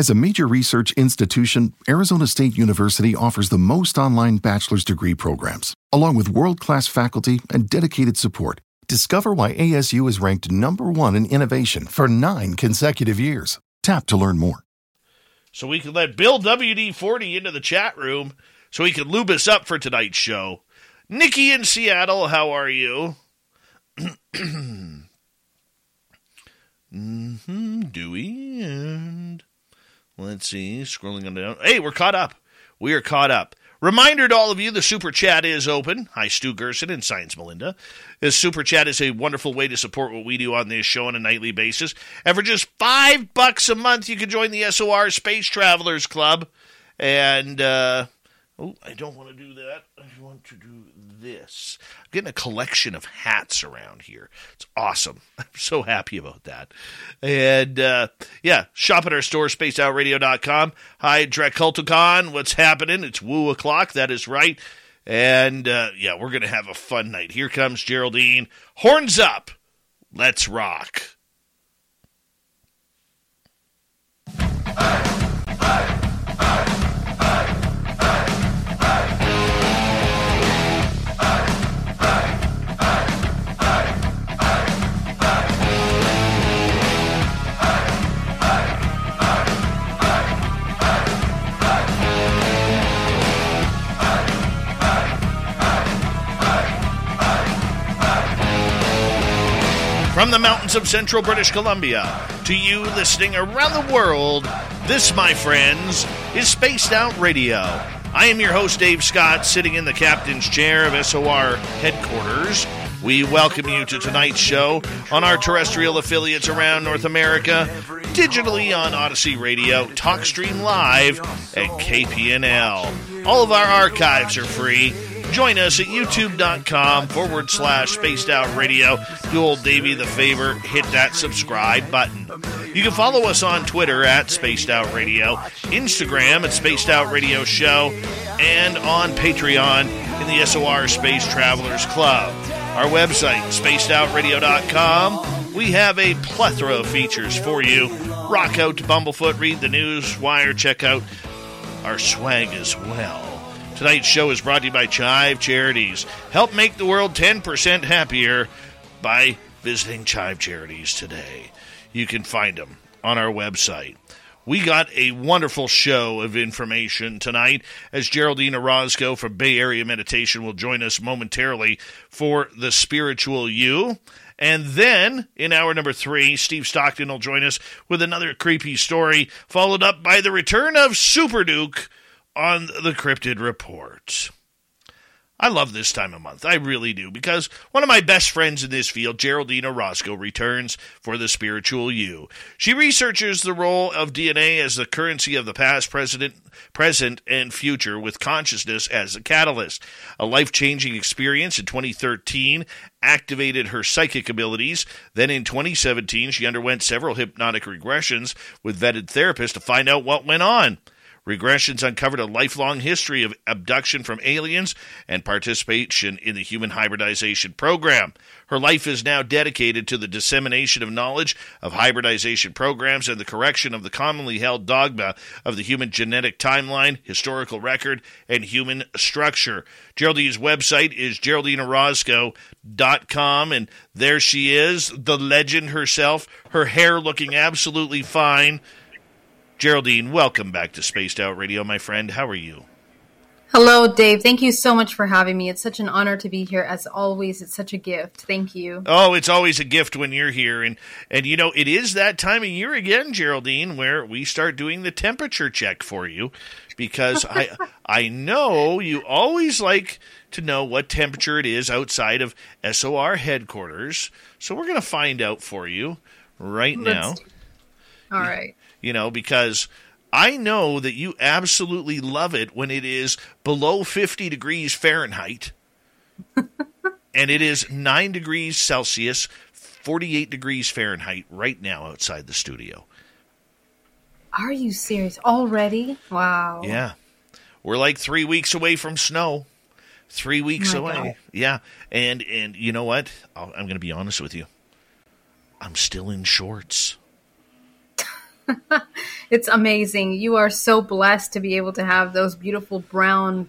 As a major research institution, Arizona State University offers the most online bachelor's degree programs, along with world class faculty and dedicated support. Discover why ASU is ranked number one in innovation for nine consecutive years. Tap to learn more. So we can let Bill WD40 into the chat room so he can lube us up for tonight's show. Nikki in Seattle, how are you? mm-hmm, Dewey and let's see, scrolling on down. Hey, we're caught up. We are caught up. Reminder to all of you, the super chat is open. Hi, Stu Gerson and Science Melinda. This super chat is a wonderful way to support what we do on this show on a nightly basis. And for just five bucks a month, you can join the SOR Space Travelers Club. And uh, oh, I don't want to do that. I want to do this. I'm getting a collection of hats around here. It's awesome. I'm so happy about that. And uh, yeah, shop at our store, spacedoutradio.com. Hi, Draculticon. What's happening? It's woo o'clock. That is right. And uh, yeah, we're going to have a fun night. Here comes Geraldine. Horns up. Let's rock. From the mountains of central British Columbia to you listening around the world, this, my friends, is Spaced Out Radio. I am your host, Dave Scott, sitting in the captain's chair of SOR headquarters. We welcome you to tonight's show on our terrestrial affiliates around North America, digitally on Odyssey Radio, TalkStream Live, and KPNL. All of our archives are free Join us at youtube.com forward slash spaced out radio. Do old Davey the favor, hit that subscribe button. You can follow us on Twitter at Spaced Out Radio, Instagram at Spaced Out Radio Show, and on Patreon in the SOR Space Travelers Club. Our website, spacedoutradio.com. We have a plethora of features for you. Rock out to Bumblefoot, read the news, wire, check out our swag as well. Tonight's show is brought to you by Chive Charities. Help make the world 10% happier by visiting Chive Charities today. You can find them on our website. We got a wonderful show of information tonight as Geraldine Orozco from Bay Area Meditation will join us momentarily for the spiritual you. And then in hour number three, Steve Stockton will join us with another creepy story, followed up by the return of Super Duke on the Cryptid Report. I love this time of month. I really do. Because one of my best friends in this field, Geraldine Orozco, returns for the spiritual you. She researches the role of DNA as the currency of the past, present, present, and future, with consciousness as a catalyst. A life changing experience in 2013 activated her psychic abilities. Then in 2017, she underwent several hypnotic regressions with vetted therapists to find out what went on. Regressions uncovered a lifelong history of abduction from aliens and participation in the human hybridization program. Her life is now dedicated to the dissemination of knowledge of hybridization programs and the correction of the commonly held dogma of the human genetic timeline, historical record, and human structure. Geraldine's website is geraldineorozco.com, and there she is, the legend herself, her hair looking absolutely fine Geraldine, welcome back to Spaced Out Radio, my friend. How are you? Hello, Dave. Thank you so much for having me. It's such an honor to be here. As always, it's such a gift. Thank you. Oh, it's always a gift when you're here, and and you know it is that time of year again, Geraldine, where we start doing the temperature check for you, because I I know you always like to know what temperature it is outside of SOR headquarters. So we're going to find out for you right Let's, now. All right you know, because I know that you absolutely love it when it is below 50 degrees Fahrenheit and it is 9 degrees Celsius, 48 degrees Fahrenheit right now outside the studio. Are you serious? Already? Wow. Yeah. We're like 3 weeks away from snow. 3 weeks away. God. Yeah. And and you know what? i am going to be honest with you. I'm still in shorts. it's amazing. You are so blessed to be able to have those beautiful brown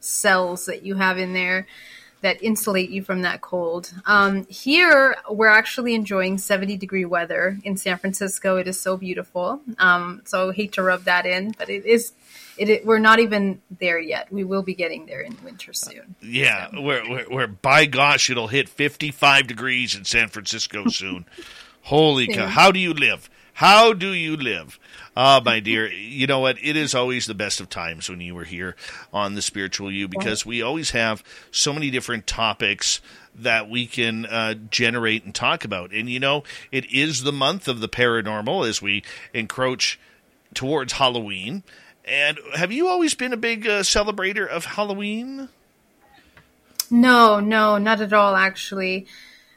cells that you have in there that insulate you from that cold. Um, here, we're actually enjoying 70 degree weather in San Francisco. It is so beautiful. Um, so I hate to rub that in, but it is. It, it, we're not even there yet. We will be getting there in winter soon. Yeah, so. where, where, where by gosh, it'll hit 55 degrees in San Francisco soon. Holy cow! How do you live? How do you live? Ah, my dear, you know what? It is always the best of times when you were here on the Spiritual You because we always have so many different topics that we can uh, generate and talk about. And you know, it is the month of the paranormal as we encroach towards Halloween. And have you always been a big uh, celebrator of Halloween? No, no, not at all, actually.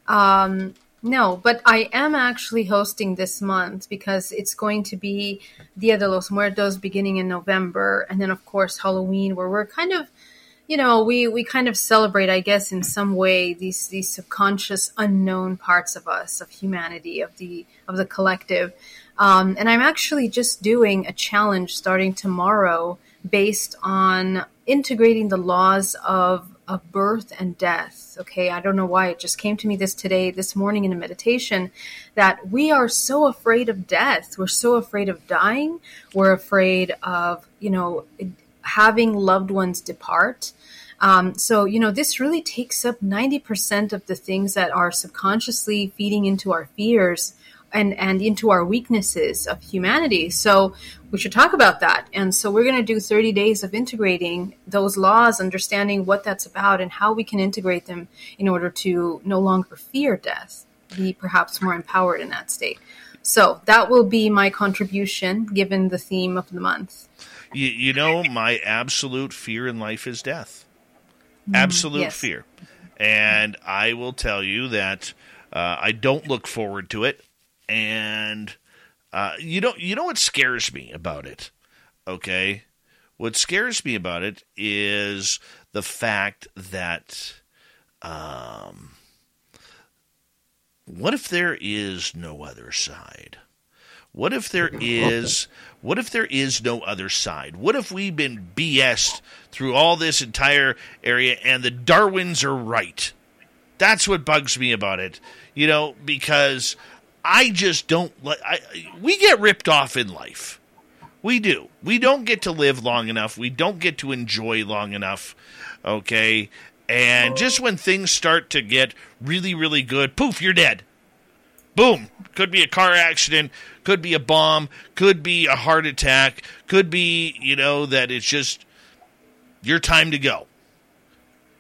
Um, no, but I am actually hosting this month because it's going to be Dia de los Muertos beginning in November, and then of course Halloween, where we're kind of, you know, we we kind of celebrate, I guess, in some way these these subconscious, unknown parts of us, of humanity, of the of the collective. Um, and I'm actually just doing a challenge starting tomorrow based on integrating the laws of of birth and death. Okay, I don't know why it just came to me this today, this morning in a meditation, that we are so afraid of death. We're so afraid of dying. We're afraid of, you know, having loved ones depart. Um, so, you know, this really takes up 90% of the things that are subconsciously feeding into our fears and and into our weaknesses of humanity. So we should talk about that. And so we're going to do 30 days of integrating those laws, understanding what that's about and how we can integrate them in order to no longer fear death, be perhaps more empowered in that state. So that will be my contribution given the theme of the month. You, you know, my absolute fear in life is death. Mm, absolute yes. fear. And I will tell you that uh, I don't look forward to it and uh, you know you know what scares me about it. Okay, what scares me about it is the fact that um, what if there is no other side? What if there is what if there is no other side? What if we've been BS through all this entire area and the Darwins are right? That's what bugs me about it. You know, because I just don't like. We get ripped off in life. We do. We don't get to live long enough. We don't get to enjoy long enough. Okay. And just when things start to get really, really good, poof, you're dead. Boom. Could be a car accident, could be a bomb, could be a heart attack, could be, you know, that it's just your time to go.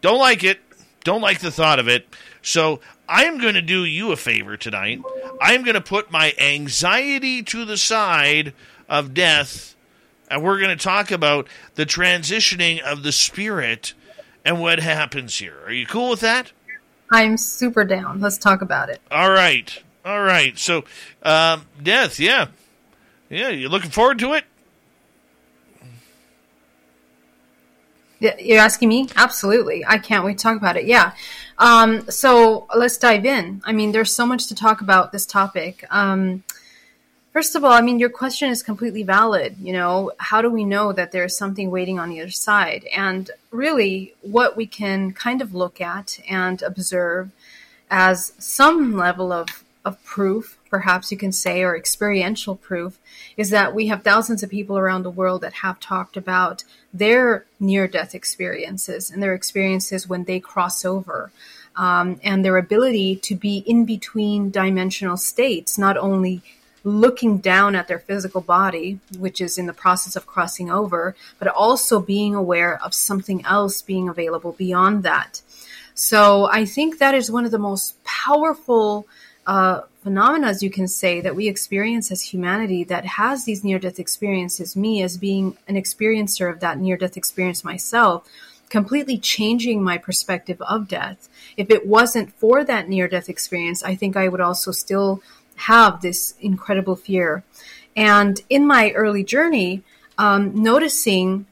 Don't like it. Don't like the thought of it. So I am going to do you a favor tonight. I am going to put my anxiety to the side of death, and we're going to talk about the transitioning of the spirit and what happens here. Are you cool with that? I'm super down. Let's talk about it. All right. All right. So, um, death, yeah. Yeah, you looking forward to it? You're asking me? Absolutely. I can't wait to talk about it. Yeah. Um, so let's dive in. I mean, there's so much to talk about this topic. Um, first of all, I mean, your question is completely valid. You know, how do we know that there's something waiting on the other side? And really, what we can kind of look at and observe as some level of, of proof, perhaps you can say, or experiential proof, is that we have thousands of people around the world that have talked about their near death experiences and their experiences when they cross over. Um, and their ability to be in between dimensional states, not only looking down at their physical body, which is in the process of crossing over, but also being aware of something else being available beyond that. So I think that is one of the most powerful uh, phenomena, as you can say, that we experience as humanity that has these near death experiences, me as being an experiencer of that near death experience myself, completely changing my perspective of death. If it wasn't for that near death experience, I think I would also still have this incredible fear. And in my early journey, um, noticing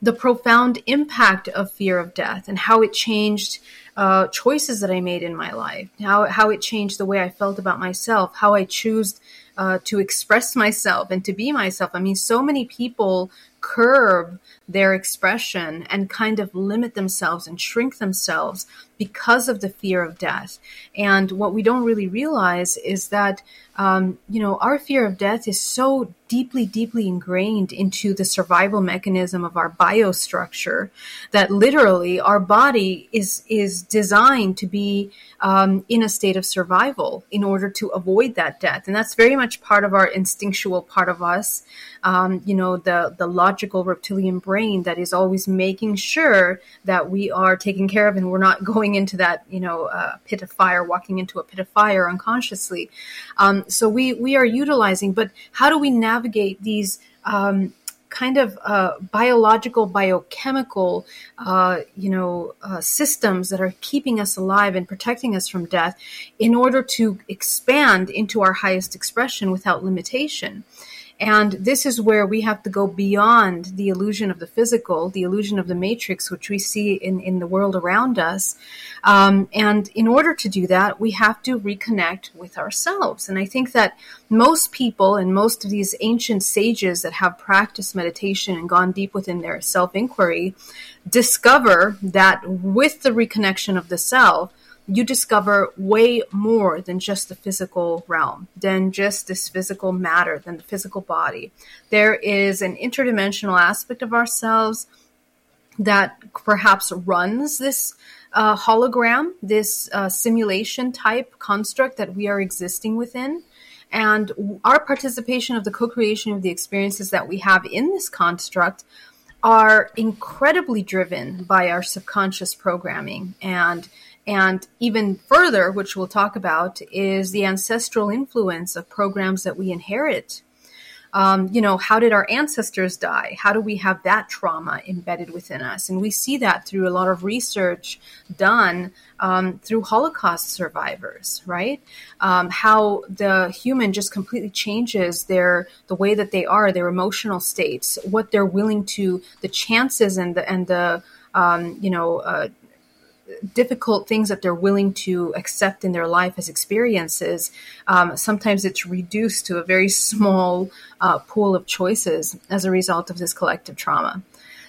the profound impact of fear of death and how it changed uh, choices that I made in my life, how how it changed the way I felt about myself, how I choose uh, to express myself and to be myself. I mean, so many people curb their expression and kind of limit themselves and shrink themselves because of the fear of death. And what we don't really realize is that, um, you know, our fear of death is so deeply, deeply ingrained into the survival mechanism of our biostructure that literally our body is is designed to be um, in a state of survival in order to avoid that death, and that's very much part of our instinctual part of us. Um, you know, the the logical reptilian brain that is always making sure that we are taken care of and we're not going going into that, you know, uh, pit of fire, walking into a pit of fire unconsciously. Um, so we we are utilizing, but how do we navigate these? Um, kind of uh, biological, biochemical, uh, you know, uh, systems that are keeping us alive and protecting us from death, in order to expand into our highest expression without limitation. And this is where we have to go beyond the illusion of the physical, the illusion of the matrix, which we see in, in the world around us. Um, and in order to do that, we have to reconnect with ourselves. And I think that most people and most of these ancient sages that have practiced meditation and gone deep within their self inquiry discover that with the reconnection of the self, you discover way more than just the physical realm, than just this physical matter, than the physical body. There is an interdimensional aspect of ourselves that perhaps runs this uh, hologram, this uh, simulation type construct that we are existing within. And our participation of the co creation of the experiences that we have in this construct are incredibly driven by our subconscious programming and and even further, which we'll talk about, is the ancestral influence of programs that we inherit. Um, you know, how did our ancestors die? How do we have that trauma embedded within us? And we see that through a lot of research done um, through Holocaust survivors, right? Um, how the human just completely changes their the way that they are, their emotional states, what they're willing to, the chances and the and the um, you know uh, difficult things that they're willing to accept in their life as experiences, um, sometimes it's reduced to a very small uh, pool of choices as a result of this collective trauma.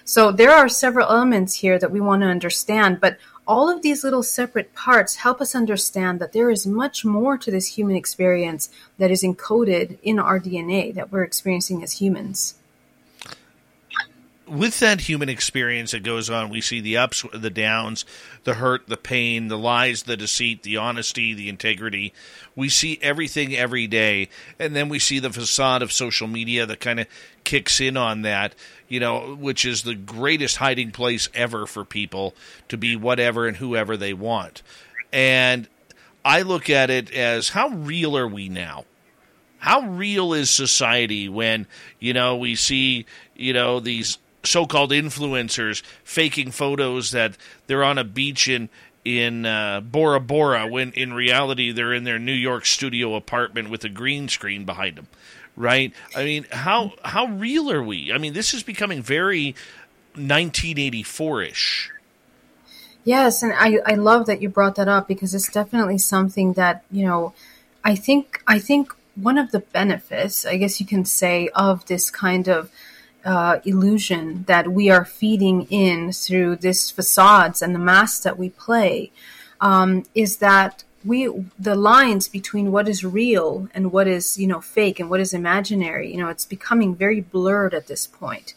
So there are several elements here that we want to understand, but all of these little separate parts help us understand that there is much more to this human experience that is encoded in our DNA that we're experiencing as humans with that human experience that goes on, we see the ups, the downs, the hurt, the pain, the lies, the deceit, the honesty, the integrity. We see everything every day. And then we see the facade of social media that kind of kicks in on that, you know, which is the greatest hiding place ever for people to be whatever and whoever they want. And I look at it as how real are we now? How real is society when, you know, we see, you know, these so-called influencers faking photos that they're on a beach in in uh, Bora Bora when in reality they're in their New York studio apartment with a green screen behind them. Right? I mean, how how real are we? I mean, this is becoming very 1984ish. Yes, and I, I love that you brought that up because it's definitely something that, you know, I think I think one of the benefits, I guess you can say, of this kind of uh, illusion that we are feeding in through these facades and the masks that we play um, is that we the lines between what is real and what is you know fake and what is imaginary you know it's becoming very blurred at this point.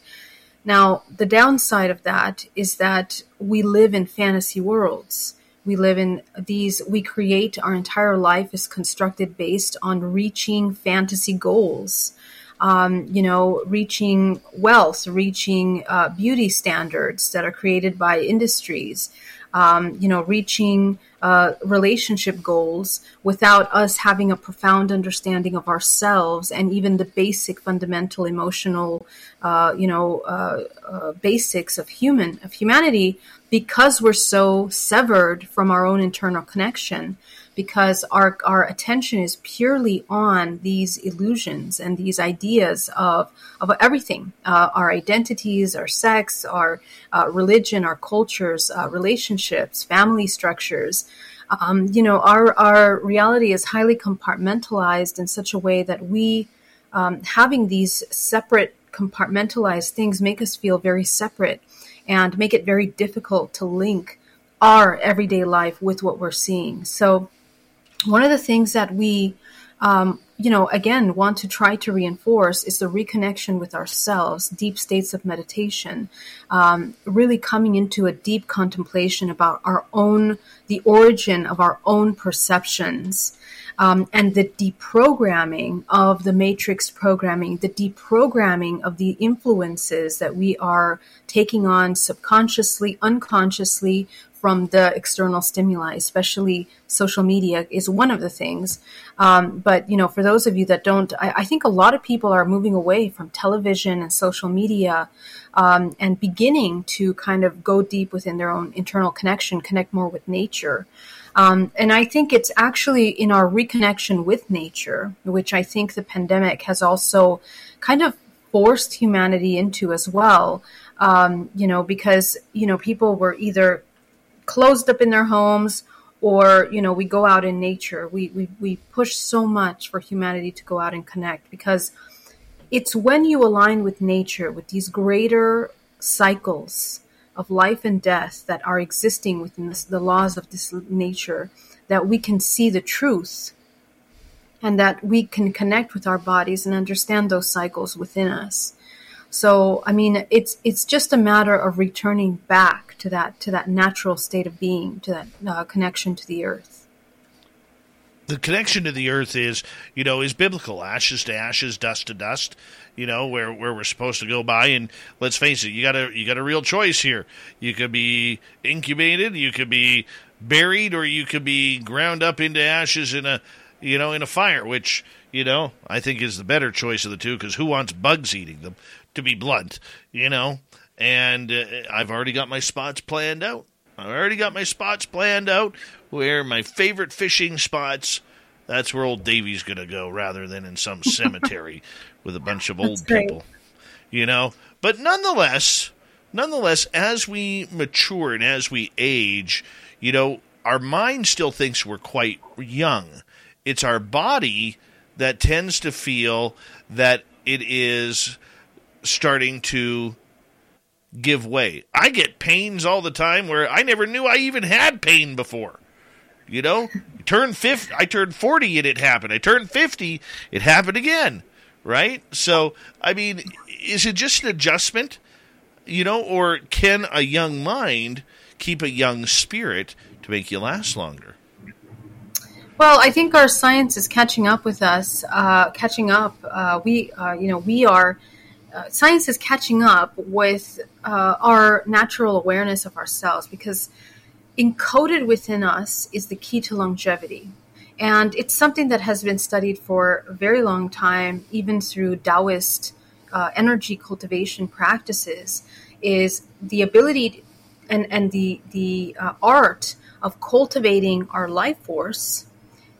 Now the downside of that is that we live in fantasy worlds. We live in these we create our entire life is constructed based on reaching fantasy goals um, you know, reaching wealth, reaching uh, beauty standards that are created by industries, um, you know, reaching uh, relationship goals without us having a profound understanding of ourselves and even the basic fundamental emotional, uh, you know, uh, uh, basics of human of humanity because we're so severed from our own internal connection because our, our attention is purely on these illusions and these ideas of, of everything uh, our identities, our sex, our uh, religion, our cultures, uh, relationships, family structures. Um, you know, our, our reality is highly compartmentalized in such a way that we, um, having these separate compartmentalized things, make us feel very separate and make it very difficult to link our everyday life with what we're seeing. So, one of the things that we um, you know, again, want to try to reinforce is the reconnection with ourselves, deep states of meditation, um, really coming into a deep contemplation about our own, the origin of our own perceptions. Um, and the deprogramming of the matrix programming, the deprogramming of the influences that we are taking on subconsciously, unconsciously from the external stimuli, especially social media, is one of the things. Um, but you know, for those of you that don't, I, I, think a lot of people are moving away from television and social media, um, and beginning to kind of go deep within their own internal connection, connect more with nature. Um, and I think it's actually in our reconnection with nature, which I think the pandemic has also kind of forced humanity into as well. Um, you know, because you know people were either closed up in their homes or you know we go out in nature. We, we we push so much for humanity to go out and connect because it's when you align with nature with these greater cycles of life and death that are existing within this, the laws of this nature that we can see the truth and that we can connect with our bodies and understand those cycles within us. So, I mean, it's it's just a matter of returning back to that to that natural state of being, to that uh, connection to the earth. The connection to the earth is, you know, is biblical. Ashes to ashes, dust to dust. You know where where we're supposed to go by, and let's face it, you got a you got a real choice here. You could be incubated, you could be buried, or you could be ground up into ashes in a you know in a fire, which you know I think is the better choice of the two. Because who wants bugs eating them? to be blunt, you know. And uh, I've already got my spots planned out. I've already got my spots planned out where my favorite fishing spots. That's where old Davy's going to go rather than in some cemetery with a bunch of old people. You know, but nonetheless, nonetheless, as we mature and as we age, you know, our mind still thinks we're quite young. It's our body that tends to feel that it is starting to give way. I get pains all the time where I never knew I even had pain before. You know, turn 50, I turned 40 and it happened. I turned 50, it happened again, right? So, I mean, is it just an adjustment, you know, or can a young mind keep a young spirit to make you last longer? Well, I think our science is catching up with us. Uh, catching up, uh, we, uh, you know, we are uh, science is catching up with uh, our natural awareness of ourselves because encoded within us is the key to longevity. And it's something that has been studied for a very long time, even through Taoist uh, energy cultivation practices, is the ability and, and the, the uh, art of cultivating our life force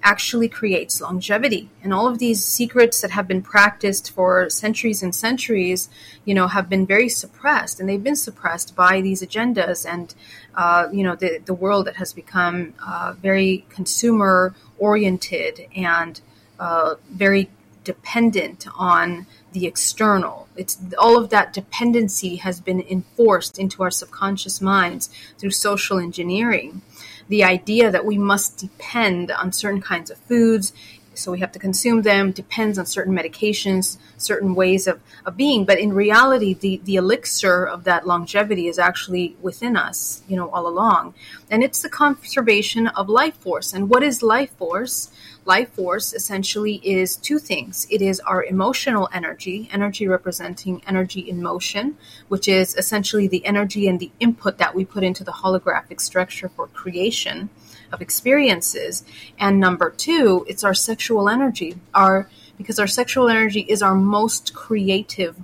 actually creates longevity. And all of these secrets that have been practiced for centuries and centuries, you know, have been very suppressed, and they've been suppressed by these agendas and, uh, you know, the the world that has become uh, very consumer oriented and uh, very dependent on the external. It's all of that dependency has been enforced into our subconscious minds through social engineering the idea that we must depend on certain kinds of foods so we have to consume them depends on certain medications certain ways of, of being. But in reality the, the elixir of that longevity is actually within us you know all along. And it's the conservation of life force. And what is life force life force essentially is two things. It is our emotional energy energy representing energy in motion which is essentially the energy and the input that we put into the holographic structure for creation of experiences. And number two it's our sexual energy. Our because our sexual energy is our most creative.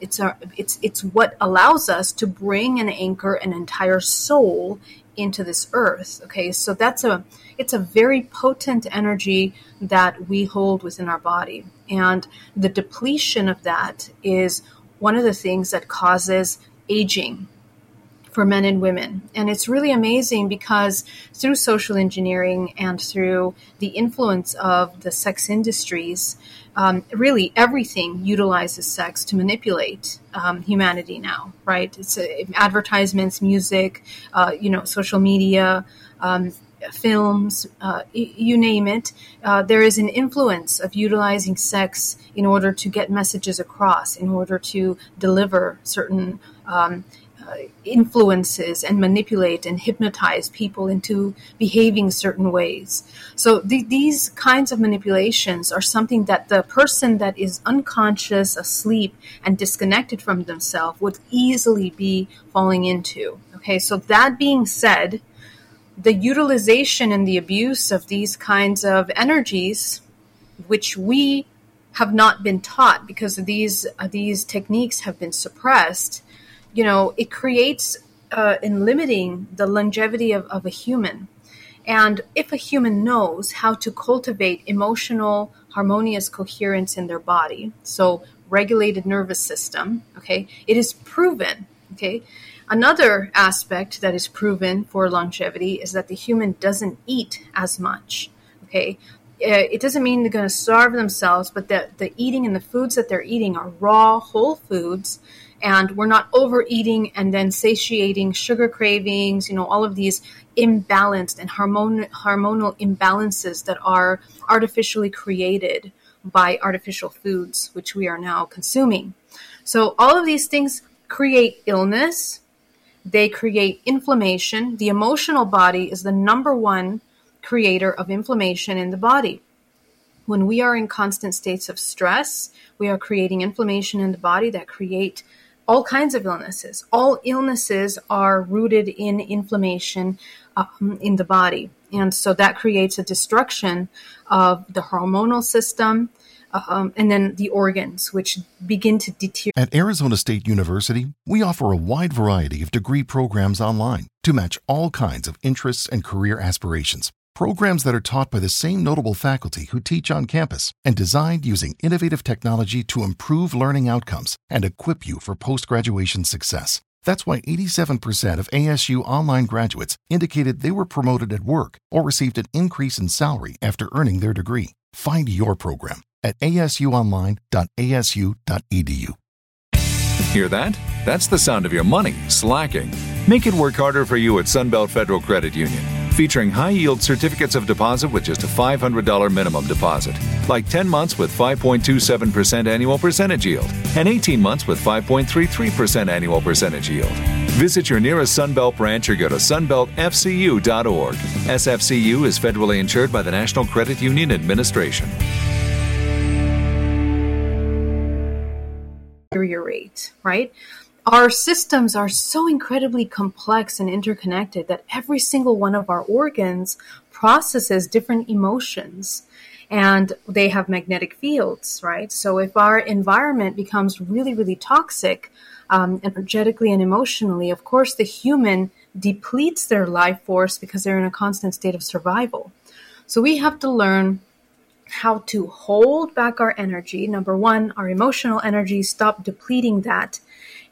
It's our it's it's what allows us to bring and anchor an entire soul into this earth okay? So that's a it's a very potent energy that we hold within our body. And the depletion of that is one of the things that causes aging for men and women. And it's really amazing because through social engineering and through the influence of the sex industries, um, really everything utilizes sex to manipulate um, humanity now, right? It's uh, advertisements, music, uh, you know, social media. Um, films, uh, you name it, uh, there is an influence of utilizing sex in order to get messages across, in order to deliver certain um, influences and manipulate and hypnotize people into behaving certain ways. So th- these kinds of manipulations are something that the person that is unconscious, asleep, and disconnected from themselves would easily be falling into. Okay, so that being said, the utilization and the abuse of these kinds of energies, which we have not been taught because these uh, these techniques have been suppressed you know, it creates uh, in limiting the longevity of, of a human. And if a human knows how to cultivate emotional, harmonious coherence in their body, so regulated nervous system, okay, it is proven, okay. Another aspect that is proven for longevity is that the human doesn't eat as much, okay. Uh, it doesn't mean they're going to starve themselves, but that the eating and the foods that they're eating are raw, whole foods and we're not overeating and then satiating sugar cravings, you know, all of these imbalanced and hormon- hormonal imbalances that are artificially created by artificial foods, which we are now consuming. So, all of these things create illness, they create inflammation. The emotional body is the number one creator of inflammation in the body. When we are in constant states of stress, we are creating inflammation in the body that create all kinds of illnesses. All illnesses are rooted in inflammation um, in the body. And so that creates a destruction of the hormonal system um, and then the organs, which begin to deteriorate. At Arizona State University, we offer a wide variety of degree programs online to match all kinds of interests and career aspirations. Programs that are taught by the same notable faculty who teach on campus and designed using innovative technology to improve learning outcomes and equip you for post graduation success. That's why 87% of ASU online graduates indicated they were promoted at work or received an increase in salary after earning their degree. Find your program at asuonline.asu.edu. Hear that? That's the sound of your money slacking. Make it work harder for you at Sunbelt Federal Credit Union featuring high yield certificates of deposit with just a $500 minimum deposit, like 10 months with 5.27% annual percentage yield and 18 months with 5.33% annual percentage yield. Visit your nearest Sunbelt branch or go to sunbeltfcu.org. SFCU is federally insured by the National Credit Union Administration. Your Rate, right? Our systems are so incredibly complex and interconnected that every single one of our organs processes different emotions and they have magnetic fields, right? So if our environment becomes really, really toxic, um, energetically and emotionally, of course, the human depletes their life force because they're in a constant state of survival. So we have to learn how to hold back our energy. Number one, our emotional energy, stop depleting that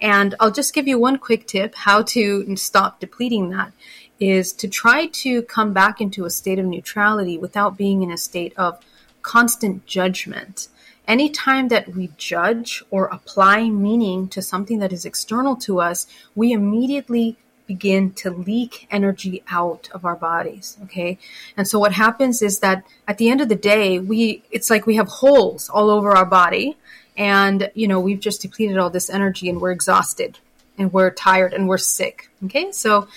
and I'll just give you one quick tip how to stop depleting that is to try to come back into a state of neutrality without being in a state of constant judgment. Anytime that we judge or apply meaning to something that is external to us, we immediately begin to leak energy out of our bodies okay and so what happens is that at the end of the day we it's like we have holes all over our body and you know we've just depleted all this energy and we're exhausted and we're tired and we're sick okay? So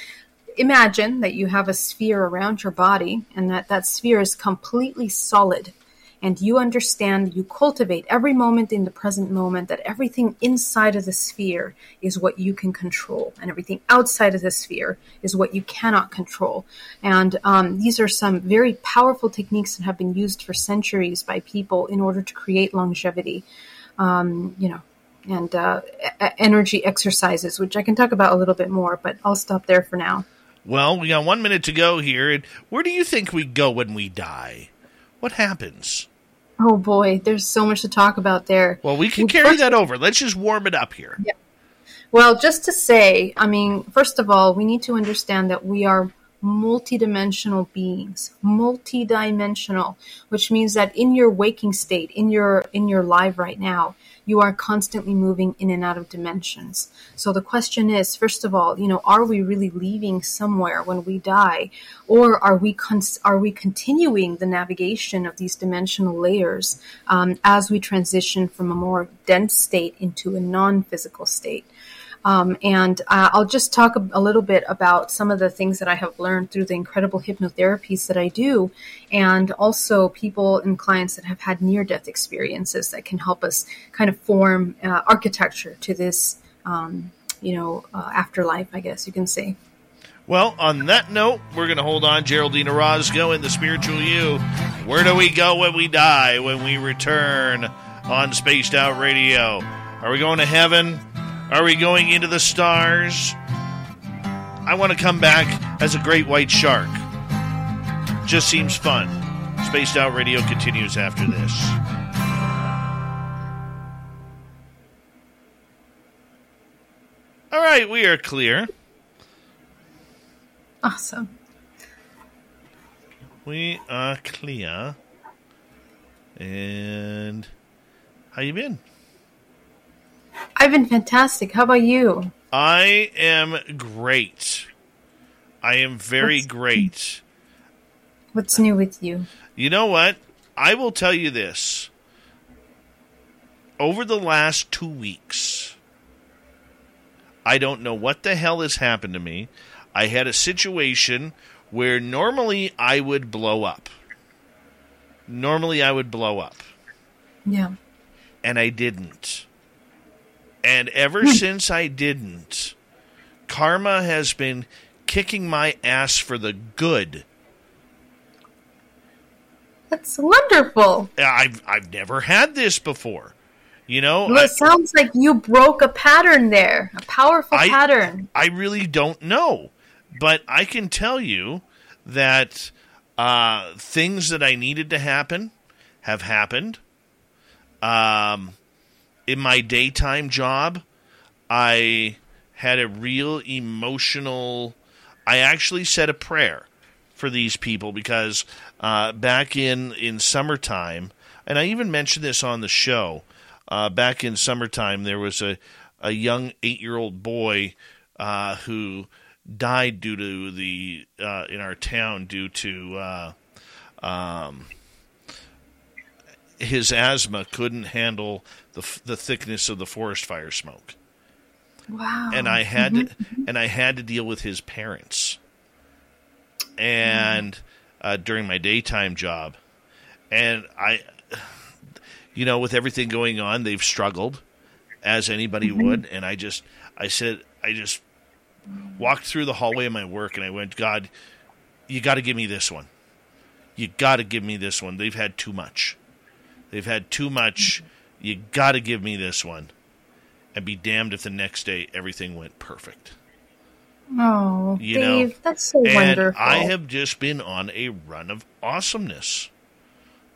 imagine that you have a sphere around your body and that that sphere is completely solid and you understand you cultivate every moment in the present moment that everything inside of the sphere is what you can control and everything outside of the sphere is what you cannot control. And um, these are some very powerful techniques that have been used for centuries by people in order to create longevity um, you know, and uh, energy exercises, which I can talk about a little bit more, but I'll stop there for now. Well, we got one minute to go here. And where do you think we go when we die? What happens? Oh boy, there's so much to talk about there. Well, we can carry that over. Let's just warm it up here. Yeah. Well, just to say, I mean, first of all, we need to understand that we are multidimensional beings multidimensional which means that in your waking state in your in your life right now you are constantly moving in and out of dimensions. So the question is first of all you know are we really leaving somewhere when we die? Or are we con- are we continuing the navigation of these dimensional layers um, as we transition from a more dense state into a non-physical state um, and uh, I'll just talk a, a, little bit about some of the things that I have learned through the incredible hypnotherapies that I do, and also people and clients that have had near death experiences that can help us kind of form uh, architecture to this, um, you know, uh, afterlife, I guess you can say. Well, on that note, we're going to hold on. Geraldine Orozco in the spiritual you. Where do we go when we die, when we return on Spaced Out Radio? Are we going to heaven? Are we going into the stars? I want to come back as a great white shark. Just seems fun. Spaced Out Radio continues after this. All right, we are clear. Awesome. We are clear. And how you been? I've been fantastic. How about you? I am great. I am very what's, great. What's new with you? You know what? I will tell you this. Over the last two weeks, I don't know what the hell has happened to me. I had a situation where normally I would blow up. Normally I would blow up. Yeah. And I didn't. And ever hmm. since I didn't, karma has been kicking my ass for the good. That's wonderful. I've I've never had this before. You know, well, it I, sounds like you broke a pattern there, a powerful I, pattern. I really don't know, but I can tell you that uh, things that I needed to happen have happened. Um, in my daytime job, I had a real emotional. I actually said a prayer for these people because uh, back in in summertime, and I even mentioned this on the show. Uh, back in summertime, there was a a young eight year old boy uh, who died due to the uh, in our town due to uh, um, his asthma couldn't handle the the thickness of the forest fire smoke. Wow. And I had mm-hmm. to, and I had to deal with his parents. And uh, during my daytime job, and I, you know, with everything going on, they've struggled, as anybody mm-hmm. would. And I just, I said, I just walked through the hallway of my work, and I went, God, you got to give me this one. You got to give me this one. They've had too much. They've had too much. You got to give me this one. And be damned if the next day everything went perfect. Oh, you Dave, know? that's so and wonderful. I have just been on a run of awesomeness.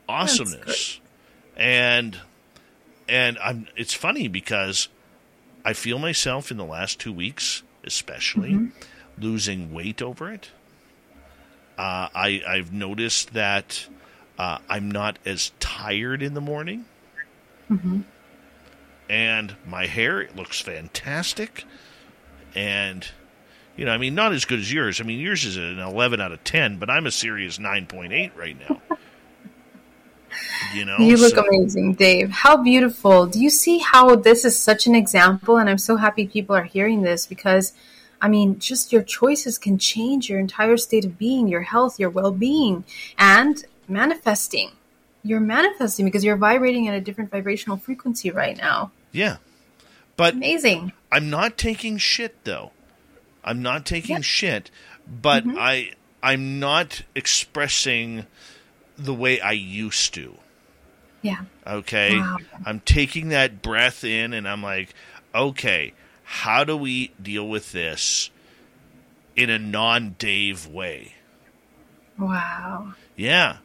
Awesomeness. And and I'm it's funny because I feel myself in the last 2 weeks especially mm-hmm. losing weight over it. Uh, I I've noticed that uh, I'm not as tired in the morning. Mm-hmm. And my hair it looks fantastic. And, you know, I mean, not as good as yours. I mean, yours is an 11 out of 10, but I'm a serious 9.8 right now. you know, you look so. amazing, Dave. How beautiful. Do you see how this is such an example? And I'm so happy people are hearing this because. I mean, just your choices can change your entire state of being, your health, your well being. And manifesting. You're manifesting because you're vibrating at a different vibrational frequency right now. Yeah. But amazing. I'm not taking shit though. I'm not taking yep. shit, but mm-hmm. I I'm not expressing the way I used to. Yeah. Okay. Wow. I'm taking that breath in and I'm like, okay, how do we deal with this in a non Dave way? Wow. Yeah.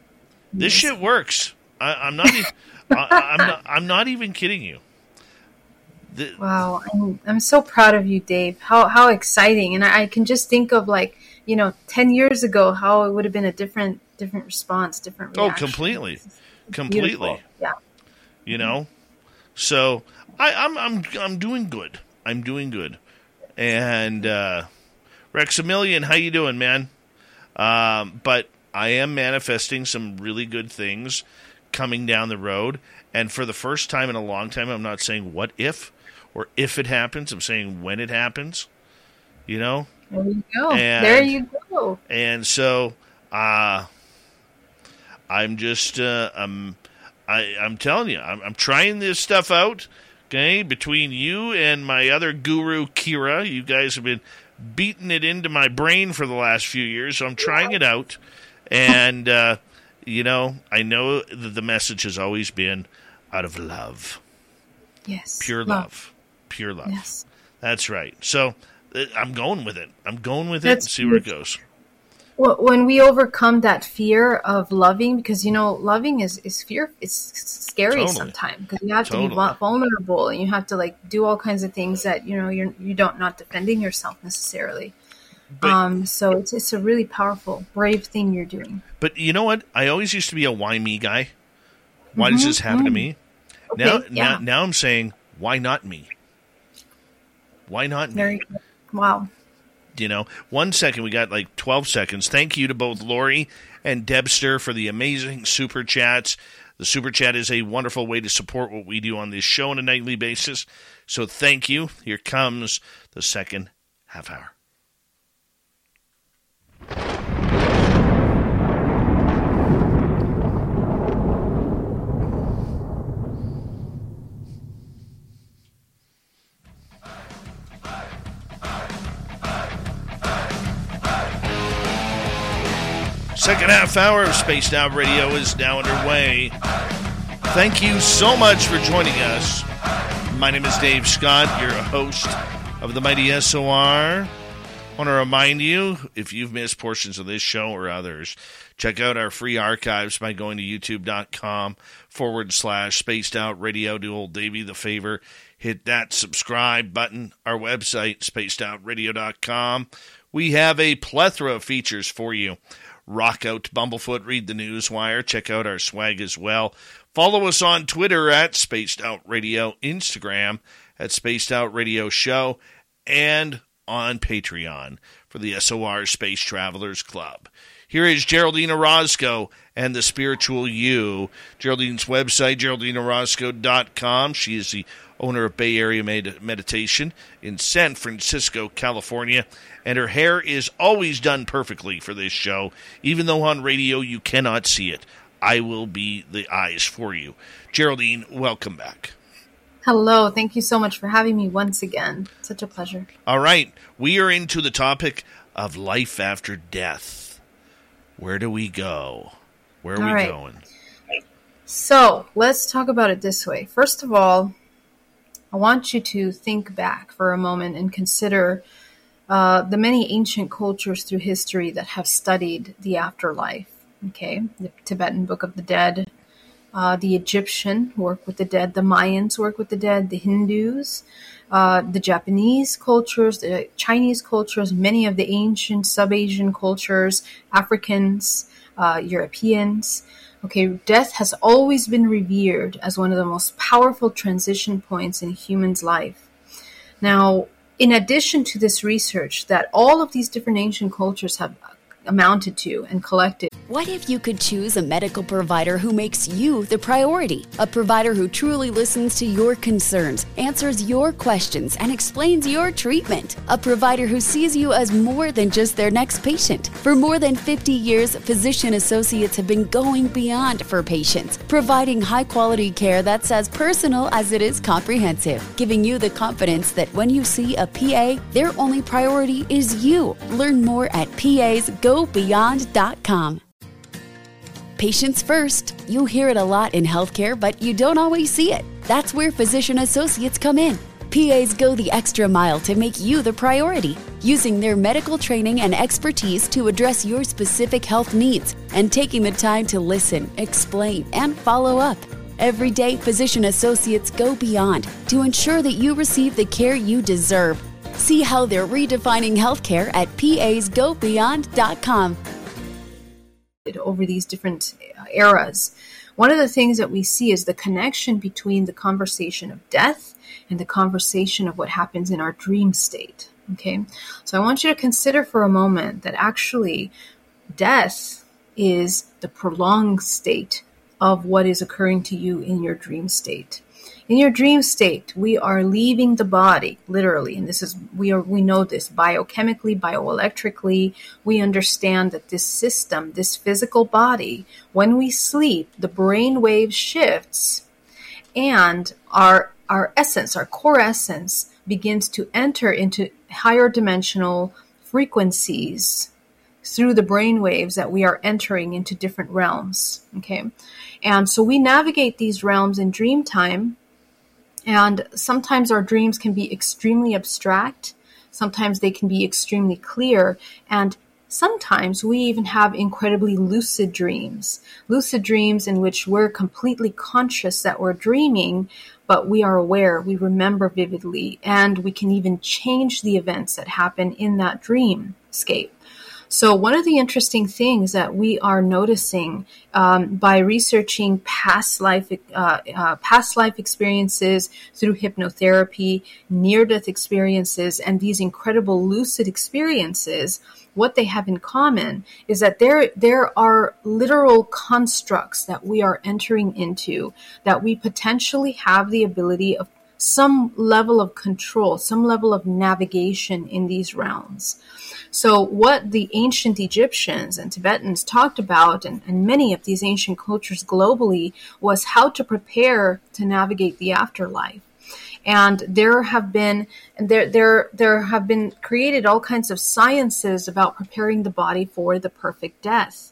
This shit works. I, am not. I, am not. I'm not even kidding you. The, Wow, I'm, I'm so proud of you, Dave. How how exciting! And I, I can just think of like you know, ten years ago, how it would have been a different different response, different. oh, completely, It's completely. beautiful. Yeah. You know, so I, I'm I'm I'm doing good. I'm doing good. And uh, Rexamillion, how you doing, man? Um, but I am manifesting some really good things coming down the road. And for the first time in a long time, I'm not saying what if or if it happens. I'm saying when it happens. You know, There you go. And- there you go. and so uh, I'm just uh, I'm I, I'm telling you I'm, I'm trying this stuff out. Okay, between you and my other guru Kira, you guys have been beating it into my brain for the last few years. So I'm trying it out, and uh, you know I know that the message has always been out of love, Yes. pure love, pure love. Yes. That's right. So uh, I'm going with it. I'm going with it That's and see where it goes. Well, when we overcome that fear of loving, because you know, loving is is fear. It's scary Totally. sometimes because you have to be vulnerable and you have to like do all kinds of things that you know you're you don't not defending yourself necessarily. But- um, so it's it's a really powerful, brave thing you're doing. But you know what? I always used to be a why me guy. Why does this happen to me? now, Mm-hmm. Okay, yeah. now, now I'm saying, why not me? Why not me? Very wow. You know, one second, we got like 12 seconds. Thank you to both Lori and Debster for the amazing super chats. The super chat is a wonderful way to support what we do on this show on a nightly basis. So thank you. Here comes the second half hour. Second half hour of Spaced Out Radio is now underway. Thank you so much for joining us. My name is Dave Scott, your host of the Mighty SOR. I want to remind you if you've missed portions of this show or others, check out our free archives by going to youtube.com forward slash spaced out radio. Do old Davey the favor. Hit that subscribe button. Our website, spacedoutradio.com. We have a plethora of features for you. Rock out Bumblefoot, read the news wire, check out our swag as well. Follow us on Twitter at Spaced Out Radio, Instagram at Spaced Out Radio Show, and on Patreon for the SOR Space Travelers Club. Here is Geraldine Orozco and the Spiritual You. Geraldine's website, geraldineorozco.com. She is the owner of Bay Area Med- Meditation in San Francisco, California. And her hair is always done perfectly for this show, even though on radio you cannot see it. I will be the eyes for you. Geraldine, welcome back. Hello, thank you so much for having me once again. Such a pleasure. All right, we are into the topic of life after death. Where do we go? Where are All we right. going? So let's talk about it this way. First of all, I want you to think back for a moment and consider uh, the many ancient cultures through history that have studied the afterlife. Okay, the Tibetan Book of the Dead, uh, the Egyptian work with the dead, the Mayans work with the dead, the Hindus, uh, the Japanese cultures, the Chinese cultures, many of the ancient sub-Asian cultures, Africans, uh, Europeans. Okay, death has always been revered as one of the most powerful transition points in human's life. Now, in addition to this research that all of these different ancient cultures have amounted to and collected, What if you could choose a medical provider who makes you the priority? A provider who truly listens to your concerns, answers your questions, and explains your treatment. A provider who sees you as more than just their next patient. For more than 50 years, physician associates have been going beyond for patients, providing high quality care that's as personal as it is comprehensive, giving you the confidence that when you see a PA, their only priority is you. Learn more at pasgobeyond.com. Patients first. You hear it a lot in healthcare, but you don't always see it. That's where physician associates come in. PAs go the extra mile to make you the priority, using their medical training and expertise to address your specific health needs and taking the time to listen, explain, and follow up. Every day, physician associates go beyond to ensure that you receive the care you deserve. See how they're redefining healthcare at pasgobeyond.com. Over these different uh, eras, one of the things that we see is the connection between the conversation of death and the conversation of what happens in our dream state. Okay, so I want you to consider for a moment that actually death is the prolonged state of what is occurring to you in your dream state. In your dream state, we are leaving the body, literally, and this is we are we know this biochemically, bioelectrically. We understand that this system, this physical body, when we sleep, the brain wave shifts and our our essence, our core essence, begins to enter into higher dimensional frequencies through the brain waves that we are entering into different realms. Okay. And so we navigate these realms in dream time. And sometimes our dreams can be extremely abstract. Sometimes they can be extremely clear. And sometimes we even have incredibly lucid dreams. Lucid dreams in which we're completely conscious that we're dreaming, but we are aware, we remember vividly, and we can even change the events that happen in that dreamscape. So, one of the interesting things that we are noticing um, by researching past life, uh, uh, past life experiences through hypnotherapy, near death experiences, and these incredible lucid experiences, what they have in common is that there there are literal constructs that we are entering into that we potentially have the ability of some level of control, some level of navigation in these realms. So, what the ancient Egyptians and Tibetans talked about, and, and, many of these ancient cultures globally, was how to prepare to navigate the afterlife. And there have been there there there have been created all kinds of sciences about preparing the body for the perfect death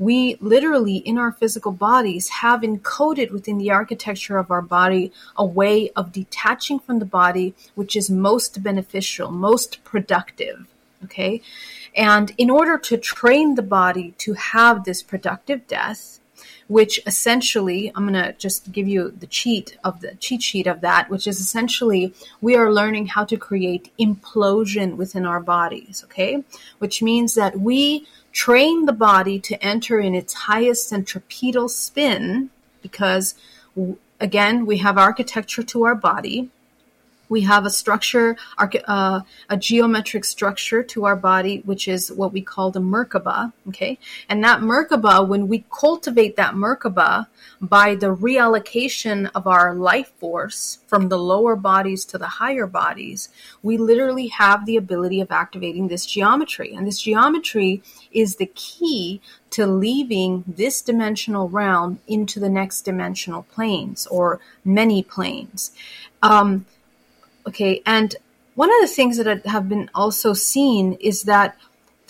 we literally in our physical bodies have encoded within the architecture of our body a way of detaching from the body which is most beneficial most productive Okay. And in order to train the body to have this productive death, which essentially, I'm going to just give you the cheat of the cheat sheet of that, which is essentially we are learning how to create implosion within our bodies. Okay. Which means that we train the body to enter in its highest centripetal spin because again, we have architecture to our body we have a structure, uh, a geometric structure to our body, which is what we call the Merkaba. Okay. And that Merkaba, when we cultivate that Merkaba by the reallocation of our life force from the lower bodies to the higher bodies, we literally have the ability of activating this geometry. And this geometry is the key to leaving this dimensional realm into the next dimensional planes or many planes. Um, Okay, and one of the things that have been also seen is that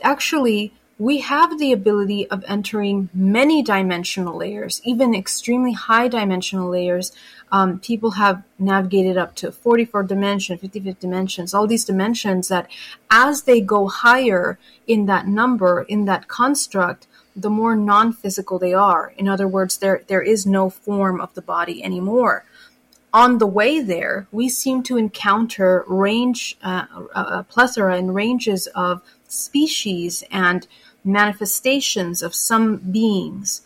actually we have the ability of entering many dimensional layers, even extremely high dimensional layers. Um, people have navigated up to 44 dimension, 55 dimensions, all these dimensions that as they go higher in that number, in that construct, the more non-physical they are. In other words, there, there is no form of the body anymore on the way there, we seem to encounter range, uh, a plethora and ranges of species and manifestations of some beings.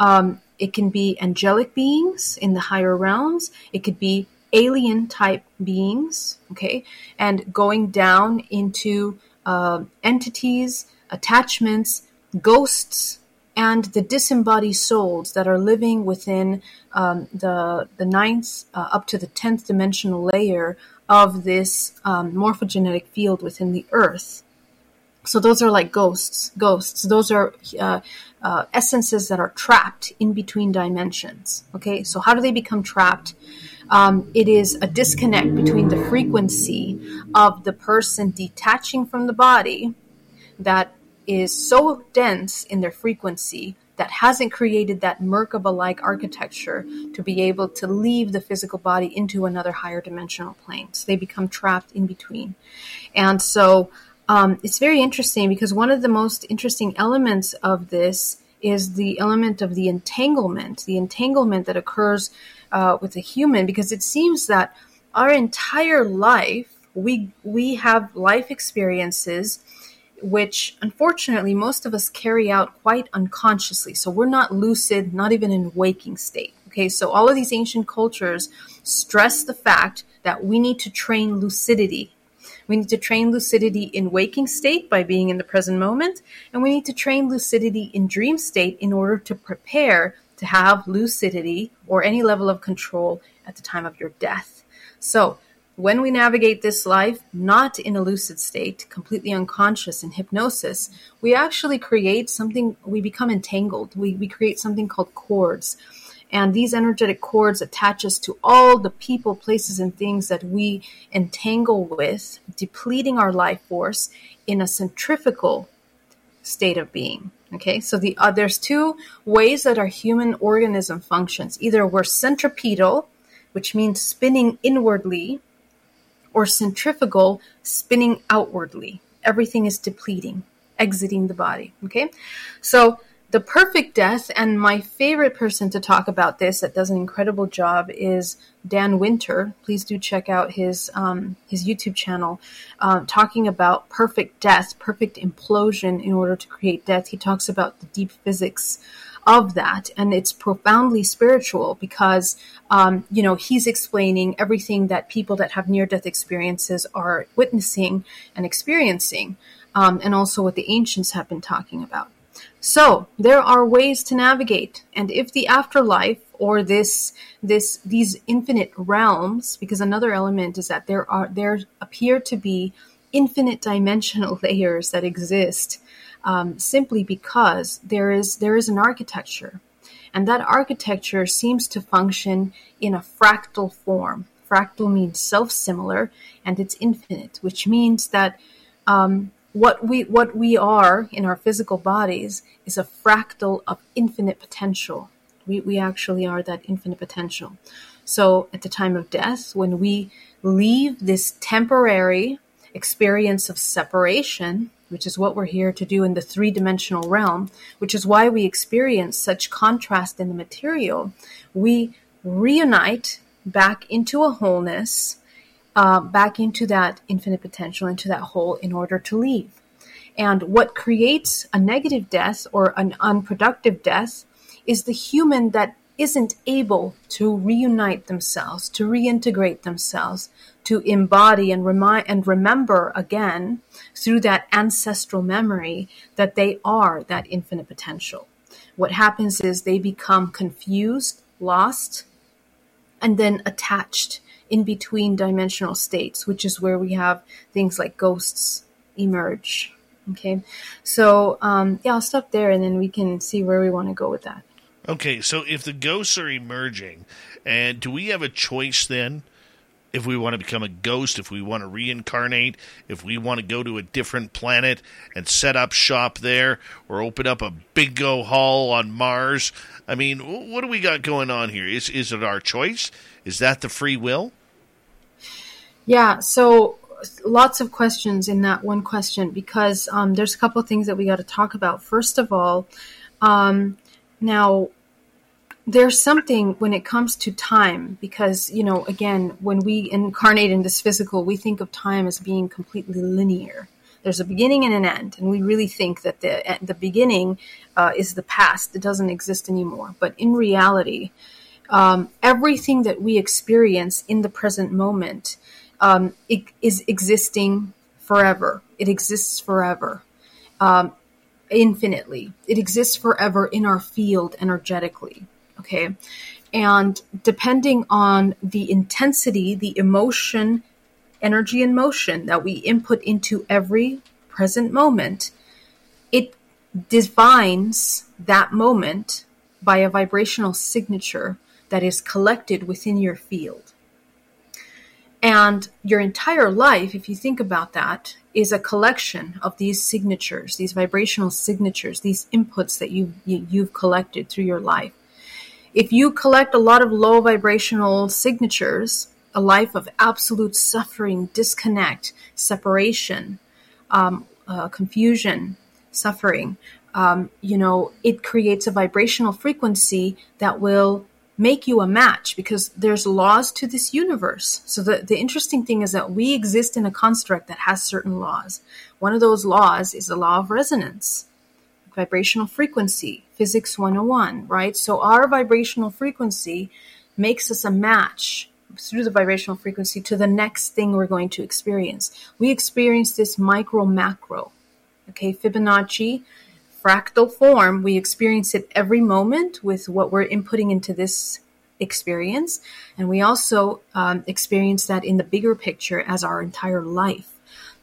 Um, it can be angelic beings in the higher realms. It could be alien type beings, okay, and going down into uh, entities, attachments, ghosts, and the disembodied souls that are living within um, the the ninth uh, up to the tenth dimensional layer of this um, morphogenetic field within the Earth. So those are like ghosts. Ghosts. Those are uh, uh, essences that are trapped in between dimensions. Okay. So how do they become trapped? Um, it is a disconnect between the frequency of the person detaching from the body that is so dense in their frequency that hasn't created that Merkaba like architecture to be able to leave the physical body into another higher dimensional plane. So they become trapped in between. And so um, it's very interesting because one of the most interesting elements of this is the element of the entanglement, the entanglement that occurs uh, with a human, because it seems that our entire life we we have life experiences which unfortunately most of us carry out quite unconsciously. So we're not lucid, not even in waking state. Okay, so all of these ancient cultures stress the fact that we need to train lucidity. We need to train lucidity in waking state by being in the present moment, and we need to train lucidity in dream state in order to prepare to have lucidity or any level of control at the time of your death. So, when we navigate this life not in a lucid state, completely unconscious in hypnosis, we actually create something, we become entangled. We, we create something called cords. And these energetic cords attach us to all the people, places, and things that we entangle with, depleting our life force in a centrifugal state of being. Okay, so the uh, there's two ways that our human organism functions. Either we're centripetal, which means spinning inwardly, or centrifugal, spinning outwardly. Everything is depleting, exiting the body. Okay, so the perfect death, and my favorite person to talk about this that does an incredible job is Dan Winter. Please do check out his um, his YouTube channel, uh, talking about perfect death, perfect implosion in order to create death. He talks about the deep physics of that, and it's profoundly spiritual because um, you know he's explaining everything that people that have near death experiences are witnessing and experiencing, um, and also what the ancients have been talking about. So there are ways to navigate, and if the afterlife or this this these infinite realms, because another element is that there are there appear to be infinite dimensional layers that exist um, simply because there is there is an architecture, and that architecture seems to function in a fractal form. Fractal means self-similar, and it's infinite, which means that um, what we what we are in our physical bodies is a fractal of infinite potential. We we actually are that infinite potential. So at the time of death, when we leave this temporary experience of separation, which is what we're here to do in the three dimensional realm, which is why we experience such contrast in the material, we reunite back into a wholeness uh, back into that infinite potential, into that whole, in order to leave. And what creates a negative death or an unproductive death is the human that isn't able to reunite themselves, to reintegrate themselves, to embody and remind and remember again through that ancestral memory that they are that infinite potential. What happens is they become confused, lost, and then attached in between dimensional states, which is where we have things like ghosts emerge. Okay, so um, yeah, I'll stop there and then we can see where we want to go with that. Okay, so if the ghosts are emerging, and do we have a choice then? If we want to become a ghost, if we want to reincarnate, if we want to go to a different planet and set up shop there, or open up a big go hall on Mars, I mean, what do we got going on here? Is is it our choice? Is that the free will? Yeah, so lots of questions in that one question because um, there's a couple things that we got to talk about. First of all, um, now there's something when it comes to time because you know again when we incarnate in this physical we think of time as being completely linear there's a beginning and an end and we really think that the the beginning uh, is the past it doesn't exist anymore but in reality um, everything that we experience in the present moment um, it is existing forever. It exists forever, um, infinitely. It exists forever in our field energetically. Okay. And depending on the intensity, the emotion, energy, and motion that we input into every present moment, it defines that moment by a vibrational signature that is collected within your field. And your entire life, if you think about that, is a collection of these signatures, these vibrational signatures, these inputs that you, you you've collected through your life. If you collect a lot of low vibrational signatures, a life of absolute suffering, disconnect, separation, um, uh, confusion, suffering, um, you know, it creates a vibrational frequency that will make you a match because there's laws to this universe. So the, the interesting thing is that we exist in a construct that has certain laws. One of those laws is the law of resonance, vibrational frequency, physics 101, right? So our vibrational frequency makes us a match through the vibrational frequency to the next thing we're going to experience. We experience this micro macro. Okay, Fibonacci fractal form, we experience it every moment with what we're inputting into this experience. And we also um, experience that in the bigger picture as our entire life.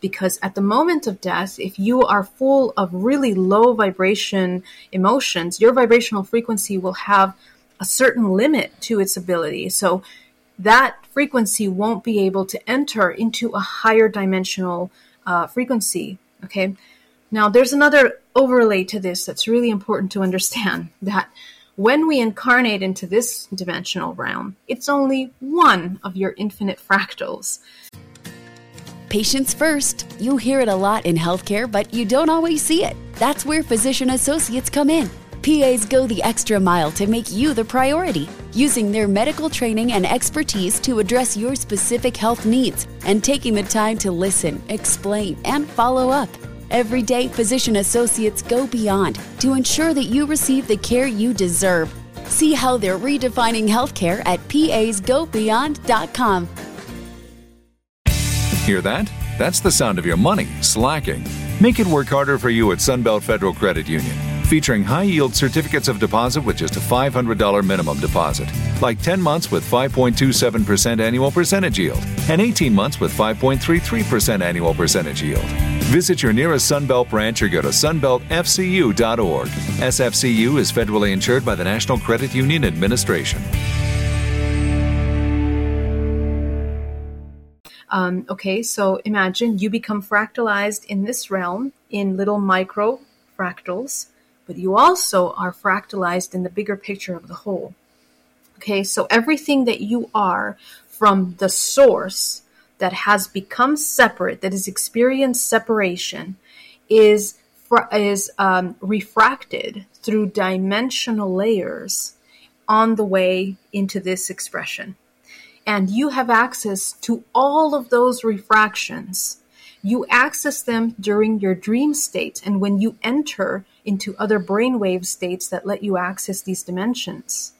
Because at the moment of death, if you are full of really low vibration emotions, your vibrational frequency will have a certain limit to its ability. So that frequency won't be able to enter into a higher dimensional uh, frequency. Okay. Now, there's another overlay to this that's really important to understand that when we incarnate into this dimensional realm, it's only one of your infinite fractals. Patients first. You hear it a lot in healthcare, but you don't always see it. That's where physician associates come in. PAs go the extra mile to make you the priority, using their medical training and expertise to address your specific health needs and taking the time to listen, explain, and follow up. Every day, physician associates go beyond to ensure that you receive the care you deserve. See how they're redefining healthcare at pasgobeyond.com. Hear that? That's the sound of your money slacking. Make it work harder for you at Sunbelt Federal Credit Union featuring high yield certificates of deposit with just a $500 minimum deposit, like 10 months with 5.27% annual percentage yield and 18 months with 5.33% annual percentage yield. Visit your nearest Sunbelt branch or go to sunbeltfcu.org. SFCU is federally insured by the National Credit Union Administration. Um, okay, so imagine you become fractalized in this realm in little micro fractals but you also are fractalized in the bigger picture of the whole. Okay, so everything that you are from the source that has become separate, that has experienced separation, is is um, refracted through dimensional layers on the way into this expression. And you have access to all of those refractions you access them during your dream state and when you enter into other brainwave states that let you access these dimensions.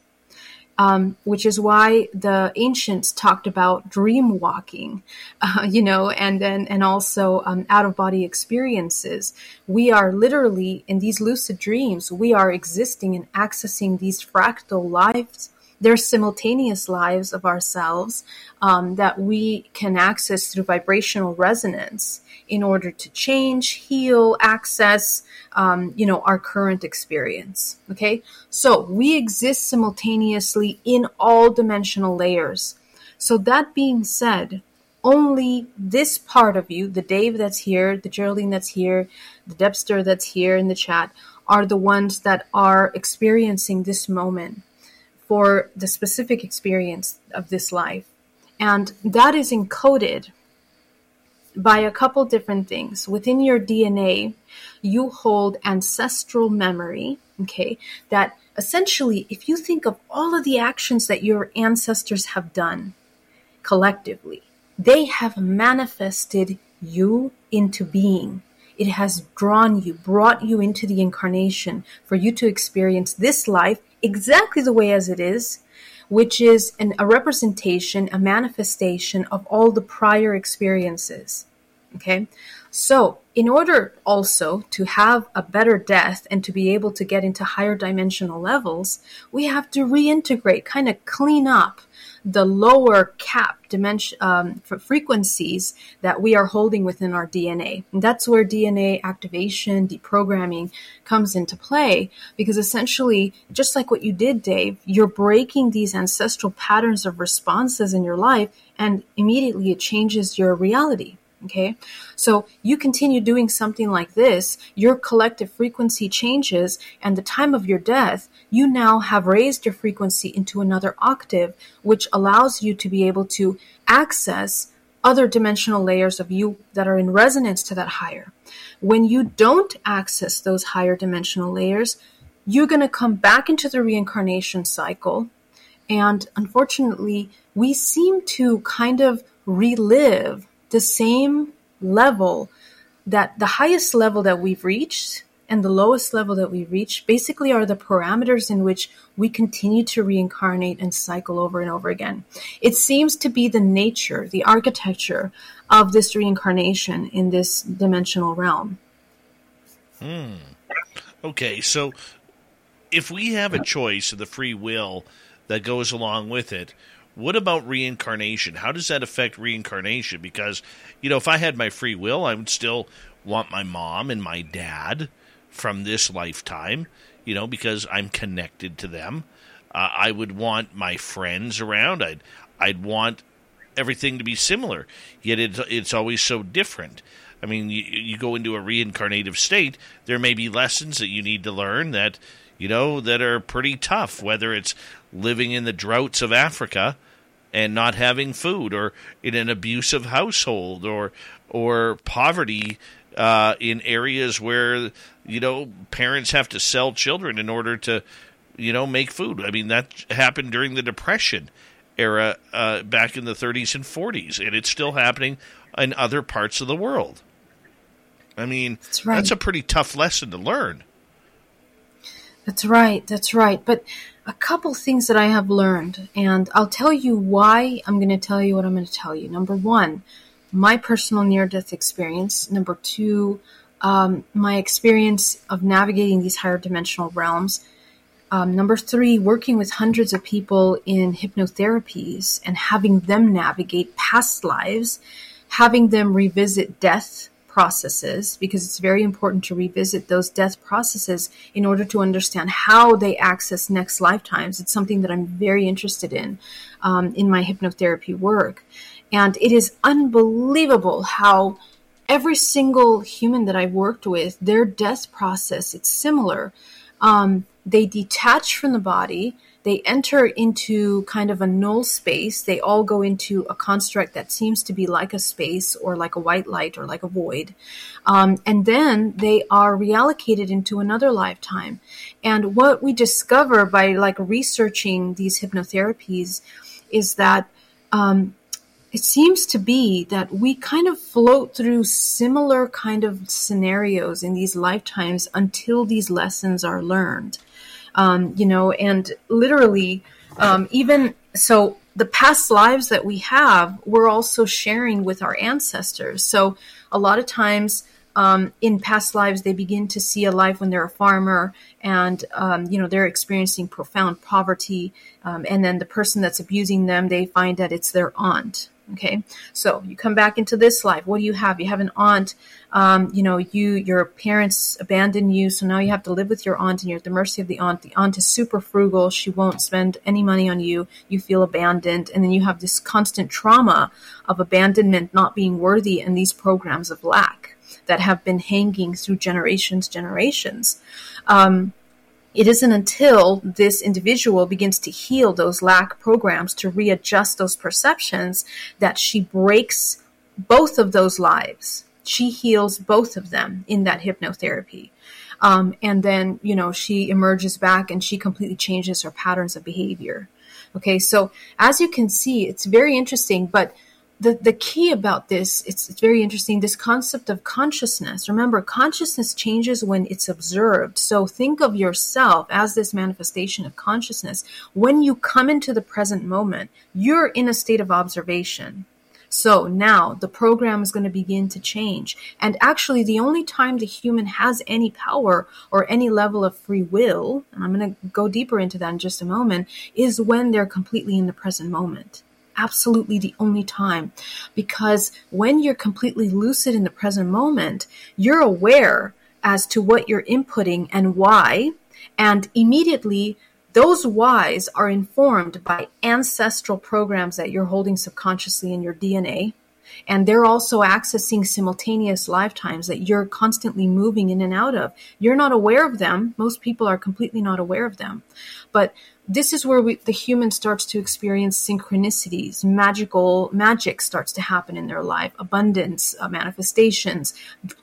Um, which is why the ancients talked about dream walking, uh, you know, and then and also um, out of body experiences. We are literally in these lucid dreams. We are existing and accessing these fractal lives. They're simultaneous lives of ourselves um, that we can access through vibrational resonance in order to change, heal, access, um, you know, our current experience. Okay, so we exist simultaneously in all dimensional layers. So that being said, only this part of you, the Dave that's here, the Geraldine that's here, the Debster that's here in the chat, are the ones that are experiencing this moment for the specific experience of this life. And that is encoded by a couple different things. Within your DNA, you hold ancestral memory, okay, that essentially, if you think of all of the actions that your ancestors have done collectively, they have manifested you into being. It has drawn you, brought you into the incarnation for you to experience this life exactly the way as it is which is an, a representation, a manifestation of all the prior experiences. Okay. So, in order also to have a better death and to be able to get into higher dimensional levels, we have to reintegrate, kind of clean up the lower cap dimension um, frequencies that we are holding within our DNA. And that's where DNA activation, deprogramming comes into play because essentially, just like what you did, Dave, you're breaking these ancestral patterns of responses in your life and immediately it changes your reality. Okay. So you continue doing something like this, your collective frequency changes, and the time of your death, you now have raised your frequency into another octave, which allows you to be able to access other dimensional layers of you that are in resonance to that higher. When you don't access those higher dimensional layers, you're going to come back into the reincarnation cycle. And unfortunately, we seem to kind of relive the same level that the highest level that we've reached and the lowest level that we reach basically are the parameters in which we continue to reincarnate and cycle over and over again. It seems to be the nature, the architecture of this reincarnation in this dimensional realm. Hmm. Okay, so if we have a choice of the free will that goes along with it, what about reincarnation? How does that affect reincarnation? Because, you know, if I had my free will, I would still want my mom and my dad from this lifetime, you know, because I'm connected to them. Uh, I would want my friends around. I'd I'd want everything to be similar. Yet it's it's always so different. I mean, you, you go into a reincarnative state, there may be lessons that you need to learn that you know that are pretty tough. Whether it's living in the droughts of Africa and not having food, or in an abusive household, or or poverty uh, in areas where you know parents have to sell children in order to you know make food. I mean that happened during the Depression era uh, back in the 30s and 40s, and it's still happening in other parts of the world. I mean, that's, right. that's a pretty tough lesson to learn. That's right. That's right. But a couple things that I have learned, and I'll tell you why I'm going to tell you what I'm going to tell you. Number one, my personal near death experience. Number two, um, my experience of navigating these higher dimensional realms. Um, number three, working with hundreds of people in hypnotherapies and having them navigate past lives, having them revisit death processes, because it's very important to revisit those death processes in order to understand how they access next lifetimes. It's something that I'm very interested in um, in my hypnotherapy work. And it is unbelievable how every single human that I've worked with, their death process, it's similar. Um, they detach from the body, they enter into kind of a null space. They all go into a construct that seems to be like a space or like a white light or like a void. Um, and then they are reallocated into another lifetime. And what we discover by like researching these hypnotherapies is that um, it seems to be that we kind of float through similar kind of scenarios in these lifetimes until these lessons are learned. Um, you know, and literally, um, even so, the past lives that we have, we're also sharing with our ancestors. So a lot of times, um, in past lives, they begin to see a life when they're a farmer, and um, you know they're experiencing profound poverty. Um, and then the person that's abusing them, they find that it's their aunt, Okay, so you come back into this life. What do you have? You have an aunt. Um, you know, you your parents abandon you, so now you have to live with your aunt, and you're at the mercy of the aunt. The aunt is super frugal; she won't spend any money on you. You feel abandoned, and then you have this constant trauma of abandonment, not being worthy, and these programs of lack that have been hanging through generations, generations. Um, it isn't until this individual begins to heal those lack programs to readjust those perceptions that she breaks both of those lives. She heals both of them in that hypnotherapy. Um, and then, you know, she emerges back and she completely changes her patterns of behavior. Okay, so as you can see, it's very interesting, but the, the key about this, it's, it's very interesting, this concept of consciousness. Remember, consciousness changes when it's observed. So think of yourself as this manifestation of consciousness. When you come into the present moment, you're in a state of observation. So now the program is going to begin to change. And actually, the only time the human has any power or any level of free will, and I'm going to go deeper into that in just a moment, is when they're completely in the present moment absolutely the only time. Because when you're completely lucid in the present moment, you're aware as to what you're inputting and why. And immediately, those whys are informed by ancestral programs that you're holding subconsciously in your DNA. And they're also accessing simultaneous lifetimes that you're constantly moving in and out of. You're not aware of them. Most people are completely not aware of them. But this is where we, the human starts to experience synchronicities, magical magic starts to happen in their life, abundance, uh, manifestations,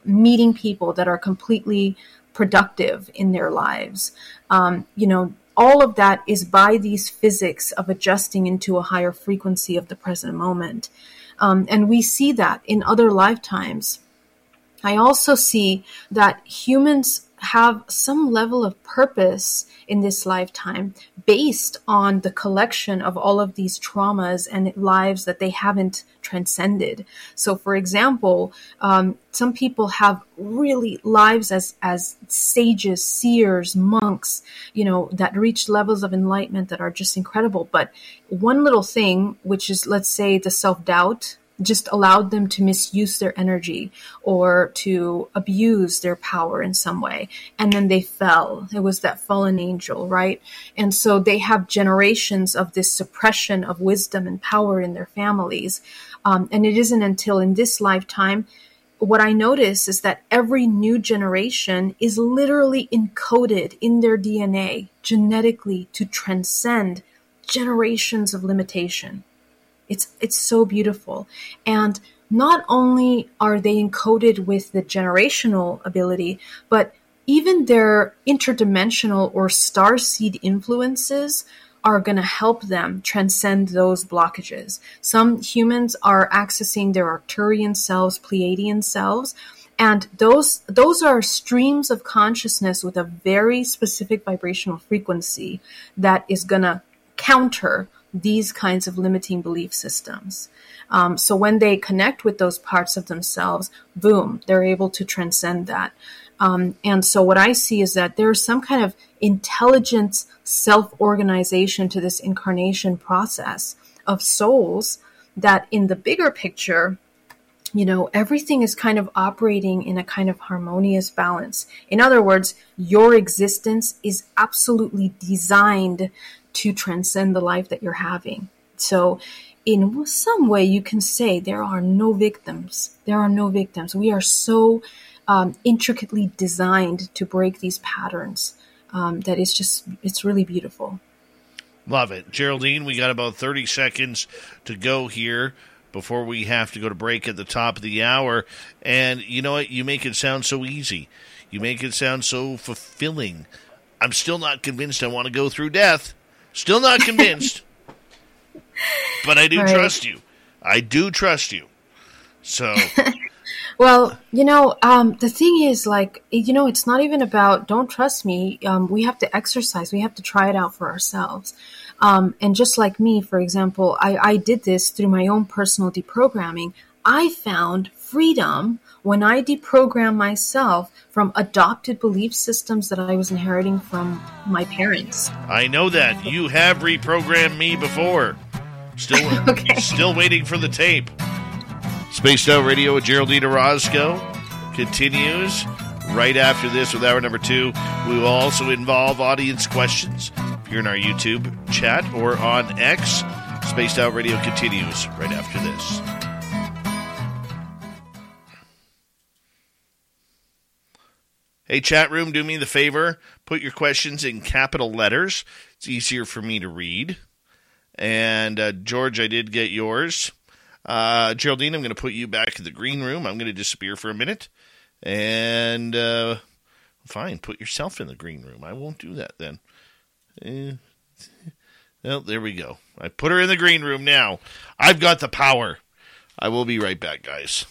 meeting people that are completely productive in their lives. Um, you know, all of that is by these physics of adjusting into a higher frequency of the present moment. Um, and we see that in other lifetimes. I also see that humans have some level of purpose in this lifetime based on the collection of all of these traumas and lives that they haven't transcended. So, for example, um, some people have really lives as as sages, seers, monks, you know, that reach levels of enlightenment that are just incredible. But one little thing, which is let's say the self doubt just allowed them to misuse their energy or to abuse their power in some way. And then they fell. It was that fallen angel, right? And so they have generations of this suppression of wisdom and power in their families. Um, and it isn't until in this lifetime what I notice is that every new generation is literally encoded in their DNA genetically to transcend generations of limitation. It's it's so beautiful. And not only are they encoded with the generational ability, but even their interdimensional or star seed influences are going to help them transcend those blockages. Some humans are accessing their Arcturian selves, Pleiadian selves, and those those are streams of consciousness with a very specific vibrational frequency that is going to counter these kinds of limiting belief systems. Um, so when they connect with those parts of themselves, boom, they're able to transcend that. Um, and so what I see is that there's some kind of intelligent self-organization to this incarnation process of souls that in the bigger picture, you know, everything is kind of operating in a kind of harmonious balance. In other words, your existence is absolutely designed to transcend the life that you're having. So, in some way, you can say there are no victims. There are no victims. We are so um, intricately designed to break these patterns um, that it's just, it's really beautiful. Love it. Geraldine, we got about 30 seconds to go here before we have to go to break at the top of the hour. And you know what? You make it sound so easy. You make it sound so fulfilling. I'm still not convinced I want to go through death. Still not convinced, but I do right. trust you. I do trust you. So. well, you know, um, the thing is, like, you know, it's not even about don't trust me. Um, we have to exercise. We have to try it out for ourselves. Um, and just like me, for example, I, I did this through my own personal deprogramming. I found freedom when I deprogrammed myself from adopted belief systems that I was inheriting from my parents. I know that. You have reprogrammed me before. Still okay. still waiting for the tape. Spaced Out Radio with Geraldine Orozco continues right after this with hour number two. We will also involve audience questions. If you're in our YouTube chat or on X, Spaced Out Radio continues right after this. Hey, chat room, do me the favor. Put your questions in capital letters. It's easier for me to read. And uh, George, I did get yours. Uh, Geraldine, I'm going to put you back in the green room. I'm going to disappear for a minute. And uh, fine, put yourself in the green room. I won't do that then. Eh, well, there we go. I put her in the green room now. I've got the power. I will be right back, guys.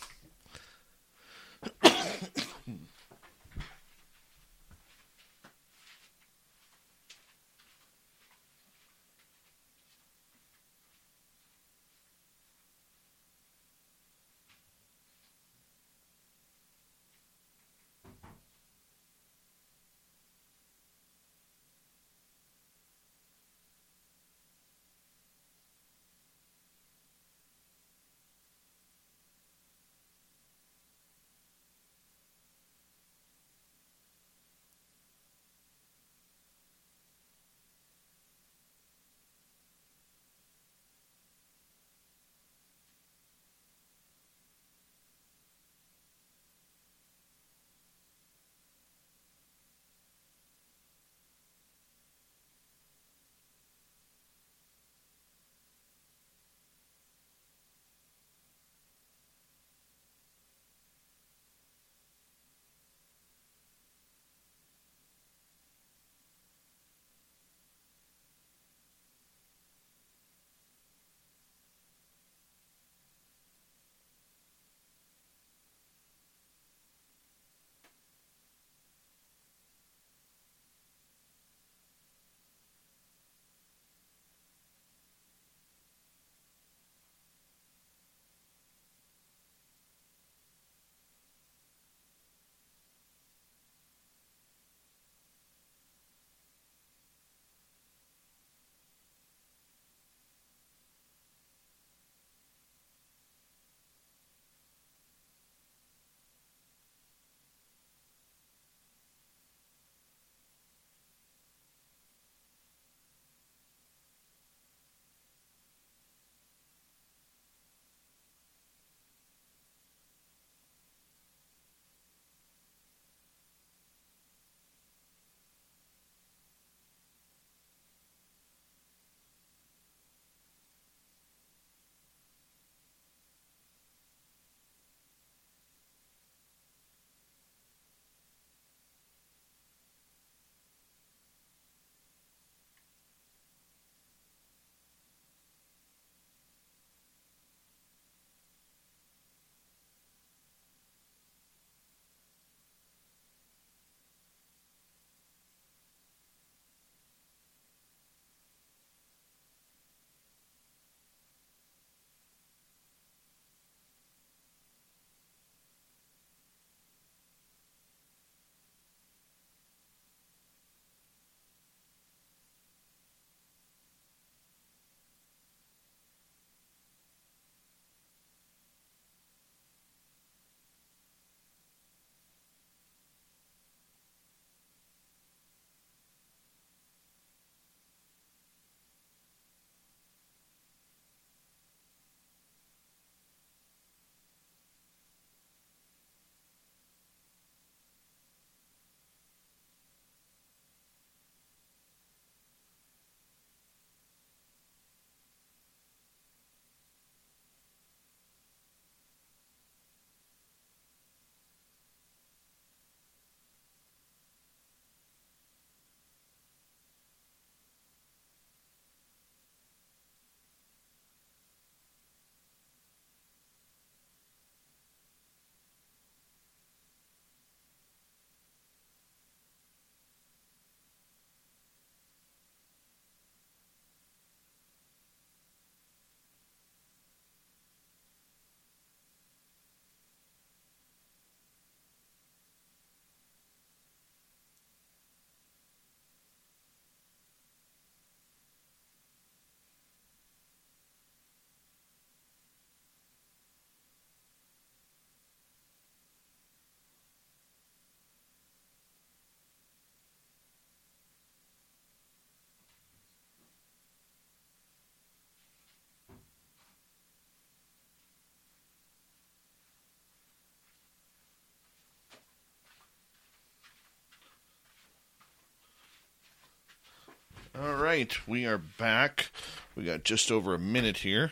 Right, we are back. We got just over a minute here.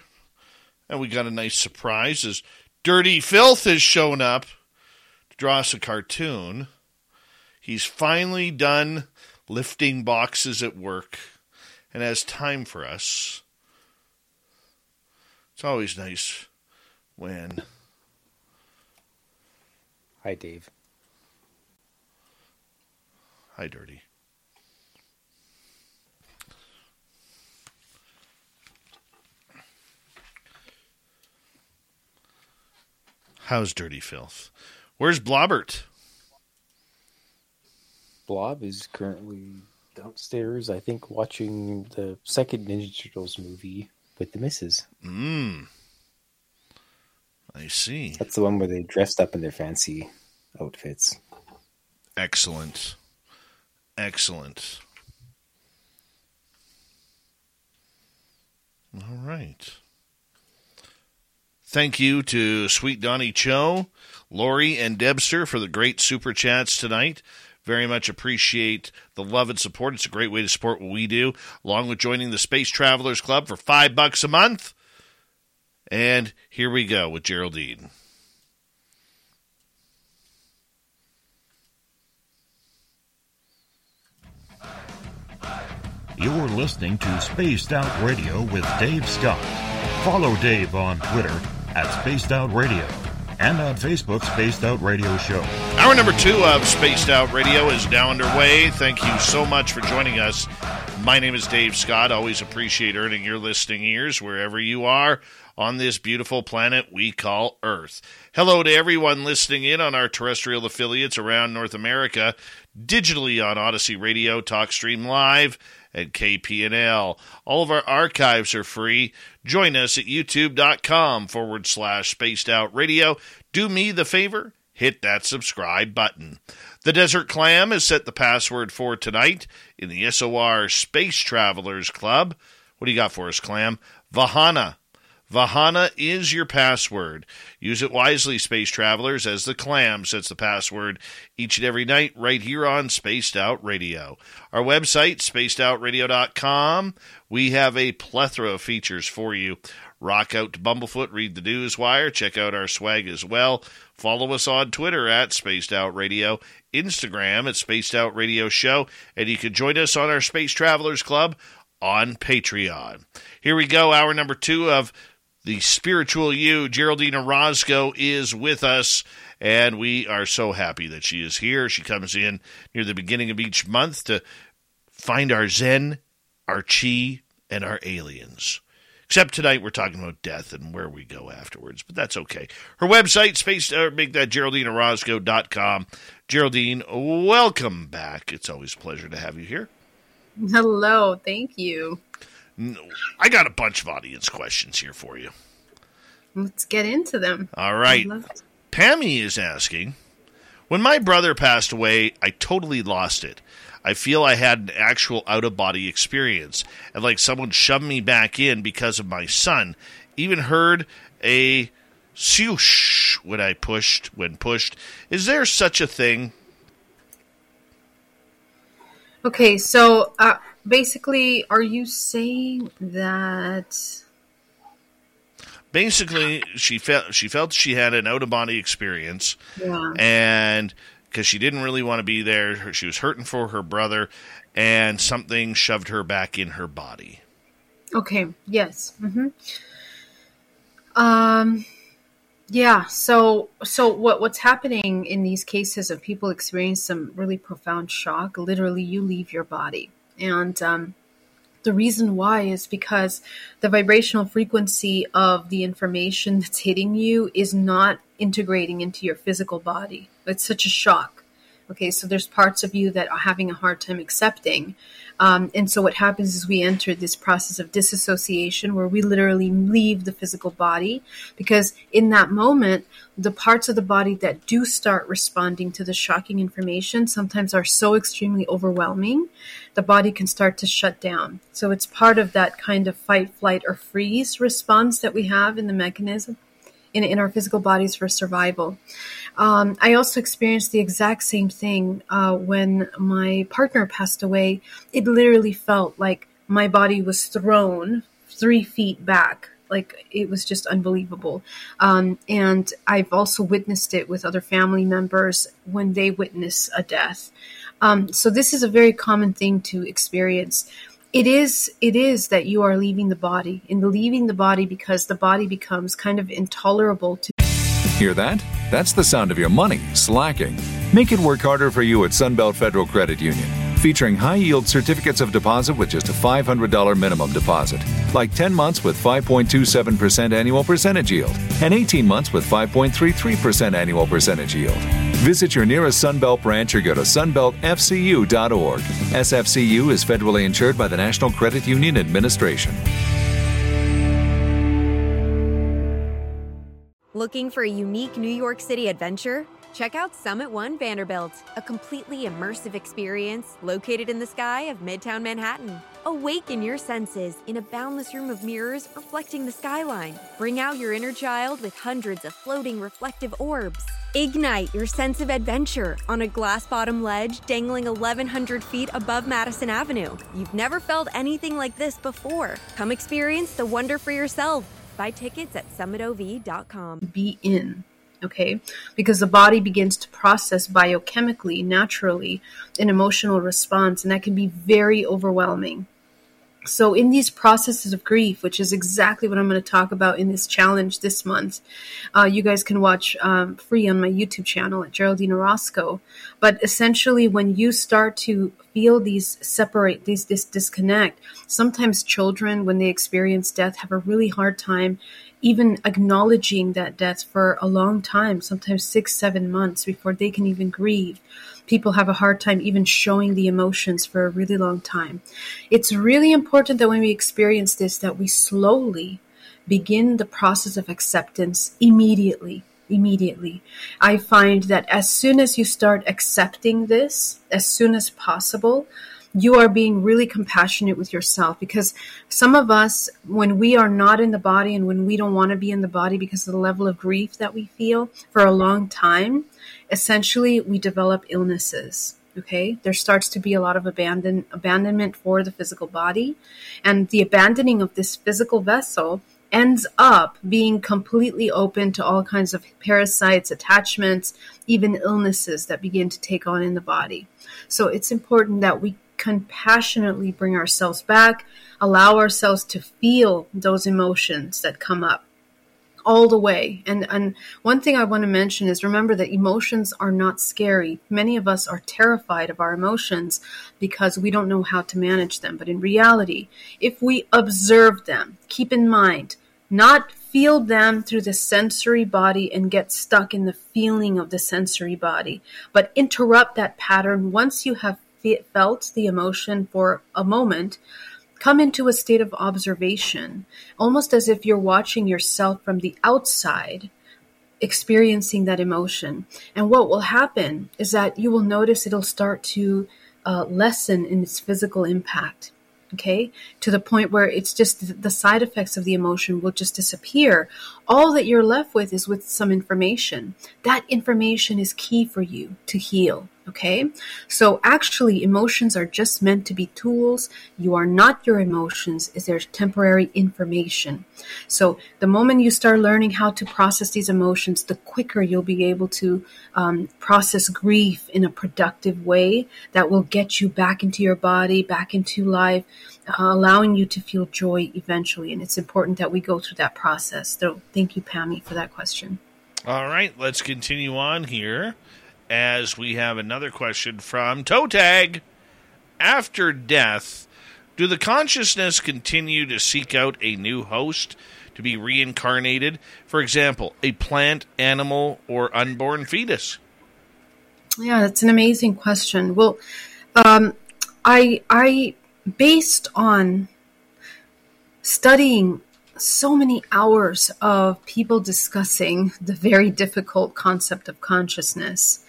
And we got a nice surprise as Dirty Filth has shown up to draw us a cartoon. He's finally done lifting boxes at work and has time for us. It's always nice when. Hi, Dave. Hi, Dirty. How's Dirty Filth? Where's Blobbert? Blob is currently downstairs, I think, watching the second Ninja Turtles movie with the missus. Mmm. I see. That's the one where they dressed up in their fancy outfits. Excellent. Excellent. All right. Thank you to Sweet Donnie Cho, Lori, and Debster for the great super chats tonight. Very much appreciate the love and support. It's a great way to support what we do, along with joining the Space Travelers Club for five bucks a month. And here we go with Geraldine. You're listening to Spaced Out Radio with Dave Scott. Follow Dave on Twitter at Spaced Out Radio and on Facebook, Spaced Out Radio Show. Hour number two of Spaced Out Radio is now underway. Thank you so much for joining us. My name is Dave Scott. Always appreciate earning your listening ears wherever you are on this beautiful planet we call Earth. Hello to everyone listening in on our terrestrial affiliates around North America, digitally on Odyssey Radio, TalkStream Live, and KPNL. All of our archives are free. Join us at youtube.com forward slash spaced out radio. Do me the favor, hit that subscribe button. The Desert Clam has set the password for tonight in the SOR Space Travelers Club. What do you got for us, Clam? Vahana. Vahana is your password. Use it wisely, space travelers, as the clam sets the password each and every night right here on Spaced Out Radio. Our website, spacedoutradio.com. We have a plethora of features for you. Rock out to Bumblefoot, read the news wire, check out our swag as well. Follow us on Twitter at Spaced Out Radio, Instagram at Spaced Out Radio Show, and you can join us on our Space Travelers Club on Patreon. Here we go, hour number two of the spiritual you, Geraldine Orozco, is with us, and we are so happy that she is here. She comes in near the beginning of each month to find our Zen, our Chi, and our aliens. Except tonight we're talking about death and where we go afterwards, but that's okay. Her website, space, uh, make that GeraldineOrozco.com. Geraldine, welcome back. It's always a pleasure to have you here. Hello, thank you. I got a bunch of audience questions here for you. Let's get into them. All right. Pammy is asking When my brother passed away, I totally lost it. I feel I had an actual out of body experience, and like someone shoved me back in because of my son. Even heard a swoosh when I pushed when pushed. Is there such a thing? Okay, so uh, basically, are you saying that? Basically, she felt she felt she had an out of body experience, Yeah. and because she didn't really want to be there, she was hurting for her brother, and something shoved her back in her body. Okay. Yes. hmm Um. Yeah. So, so what what's happening in these cases of people experience some really profound shock? Literally, you leave your body, and um, the reason why is because the vibrational frequency of the information that's hitting you is not integrating into your physical body. It's such a shock. Okay, so there's parts of you that are having a hard time accepting. Um, and so what happens is we enter this process of disassociation where we literally leave the physical body because in that moment, the parts of the body that do start responding to the shocking information sometimes are so extremely overwhelming, the body can start to shut down. So it's part of that kind of fight, flight, or freeze response that we have in the mechanism in, in our physical bodies for survival. Um, I also experienced the exact same thing uh, when my partner passed away. It literally felt like my body was thrown three feet back. Like it was just unbelievable. Um, and I've also witnessed it with other family members when they witness a death. Um, so this is a very common thing to experience. It is it is that you are leaving the body, and leaving the body because the body becomes kind of intolerable to. Hear that? That's the sound of your money slacking. Make it work harder for you at Sunbelt Federal Credit Union featuring high yield certificates of deposit with just a $500 minimum deposit, like 10 months with 5.27% annual percentage yield and 18 months with 5.33% annual percentage yield. Visit your nearest Sunbelt branch or go to sunbeltfcu.org. SFCU is federally insured by the National Credit Union Administration. Looking for a unique New York City adventure? Check out Summit One Vanderbilt, a completely immersive experience located in the sky of Midtown Manhattan. Awaken your senses in a boundless room of mirrors reflecting the skyline. Bring out your inner child with hundreds of floating reflective orbs. Ignite your sense of adventure on a glass bottom ledge dangling 1,100 feet above Madison Avenue. You've never felt anything like this before. Come experience the wonder for yourself. Buy tickets at summitov.com. Be in okay? Because the body begins to process biochemically naturally an emotional response and that can be very overwhelming. So in these processes of grief which is exactly what i'm going to talk about in this challenge this month uh, you guys can watch um, free on my youtube channel at geraldine orozco. But essentially when you start to feel these separate these this disconnect sometimes children when they experience death have a really hard time even acknowledging that death for a long time, sometimes six, seven months before they can even grieve. People have a hard time even showing the emotions for a really long time. It's really important that when we experience this, that we slowly begin the process of acceptance immediately. Immediately. I find that as soon as you start accepting this, as soon as possible, you are being really compassionate with yourself because some of us, when we are not in the body and when we don't want to be in the body because of the level of grief that we feel for a long time, essentially we develop illnesses. Okay, there starts to be a lot of abandon abandonment for the physical body, and the abandoning of this physical vessel ends up being completely open to all kinds of parasites, attachments, even illnesses that begin to take on in the body. So it's important that we compassionately bring ourselves back, allow ourselves to feel those emotions that come up all the way. And and one thing I want to mention is remember that emotions are not scary. Many of us are terrified of our emotions because we don't know how to manage them. But in reality, if we observe them, keep in mind, not feel them through the sensory body and get stuck in the feeling of the sensory body, but interrupt that pattern once you have felt the emotion for a moment, come into a state of observation, almost as if you're watching yourself from the outside experiencing that emotion. And what will happen is that you will notice it'll start to uh, lessen in its physical impact okay to the point where it's just the side effects of the emotion will just disappear all that you're left with is with some information that information is key for you to heal Okay, so actually, emotions are just meant to be tools. You are not your emotions, is there temporary information. So, the moment you start learning how to process these emotions, the quicker you'll be able to um, process grief in a productive way that will get you back into your body, back into life, allowing you to feel joy eventually. And it's important that we go through that process. So, thank you, Pammy, for that question. All right, let's continue on here as we have another question from Toe Tag. After death, do the consciousness continue to seek out a new host to be reincarnated? For example, a plant, animal, or unborn fetus? Yeah, that's an amazing question. Well, um, I, I, based on studying so many hours of people discussing the very difficult concept of consciousness,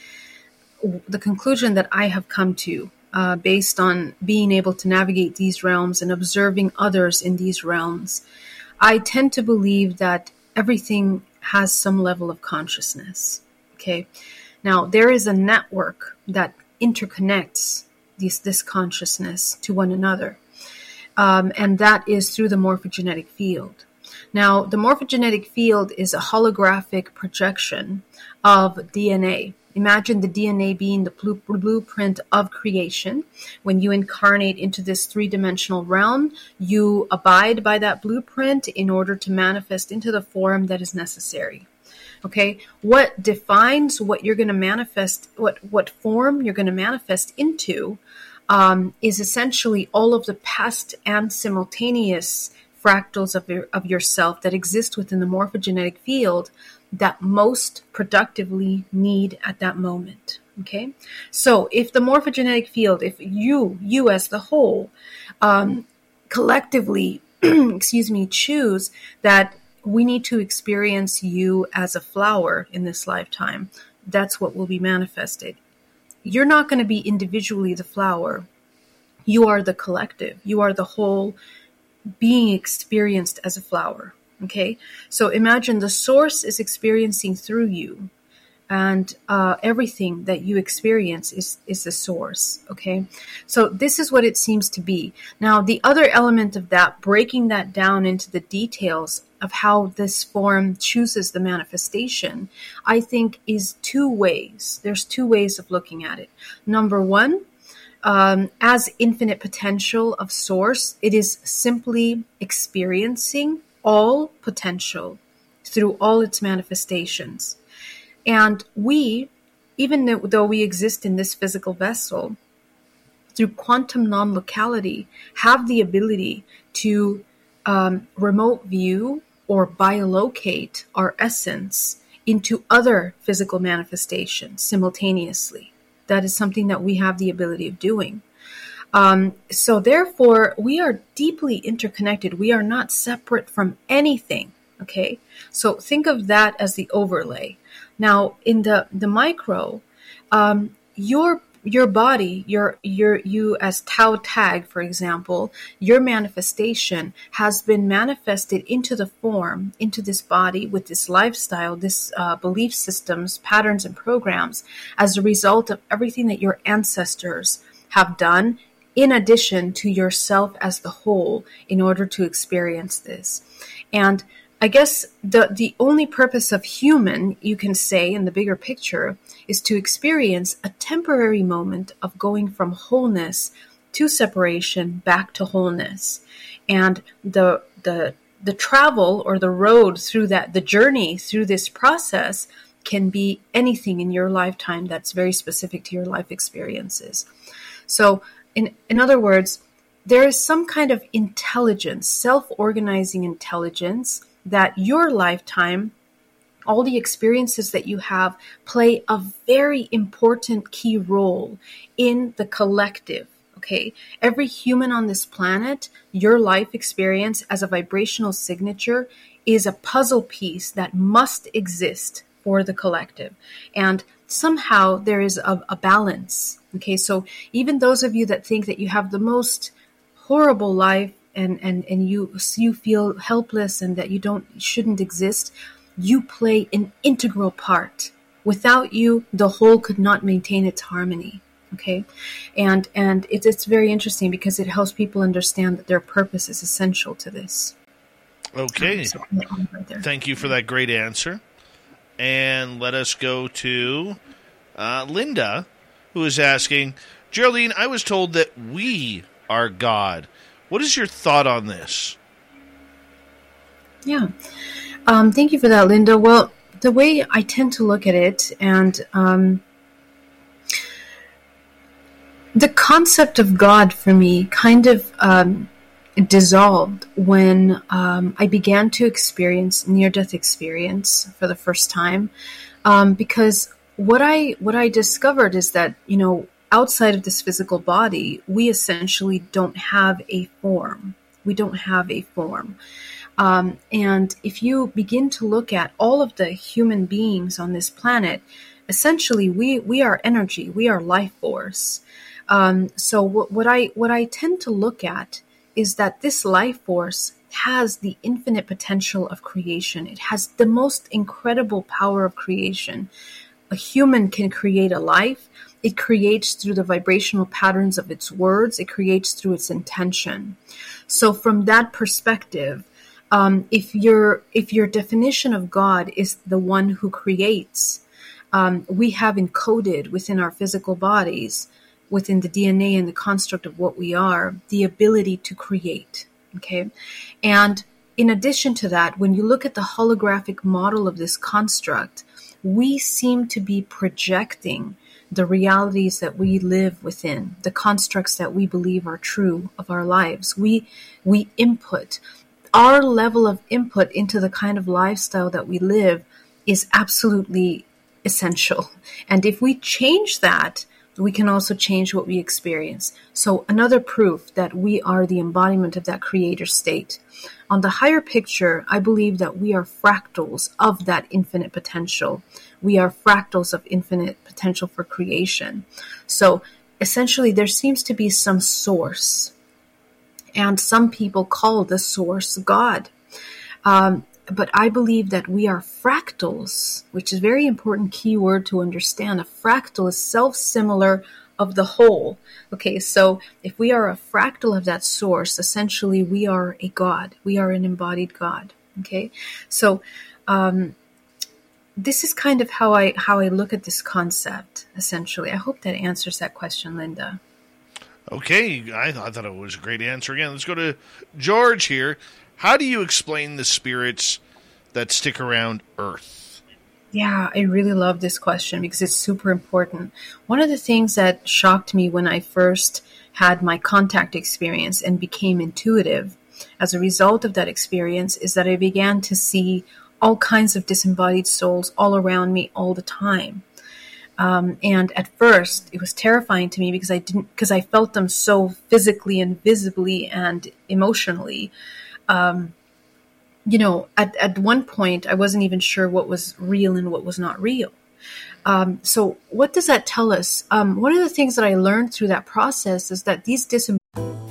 the conclusion that I have come to uh, based on being able to navigate these realms and observing others in these realms, I tend to believe that everything has some level of consciousness. Okay. Now, there is a network that interconnects these, this consciousness to one another. um, and that is through the morphogenetic field. Now, the morphogenetic field is a holographic projection of DNA. Imagine the DNA being the blueprint of creation. When you incarnate into this three dimensional realm, you abide by that blueprint in order to manifest into the form that is necessary. Okay, what defines what you're going to manifest, what what form you're going to manifest into, um, is essentially all of the past and simultaneous fractals of your, of yourself that exist within the morphogenetic field that most productively need at that moment. Okay, so if the morphogenetic field, if you, you as the whole, um, collectively, excuse me, choose that we need to experience you as a flower in this lifetime, that's what will be manifested. You're not going to be individually the flower. You are the collective. You are the whole being experienced as a flower. Okay, so imagine the source is experiencing through you, and uh, everything that you experience is is the source. Okay, so this is what it seems to be. Now, the other element of that, breaking that down into the details of how this form chooses the manifestation, I think is two ways. There's two ways of looking at it. Number one, um, as infinite potential of source, it is simply experiencing all potential through all its manifestations. And we, even though we exist in this physical vessel, through quantum non locality, have the ability to um, remote view or biolocate our essence into other physical manifestations simultaneously. That is something that we have the ability of doing. Um, so therefore, we are deeply interconnected. We are not separate from anything. Okay, so think of that as the overlay. Now, in the the micro, um, your your body, your your you as Toe Tag, for example, your manifestation has been manifested into the form, into this body with this lifestyle, this uh, belief systems, patterns, and programs as a result of everything that your ancestors have done in addition to yourself as the whole in order to experience this. And I guess the, the only purpose of human, you can say in the bigger picture, is to experience a temporary moment of going from wholeness to separation back to wholeness. And the, the, the travel or the road through that, the journey through this process can be anything in your lifetime that's very specific to your life experiences. So in, in other words, there is some kind of intelligence, self organizing intelligence, that your lifetime, all the experiences that you have, play a very important key role in the collective. Okay, every human on this planet, your life experience as a vibrational signature is a puzzle piece that must exist for the collective. And somehow there is a, a balance. Okay, so even those of you that think that you have the most horrible life and, and, and you you feel helpless and that you don't shouldn't exist, you play an integral part. Without you, the whole could not maintain its harmony. Okay, and and it's it's very interesting because it helps people understand that their purpose is essential to this. Okay, so, right thank you for that great answer. And let us go to uh, Linda, who is asking Geraldine, I was told that we are God. What is your thought on this? Yeah. Um, thank you for that, Linda. Well, the way I tend to look at it, and um, the concept of God for me kind of um, dissolved when um, I began to experience near-death experience for the first time, um, because what I what I discovered is that you know outside of this physical body, we essentially don't have a form. We don't have a form. Um, and if you begin to look at all of the human beings on this planet, essentially we we are energy. We are life force. Um, so what, what I what I tend to look at is that this life force has the infinite potential of creation. It has the most incredible power of creation. a human can create a life, it creates through the vibrational patterns of its words, it creates through its intention. So, from that perspective, um, if your if your definition of God is the one who creates, um, we have encoded within our physical bodies, within the DNA and the construct of what we are, the ability to create. Okay, and in addition to that, when you look at the holographic model of this construct, we seem to be projecting the realities that we live within, the constructs that we believe are true of our lives. We we input our level of input into the kind of lifestyle that we live is absolutely essential. And if we change that, we can also change what we experience. So, another proof that we are the embodiment of that creator state. On the higher picture, I believe that we are fractals of that infinite potential. We are fractals of infinite potential for creation. So, essentially, there seems to be some source and some people call the source God. Um, but I believe that we are fractals, which is a very important keyword to understand. A fractal is self-similar of the whole. Okay, so if we are a fractal of that source, essentially we are a God. We are an embodied God. Okay, so um, this is kind of how I how I look at this concept. Essentially, I hope that answers that question, Linda. Okay, I, I thought it was a great answer again. Let's go to George here. How do you explain the spirits that stick around Earth? Yeah, I really love this question because it's super important. One of the things that shocked me when I first had my contact experience and became intuitive as a result of that experience is that I began to see all kinds of disembodied souls all around me all the time. Um, and at first, it was terrifying to me because I didn't because I felt them so physically and visibly and emotionally. Um, you know, at at one point, I wasn't even sure what was real and what was not real. Um, so, what does that tell us? Um, one of the things that I learned through that process is that these disembodied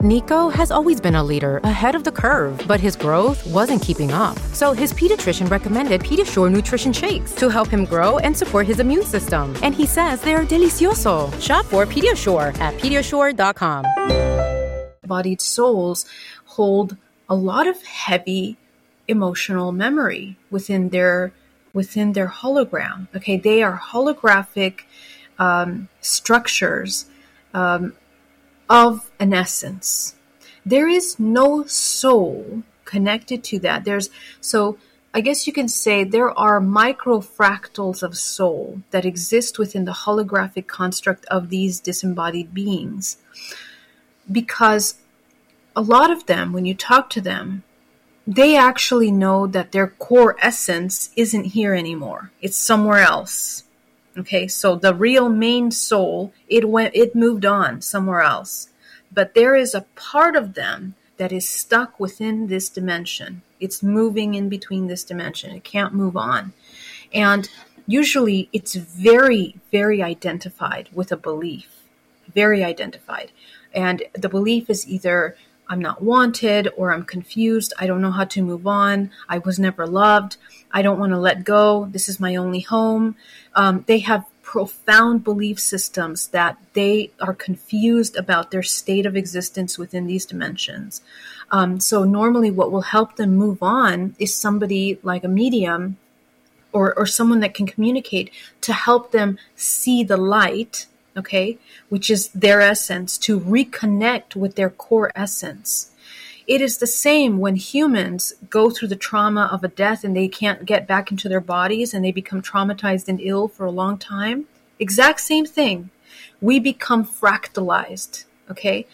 Nico has always been a leader, ahead of the curve, but his growth wasn't keeping up. So his pediatrician recommended Pediasure nutrition shakes to help him grow and support his immune system. And he says they're delicioso. Shop for Pediasure at pediasure.com. Bodied souls hold a lot of heavy emotional memory within their within their hologram. Okay, they are holographic um, structures um, of an essence. There is no soul connected to that. There's so I guess you can say there are microfractals of soul that exist within the holographic construct of these disembodied beings. Because a lot of them, when you talk to them, they actually know that their core essence isn't here anymore. It's somewhere else. Okay, so the real main soul, it went, it moved on somewhere else. But there is a part of them that is stuck within this dimension. It's moving in between this dimension. It can't move on. And usually it's very, very identified with a belief. Very identified. And the belief is either I'm not wanted or I'm confused. I don't know how to move on. I was never loved. I don't want to let go. This is my only home. Um, they have profound belief systems that they are confused about their state of existence within these dimensions. Um, so, normally, what will help them move on is somebody like a medium or, or someone that can communicate to help them see the light okay, which is their essence, to reconnect with their core essence. It is the same when humans go through the trauma of a death and they can't get back into their bodies and they become traumatized and ill for a long time. Exact same thing. We become fractalized, okay?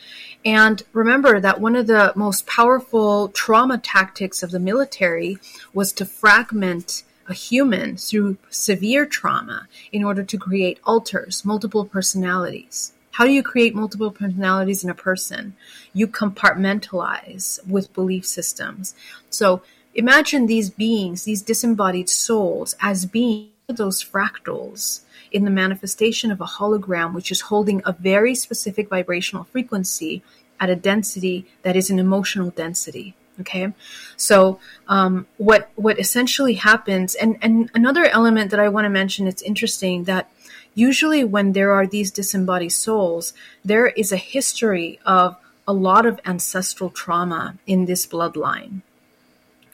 And remember that one of the most powerful trauma tactics of the military was to fragment a human through severe trauma in order to create alters, multiple personalities. How do you create multiple personalities in a person? You compartmentalize with belief systems. So imagine these beings, these disembodied souls, as being those fractals in the manifestation of a hologram, which is holding a very specific vibrational frequency at a density that is an emotional density. Okay, so um, what what essentially happens, and and another element that I want to mention, it's interesting that usually when there are these disembodied souls, there is a history of a lot of ancestral trauma in this bloodline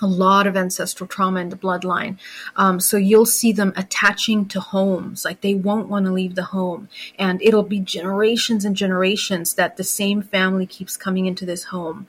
a lot of ancestral trauma in the bloodline. Um, so you'll see them attaching to homes, like they won't want to leave the home. And it'll be generations and generations that the same family keeps coming into this home.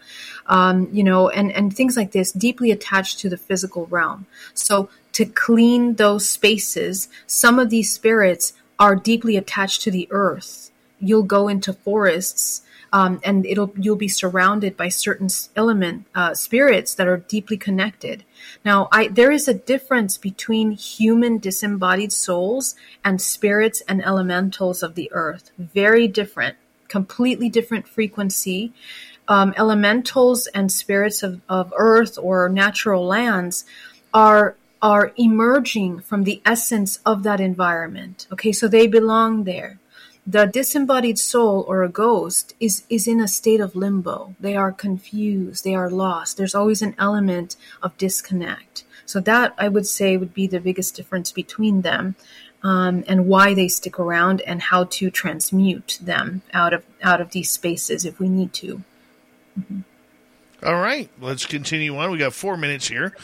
Um, you know, and, and things like this, deeply attached to the physical realm. So to clean those spaces, some of these spirits are deeply attached to the earth. You'll go into forests um, and it'll you'll be surrounded by certain element uh, spirits that are deeply connected. Now, I, there is a difference between human disembodied souls and spirits and elementals of the earth. Very different, completely different frequency. Um, elementals and spirits of, of earth or natural lands are are emerging from the essence of that environment. Okay, so they belong there. The disembodied soul or a ghost is is in a state of limbo. They are confused. They are lost. There's always an element of disconnect. So that i would say would be the biggest difference between them um, and why they stick around and how to transmute them out of out of these spaces if we need to. Mm-hmm. All right let's continue on. We got four minutes here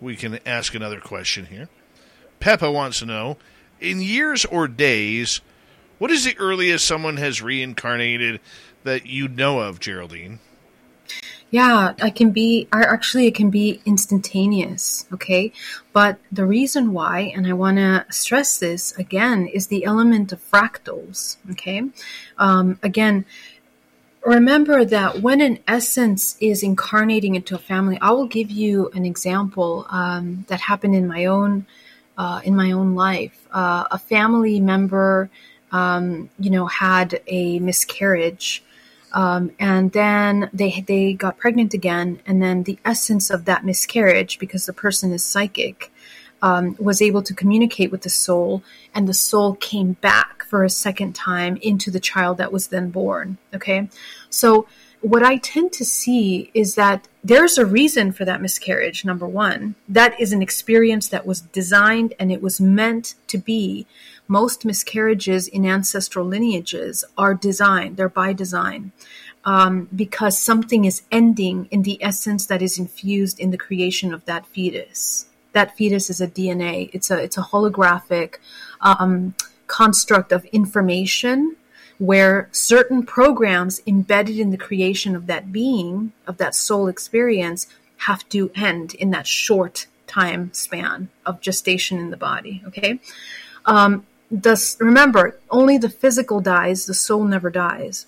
we can ask another question here peppa wants to know in years or days what is the earliest someone has reincarnated that you know of, Geraldine? Yeah, I can be, actually, it can be instantaneous, okay? But the reason why, and I want to stress this again, is the element of fractals, okay? Um, again, remember that when an essence is incarnating into a family, I will give you an example um, that happened in my own. Uh, in my own life, uh, a family member um, you know, had a miscarriage. Um, and then they they got pregnant again, and then the essence of that miscarriage, because the person is psychic, um, was able to communicate with the soul, and the soul came back for a second time into the child that was then born. Okay, so what I tend to see is that there's a reason for that miscarriage. Number one, that is an experience that was designed and it was meant to be most miscarriages in ancestral lineages are designed, they're by design. Um, because something is ending in the essence that is infused in the creation of that fetus. That fetus is a DNA. It's a it's a holographic um, construct of information where certain programs embedded in the creation of that being, of that soul experience, have to end in that short time span of gestation in the body. Okay, um, Thus, remember, only the physical dies, the soul never dies.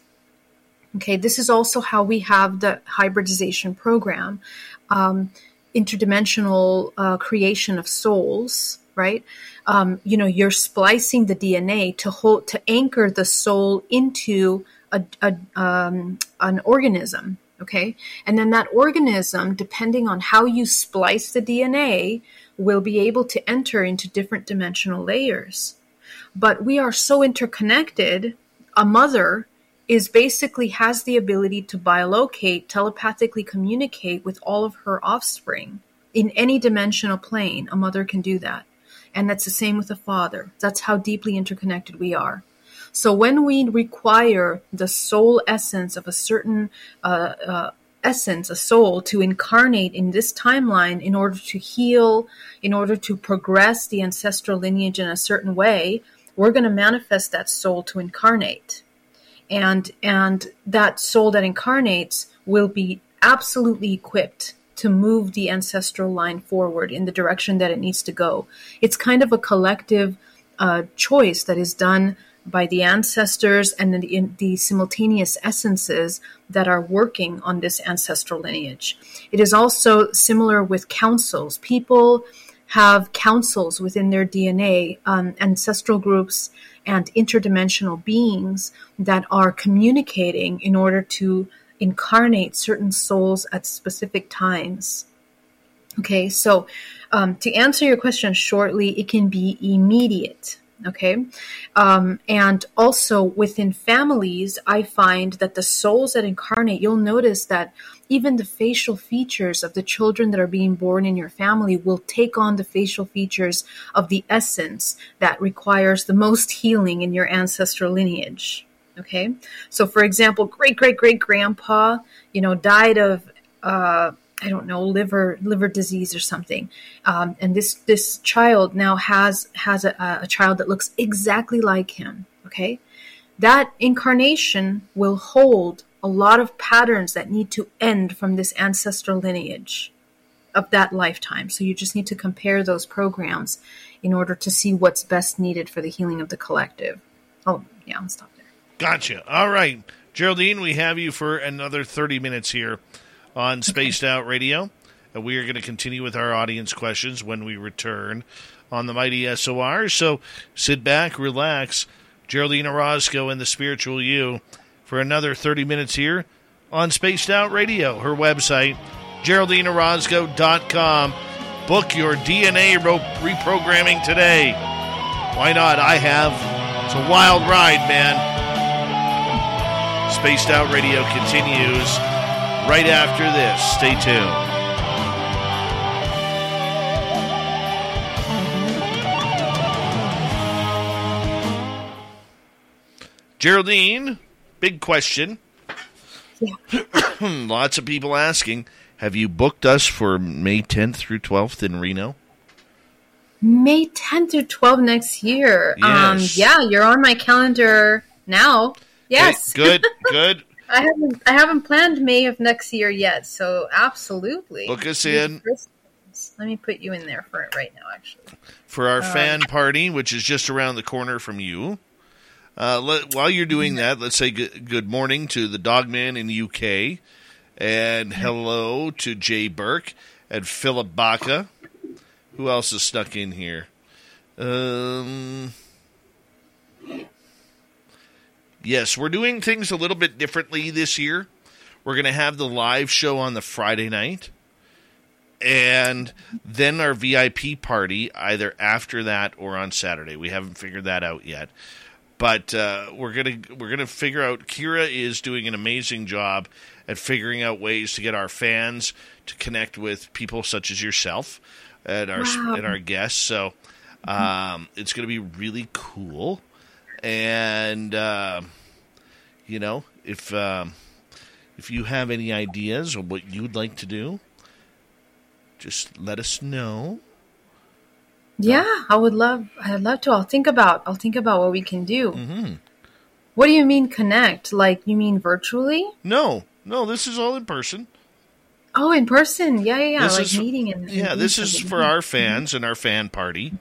Okay, this is also how we have the hybridization program, um, interdimensional uh, creation of souls. Right, um, you know, you're splicing the DNA to hold to anchor the soul into a, a um, an organism. Okay, and then that organism, depending on how you splice the DNA, will be able to enter into different dimensional layers. But we are so interconnected. A mother is basically has the ability to biolocate, telepathically communicate with all of her offspring in any dimensional plane. A mother can do that. And that's the same with a father. That's how deeply interconnected we are. So when we require the soul essence of a certain uh, uh, essence, a soul, to incarnate in this timeline in order to heal, in order to progress the ancestral lineage in a certain way, we're going to manifest that soul to incarnate. And, and that soul that incarnates will be absolutely equipped to move the ancestral line forward in the direction that it needs to go. It's kind of a collective uh, choice that is done by the ancestors and the, the, simultaneous essences that are working on this ancestral lineage. It is also similar with councils. People have councils within their DNA, um, ancestral groups and interdimensional beings that are communicating in order to incarnate certain souls at specific times. Okay, so um, to answer your question shortly, it can be immediate. Okay, um, and also within families, I find that the souls that incarnate, you'll notice that even the facial features of the children that are being born in your family will take on the facial features of the essence that requires the most healing in your ancestral lineage. Okay, so for example, great great great grandpa, you know, died of uh, I don't know liver liver disease or something, um, and this this child now has has a, a child that looks exactly like him. Okay, that incarnation will hold a lot of patterns that need to end from this ancestral lineage of that lifetime. So you just need to compare those programs in order to see what's best needed for the healing of the collective. Oh, yeah, I'll stop there. Gotcha. All right. Geraldine, we have you for another 30 minutes here on Spaced Out Radio. And we are going to continue with our audience questions when we return on the Mighty SOR. So sit back, relax. Geraldine Orozco and the Spiritual You for another 30 minutes here on Spaced Out Radio. Her website, GeraldineOrozco.com. Book your DNA reprogramming today. Why not? I have. It's a wild ride, man. Spaced Out Radio continues right after this. Stay tuned. Geraldine, big question. Yeah. Lots of people asking Have you booked us for May 10th through 12th in Reno? May 10th through 12th next year. Um, Yes. Um, yeah, you're on my calendar now. Yes. Okay, good, good. I haven't I haven't planned May of next year yet, so absolutely. Book us in. Let me put you in there for it right now, actually. for our Um, fan party, which is just around the corner from you. Uh, let, while you're doing that, let's say good, morning to the Dogman in UK, and hello to Jay Burke and Philip Baca. Who else is stuck in here? Um, yes, we're doing things a little bit differently this year. We're going to have the live show on the Friday night and then our VIP party either after that or on Saturday. We haven't figured that out yet, but uh, we're gonna we're gonna figure out. Kira is doing an amazing job at figuring out ways to get our fans to connect with people such as yourself and our Wow. and our guests. So um, it's gonna be really cool, and uh, you know if. Um, if you have any ideas of what you'd like to do, just let us know. Yeah, I would love I'd love to. I'll think about I'll think about what we can do. Mm-hmm. What do you mean connect? Like you mean virtually? No, no, this is all in person. Oh, in person. Yeah, yeah, yeah. This like is- meeting and, and Yeah, this is something. for our fans and our fan party.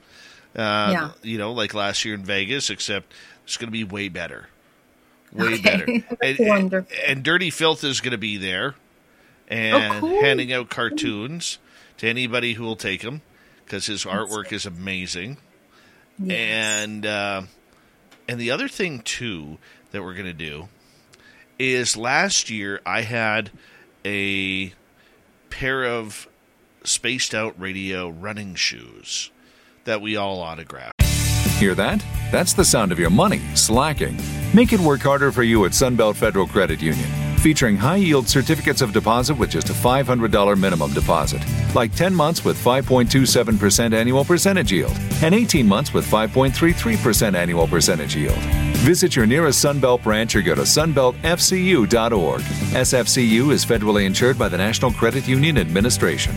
Uh, Yeah. You know, like last year in Vegas, except it's going to be way better. Way Okay, better. And, and, wonderful. and Dirty Filth is going to be there and Oh, cool. handing out cartoons to anybody who will take them because his artwork is amazing. And uh, and the other thing too that we're going to do is last year I had a pair of spaced out radio running shoes that we all autographed. Hear that? That's the sound of your money slacking. Make it work harder for you at Sunbelt Federal Credit Union. Featuring high yield certificates of deposit with just a $500 minimum deposit. Like 10 months with 5.27% annual percentage yield and 18 months with 5.33% annual percentage yield. Visit your nearest Sunbelt branch or go to sunbeltfcu.org. SFCU is federally insured by the National Credit Union Administration.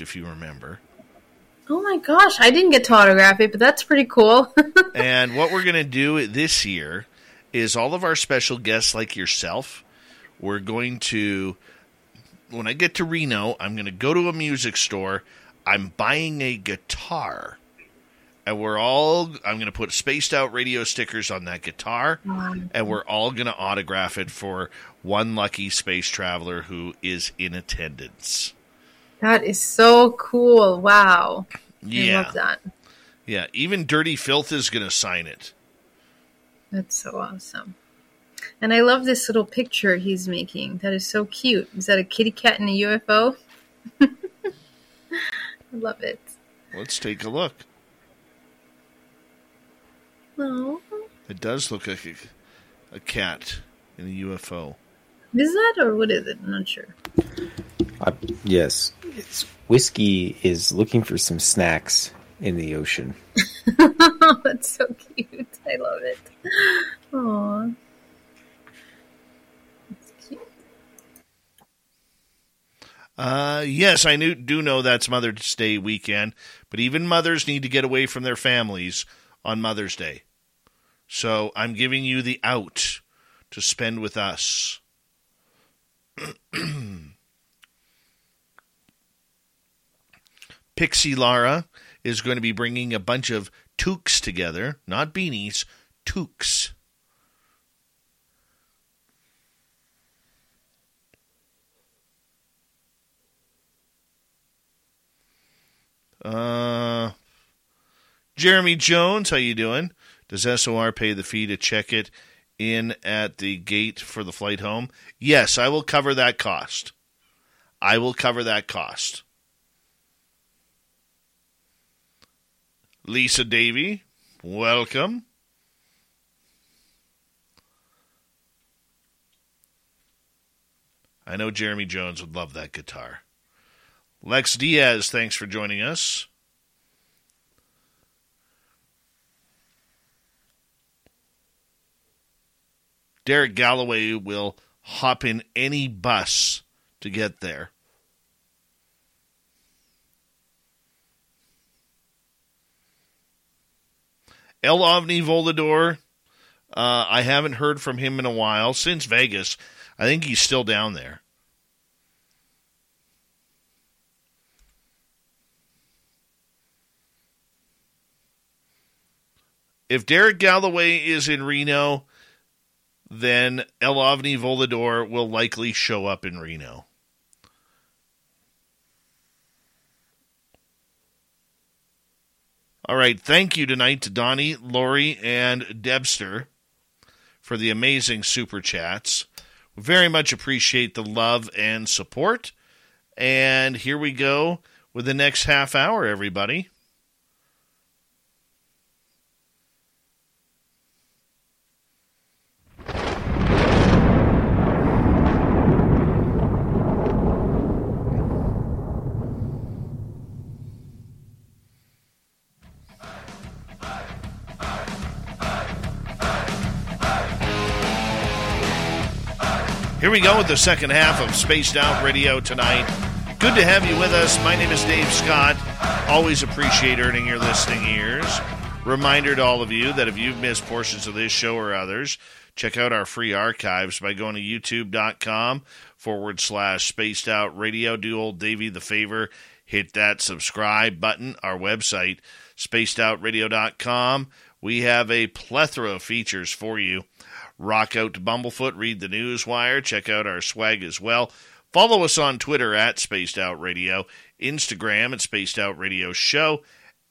If you remember. Oh my gosh, I didn't get to autograph it, but that's pretty cool. and what we're going to do this year is all of our special guests, like yourself, we're going to, when I get to Reno, I'm going to go to a music store. I'm buying a guitar. And we're all, I'm going to put spaced out radio stickers on that guitar. And we're all going to autograph it for one lucky space traveler who is in attendance. That is so cool. Wow. Yeah. I love that. Yeah, even Dirty Filth is going to sign it. That's so awesome. And I love this little picture he's making. That is so cute. Is that a kitty cat in a UFO? I love it. Let's take a look. Oh, It does look like a, a cat in a UFO. Is that or what is it? I'm not sure. Uh, yes, it's whiskey is looking for some snacks in the ocean. That's so cute. I love it. Aww. Uh, yes, I knew, do know that's Mother's Day weekend, but even mothers need to get away from their families on Mother's Day. So I'm giving you the out to spend with us. Pixie Lara is going to be bringing a bunch of toques together, not beanies, toques. Uh, Jeremy Jones, how you doing? Does SOR pay the fee to check it in at the gate for the flight home? Yes, I will cover that cost. I will cover that cost. Lisa Davy, welcome. I know Jeremy Jones would love that guitar. Lex Diaz, thanks for joining us. Derek Galloway will hop in any bus to get there. El Ovni Volador, uh, I haven't heard from him in a while since Vegas. I think he's still down there. If Derek Galloway is in Reno, then El Ovni Volador will likely show up in Reno. All right. Thank you tonight to Donnie, Lori, and Debster for the amazing super chats. We very much appreciate the love and support. And here we go with the next half hour, everybody. Here we go with the second half of Spaced Out Radio tonight. Good to have you with us. My name is Dave Scott. Always appreciate earning your listening ears. Reminder to all of you that if you've missed portions of this show or others, check out our free archives by going to youtube.com forward slash spaced out radio. Do old Davey the favor, hit that subscribe button. Our website, spacedoutradio.com. We have a plethora of features for you. Rock out to Bumblefoot, read the news wire, check out our swag as well. Follow us on Twitter at Spaced Out Radio, Instagram at Spaced Out Radio Show,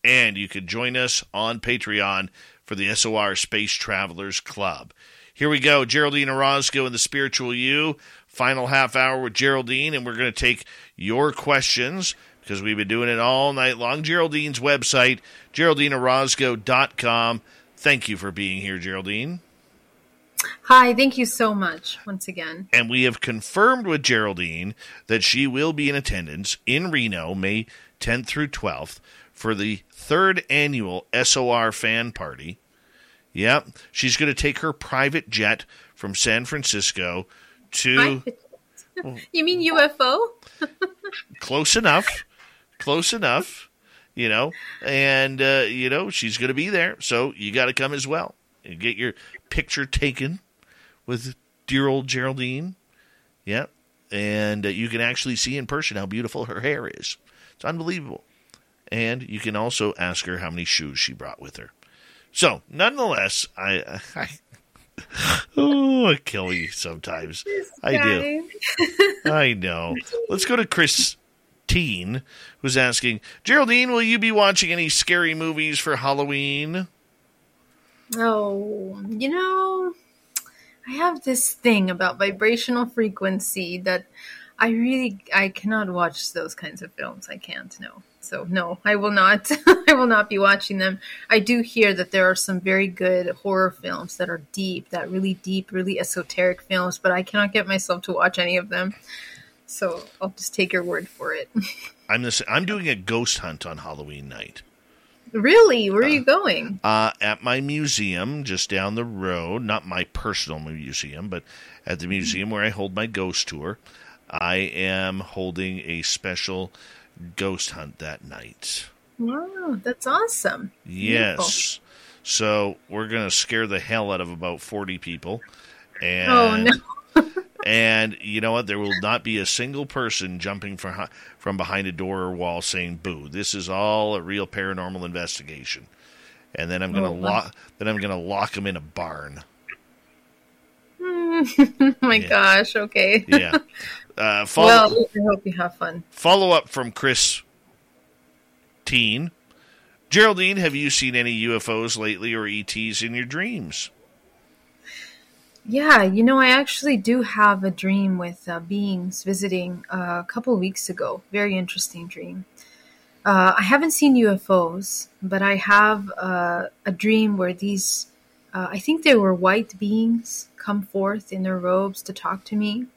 and you can join us on Patreon for the SOR Space Travelers Club. Here we go, Geraldine Orozco and the Spiritual You. Final half hour with Geraldine, and we're going to take your questions because we've been doing it all night long. Geraldine's website, geraldineorozco.com. Thank you for being here, Geraldine. Hi, thank you so much once again. And we have confirmed with Geraldine that she will be in attendance in Reno May 10th through 12th for the third annual SOR fan party. Yep, she's going to take her private jet from San Francisco to You mean UFO? close enough, close enough. you know, and uh, you know she's going to be there, so you got to come as well and get your picture taken with dear old Geraldine. Yeah, and uh, you can actually see in person how beautiful her hair is. It's unbelievable. And you can also ask her how many shoes she brought with her. So, nonetheless, I, I oh, I kill you sometimes. I do. I know. Let's go to Christine, who's asking Geraldine, will you be watching any scary movies for Halloween? Oh, you know, I have this thing about vibrational frequency that I really I cannot watch those kinds of films. I can't. No. So no, I will not. I will not be watching them. I do hear that there are some very good horror films that are deep, that really deep, really esoteric films, but I cannot get myself to watch any of them. So I'll just take your word for it. I'm this. I'm doing a ghost hunt on Halloween night. Really? Where are you going? Uh, at my museum just down the road, not my personal museum, but at the museum where I hold my ghost tour. I am holding a special ghost hunt that night. Wow, that's awesome. Yes. Beautiful. So we're going to scare the hell out of about 40 people. And, oh, no. And you know what? There will not be a single person jumping from, from behind a door or wall saying boo. This is all a real paranormal investigation. And then I'm going to oh, lock then I'm to lock them in a barn. oh my yeah. gosh, okay. yeah. Uh, follow, well, I hope you have fun. Follow up from Chris Teen. Geraldine, have you seen any UFOs lately or ETs in your dreams? Yeah, you know, I actually do have a dream with uh, beings visiting uh, a couple weeks ago. Very interesting dream. Uh, I haven't seen UFOs, but I have uh, a dream where these, uh, I think they were white beings, come forth in their robes to talk to me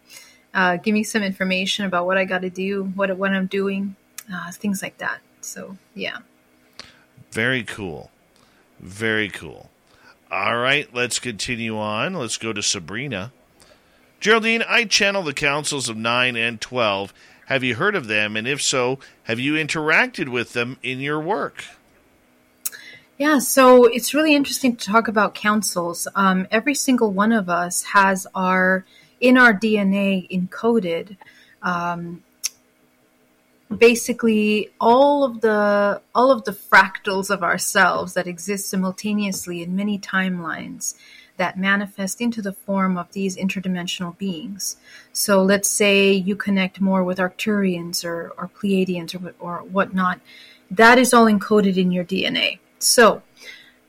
uh, give me some information about what I got to do, what what I'm doing, uh, things like that. So yeah. Very cool. Very cool. All right, let's continue on. Let's go to Sabrina. Geraldine, I channel the councils of 9 and 12. Have you heard of them? And if so, have you interacted with them in your work? Yeah, so it's really interesting to talk about councils. Um, every single one of us has our in our DNA encoded um, basically all of the all of the fractals of ourselves that exist simultaneously in many timelines that manifest into the form of these interdimensional beings. So let's say you connect more with Arcturians or, or Pleiadians or, or whatnot. That is all encoded in your DNA. So,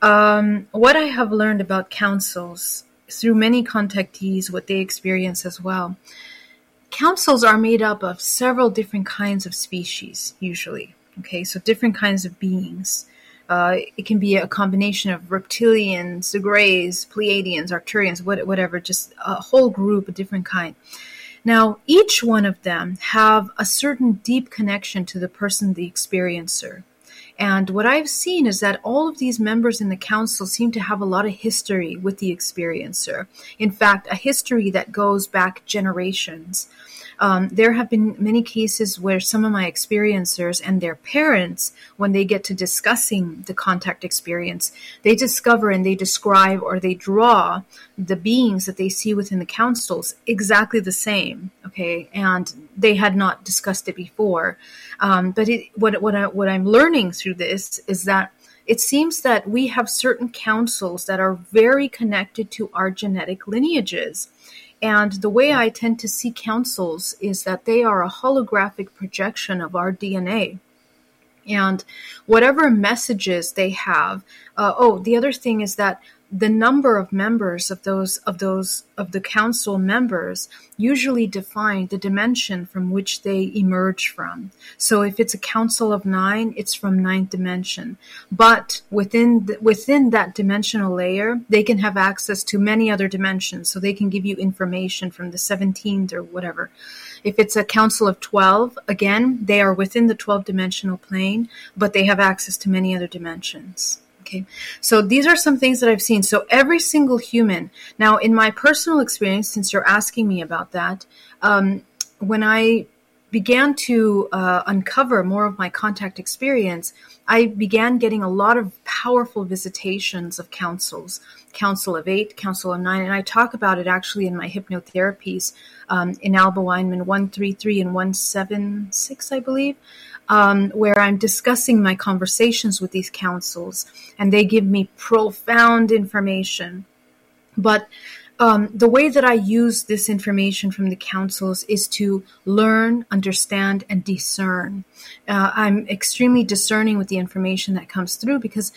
um, what I have learned about councils through many contactees what they experience as well. Councils are made up of several different kinds of species, usually. Okay, so different kinds of beings. Uh, it can be a combination of reptilians, the Greys, Pleiadians, Arcturians, whatever, just a whole group, a different kind. Now, each one of them have a certain deep connection to the person, the experiencer. And what I've seen is that all of these members in the council seem to have a lot of history with the experiencer. In fact, a history that goes back generations. Um, there have been many cases where some of my experiencers and their parents, when they get to discussing the contact experience, they discover and they describe or they draw the beings that they see within the councils exactly the same. Okay, and they had not discussed it before. Um, but it, what what I, what I'm learning through this is that it seems that we have certain councils that are very connected to our genetic lineages. And the way I tend to see councils is that they are a holographic projection of our DNA. And whatever messages they have, uh, oh, the other thing is that the number of members of those of those of the council members usually define the dimension from which they emerge from. So if it's a council of nine, it's from ninth dimension. But within the, within that dimensional layer, they can have access to many other dimensions. So they can give you information from the seventeenth or whatever. If it's a council of 12, again, they are within the 12 dimensional plane, but they have access to many other dimensions. Okay, so these are some things that I've seen. So every single human, now in my personal experience, since you're asking me about that, um, when I began to uh, uncover more of my contact experience, I began getting a lot of powerful visitations of councils, Council of Eight, Council of Nine, and I talk about it actually in my hypnotherapies um, in Alba Weinman 133 and 176, I believe, um, where I'm discussing my conversations with these councils, and they give me profound information. But um, the way that I use this information from the councils is to learn, understand, and discern. Uh, I'm extremely discerning with the information that comes through because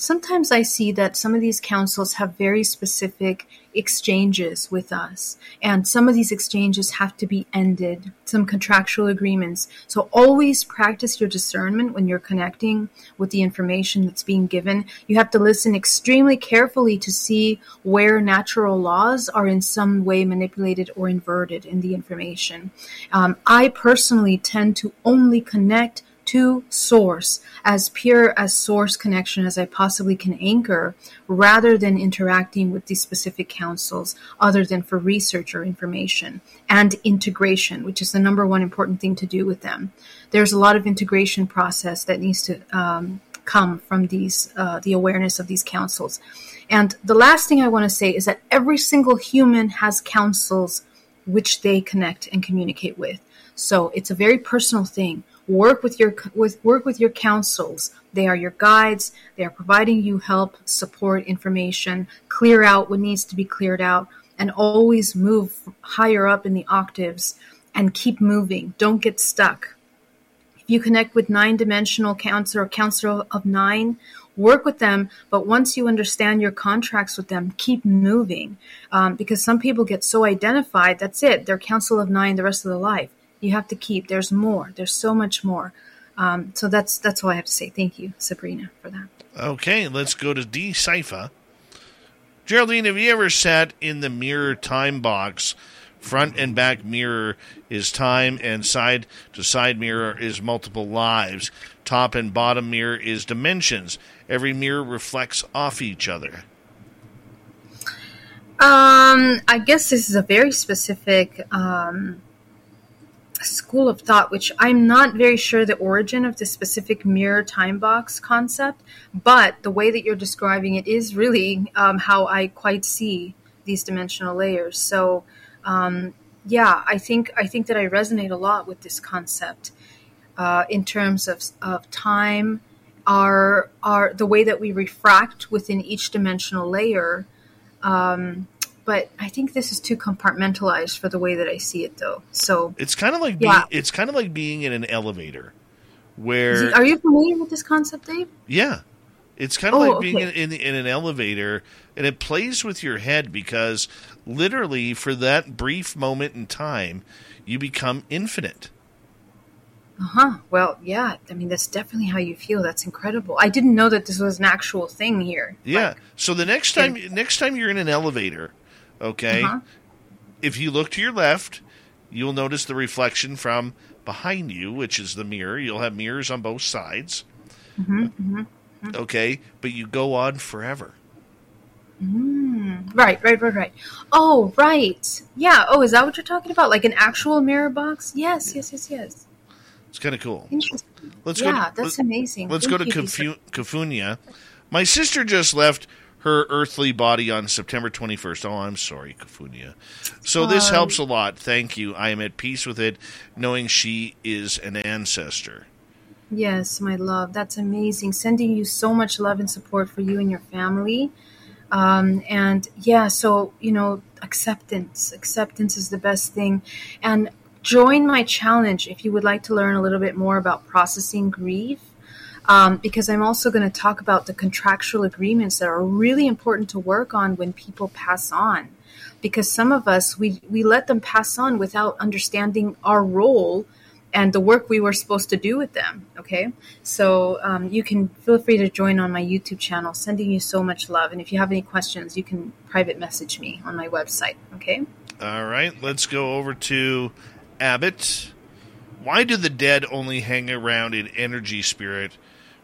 sometimes I see that some of these councils have very specific exchanges with us, and some of these exchanges have to be ended, some contractual agreements. So always practice your discernment when you're connecting with the information that's being given. You have to listen extremely carefully to see where natural laws are in some way manipulated or inverted in the information. Um, I personally tend to only connect to source as pure as source connection as I possibly can anchor rather than interacting with these specific councils other than for research or information and integration, which is the number one important thing to do with them. There's a lot of integration process that needs to um, come from these uh, the awareness of these councils. And the last thing I want to say is that every single human has councils which they connect and communicate with. So it's a very personal thing work with your with work with your councils they are your guides. They are providing you help support information clear out what needs to be cleared out and always move higher up in the octaves and keep moving. Don't get stuck. If you connect with nine dimensional counselor or counselor of nine work with them but once you understand your contracts with them keep moving. Um, because some people get so identified that's it. They're council of nine the rest of their life you have to keep. There's more. There's so much more. Um, so that's that's all I have to say. Thank you, Sabrina, for that. Okay, let's go to D Cypher. Geraldine, have you ever sat in the mirror time box? Front and back mirror is time, and side to side mirror is multiple lives. Top and bottom mirror is dimensions. Every mirror reflects off each other. Um, I guess this is a very specific um, school of thought, which I'm not very sure the origin of the specific mirror time box concept, but the way that you're describing it is really um, how I quite see these dimensional layers. So, um, yeah, I think I think that I resonate a lot with this concept uh, in terms of of time, our our the way that we refract within each dimensional layer. Um, but I think this is too compartmentalized for the way that I see it, though. So it's kind of like yeah. being, it's kind of like being in an elevator. Where are you familiar with this concept, Dave? Yeah, it's kind of oh, like okay. being in, in, in an elevator, and it plays with your head because literally for that brief moment in time, you become infinite. Uh huh. Well, yeah. I mean, that's definitely how you feel. That's incredible. I didn't know that this was an actual thing here. Yeah. Like, so the next time, next time you're in an elevator, Okay. Uh-huh. If you look to your left, you'll notice the reflection from behind you, which is the mirror. You'll have mirrors on both sides. Mm-hmm, mm-hmm, mm-hmm. Okay, but you go on forever. Mm, right, right, right, right. Oh, right. Yeah. Oh, is that what you're talking about? Like an actual mirror box? Yes, yes, yes, yes. It's kind of cool. Interesting. Let's yeah, go. To, that's amazing. Let's Thank go to Kafunia. My sister just left her earthly body on September 21st. Oh, I'm sorry, Kafunia. So this um, helps a lot. Thank you. I am at peace with it, knowing she is an ancestor. Yes, my love. That's amazing. Sending you so much love and support for you and your family. Um, and yeah, so, you know, acceptance. Acceptance is the best thing. And join my challenge if you would like to learn a little bit more about processing grief um, because I'm also going to talk about the contractual agreements that are really important to work on when people pass on. Because some of us, we, we let them pass on without understanding our role and the work we were supposed to do with them. Okay. So um, you can feel free to join on my YouTube channel, sending you so much love. And if you have any questions, you can private message me on my website. Okay. All right. Let's go over to Abbott. Why do the dead only hang around in energy spirit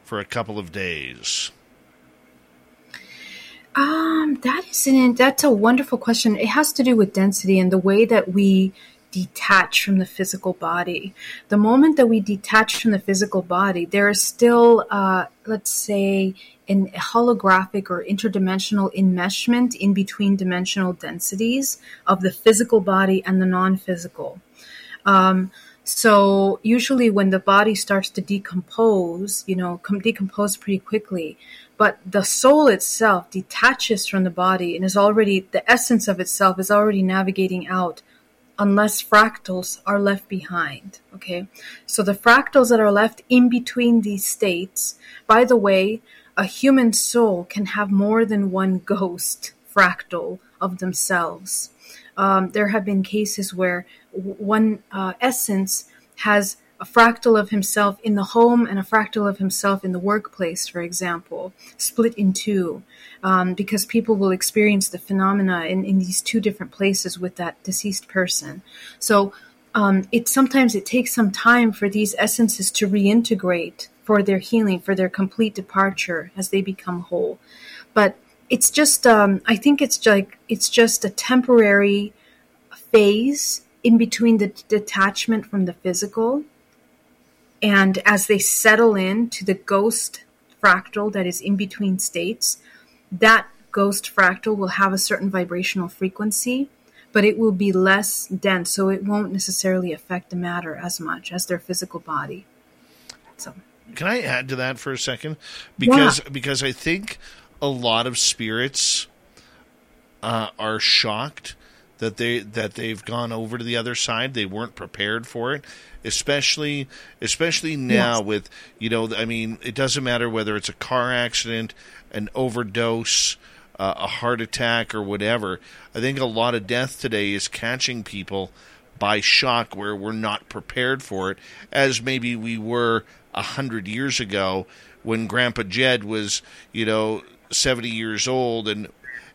for a couple of days? Um, that is an that's a wonderful question. It has to do with density and the way that we detach from the physical body. The moment that we detach from the physical body, there is still, uh, let's say, an holographic or interdimensional enmeshment in between dimensional densities of the physical body and the non-physical. Um, so usually when the body starts to decompose, you know, com- decompose pretty quickly, but the soul itself detaches from the body and is already, the essence of itself is already navigating out unless fractals are left behind. Okay. So the fractals that are left in between these states, by the way, a human soul can have more than one ghost fractal of themselves. Um, there have been cases where one uh, essence has a fractal of himself in the home and a fractal of himself in the workplace, for example, split in two, um, because people will experience the phenomena in, in these two different places with that deceased person. So um, it sometimes it takes some time for these essences to reintegrate for their healing, for their complete departure as they become whole. But it's just, um, I think it's like it's just a temporary phase in between the detachment from the physical and as they settle in to the ghost fractal that is in between states, that ghost fractal will have a certain vibrational frequency, but it will be less dense, so it won't necessarily affect the matter as much as their physical body. So, can I add to that for a second? Because yeah. because I think a lot of spirits uh, are shocked that they that they've gone over to the other side. They weren't prepared for it, especially especially now yes. with you know. I mean, it doesn't matter whether it's a car accident, an overdose, uh, a heart attack, or whatever. I think a lot of death today is catching people by shock where we're not prepared for it, as maybe we were a hundred years ago when Grandpa Jed was, you know, 70 years old and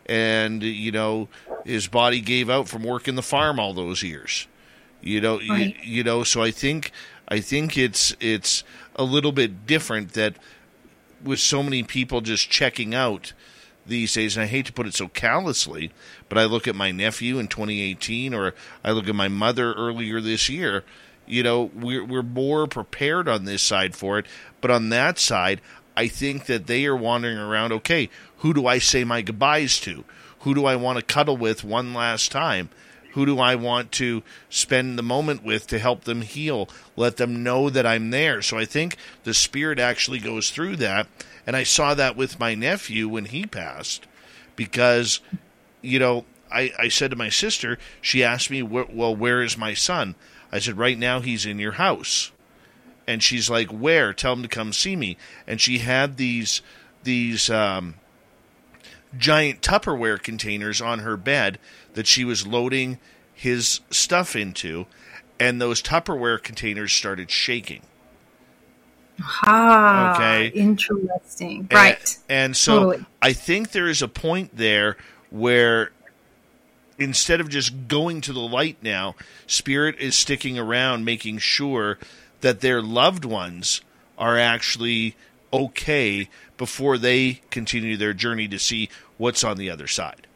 and you know his body gave out from working the farm all those years. You know, right. you, you know. So I think I think it's it's a little bit different that with so many people just checking out these days. And I hate to put it so callously, but I look at my nephew in 2018, or I look at my mother earlier this year. You know, we're we're more prepared on this side for it, but on that side, I think that they are wandering around. Okay, who do I say my goodbyes to? Who do I want to cuddle with one last time? Who do I want to spend the moment with to help them heal? Let them know that I'm there. So I think the spirit actually goes through that. And I saw that with my nephew when he passed because, you know, I, I said to my sister, she asked me, well, where is my son? I said, right now he's in your house. And she's like, where? Tell him to come see me. And she had these, these, um, giant Tupperware containers on her bed that she was loading his stuff into, and those Tupperware containers started shaking. Ah, okay. Interesting. And, right. And so totally. I think there is a point there where instead of just going to the light now, Spirit is sticking around making sure that their loved ones are actually okay before they continue their journey to see what's on the other side.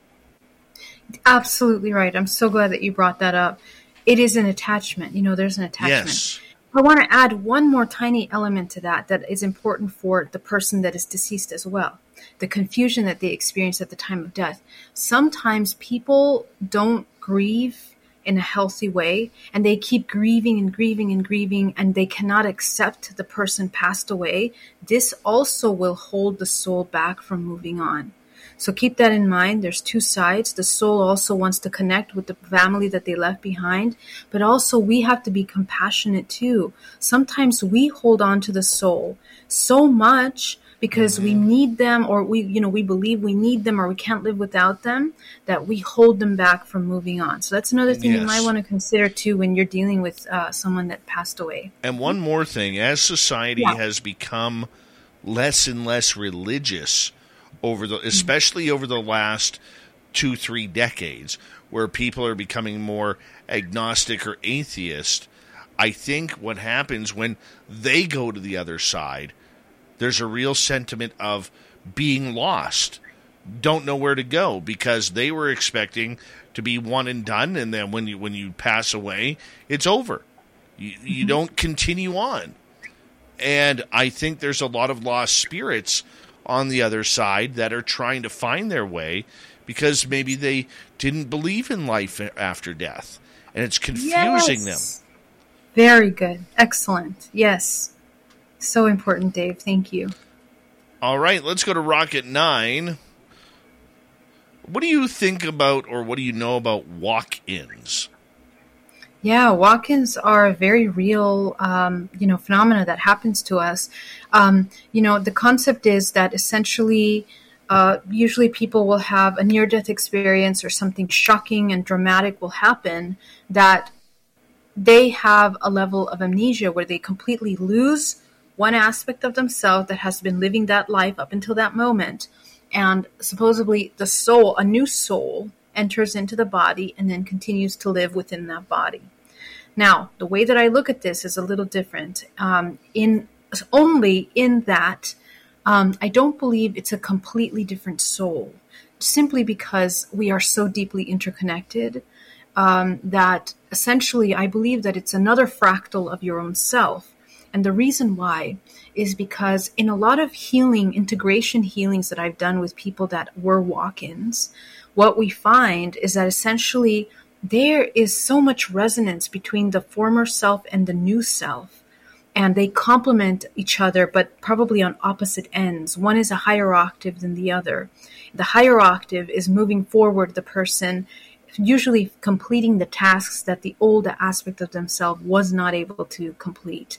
Absolutely right. I'm so glad that you brought that up. It is an attachment. You know, there's an attachment. Yes. I want to add one more tiny element to that that is important for the person that is deceased as well. The confusion that they experience at the time of death. Sometimes people don't grieve in a healthy way and they keep grieving and grieving and grieving and they cannot accept the person passed away, this also will hold the soul back from moving on. So keep that in mind. There's two sides. The soul also wants to connect with the family that they left behind, but also we have to be compassionate too. Sometimes we hold on to the soul so much because we mm-hmm. need them or we you know we believe we need them or we can't live without them that we hold them back from moving on so that's another thing yes. you might want to consider too when you're dealing with uh, someone that passed away and one more thing as society yeah. has become less and less religious over the mm-hmm. especially over the last two three decades where people are becoming more agnostic or atheist i think what happens when they go to the other side there's a real sentiment of being lost don't know where to go because they were expecting to be one and done, and then when you when you pass away, it's over. You, you Mm-hmm. don't continue on, and I think there's a lot of lost spirits on the other side that are trying to find their way because maybe they didn't believe in life after death, and it's confusing them. Very good. Excellent. Yes. So important, Dave. Thank you. All right, let's go to Rocket 9. What do you think about or what do you know about walk ins? Yeah, walk-ins are a very real, um, you know, phenomena that happens to us. Um, you know, the concept is that essentially, uh, usually people will have a near-death experience or something shocking and dramatic will happen that they have a level of amnesia where they completely lose one aspect of themselves that has been living that life up until that moment, and supposedly the soul, a new soul, enters into the body and then continues to live within that body. Now, the way that I look at this is a little different. Um, in only in that um, I don't believe it's a completely different soul, simply because we are so deeply interconnected um, that essentially I believe that it's another fractal of your own self. And the reason why is because in a lot of healing, integration healings that I've done with people that were walk ins, what we find is that essentially there is so much resonance between the former self and the new self. And they complement each other, but probably on opposite ends. One is a higher octave than the other. The higher octave is moving forward the person, usually completing the tasks that the old aspect of themselves was not able to complete.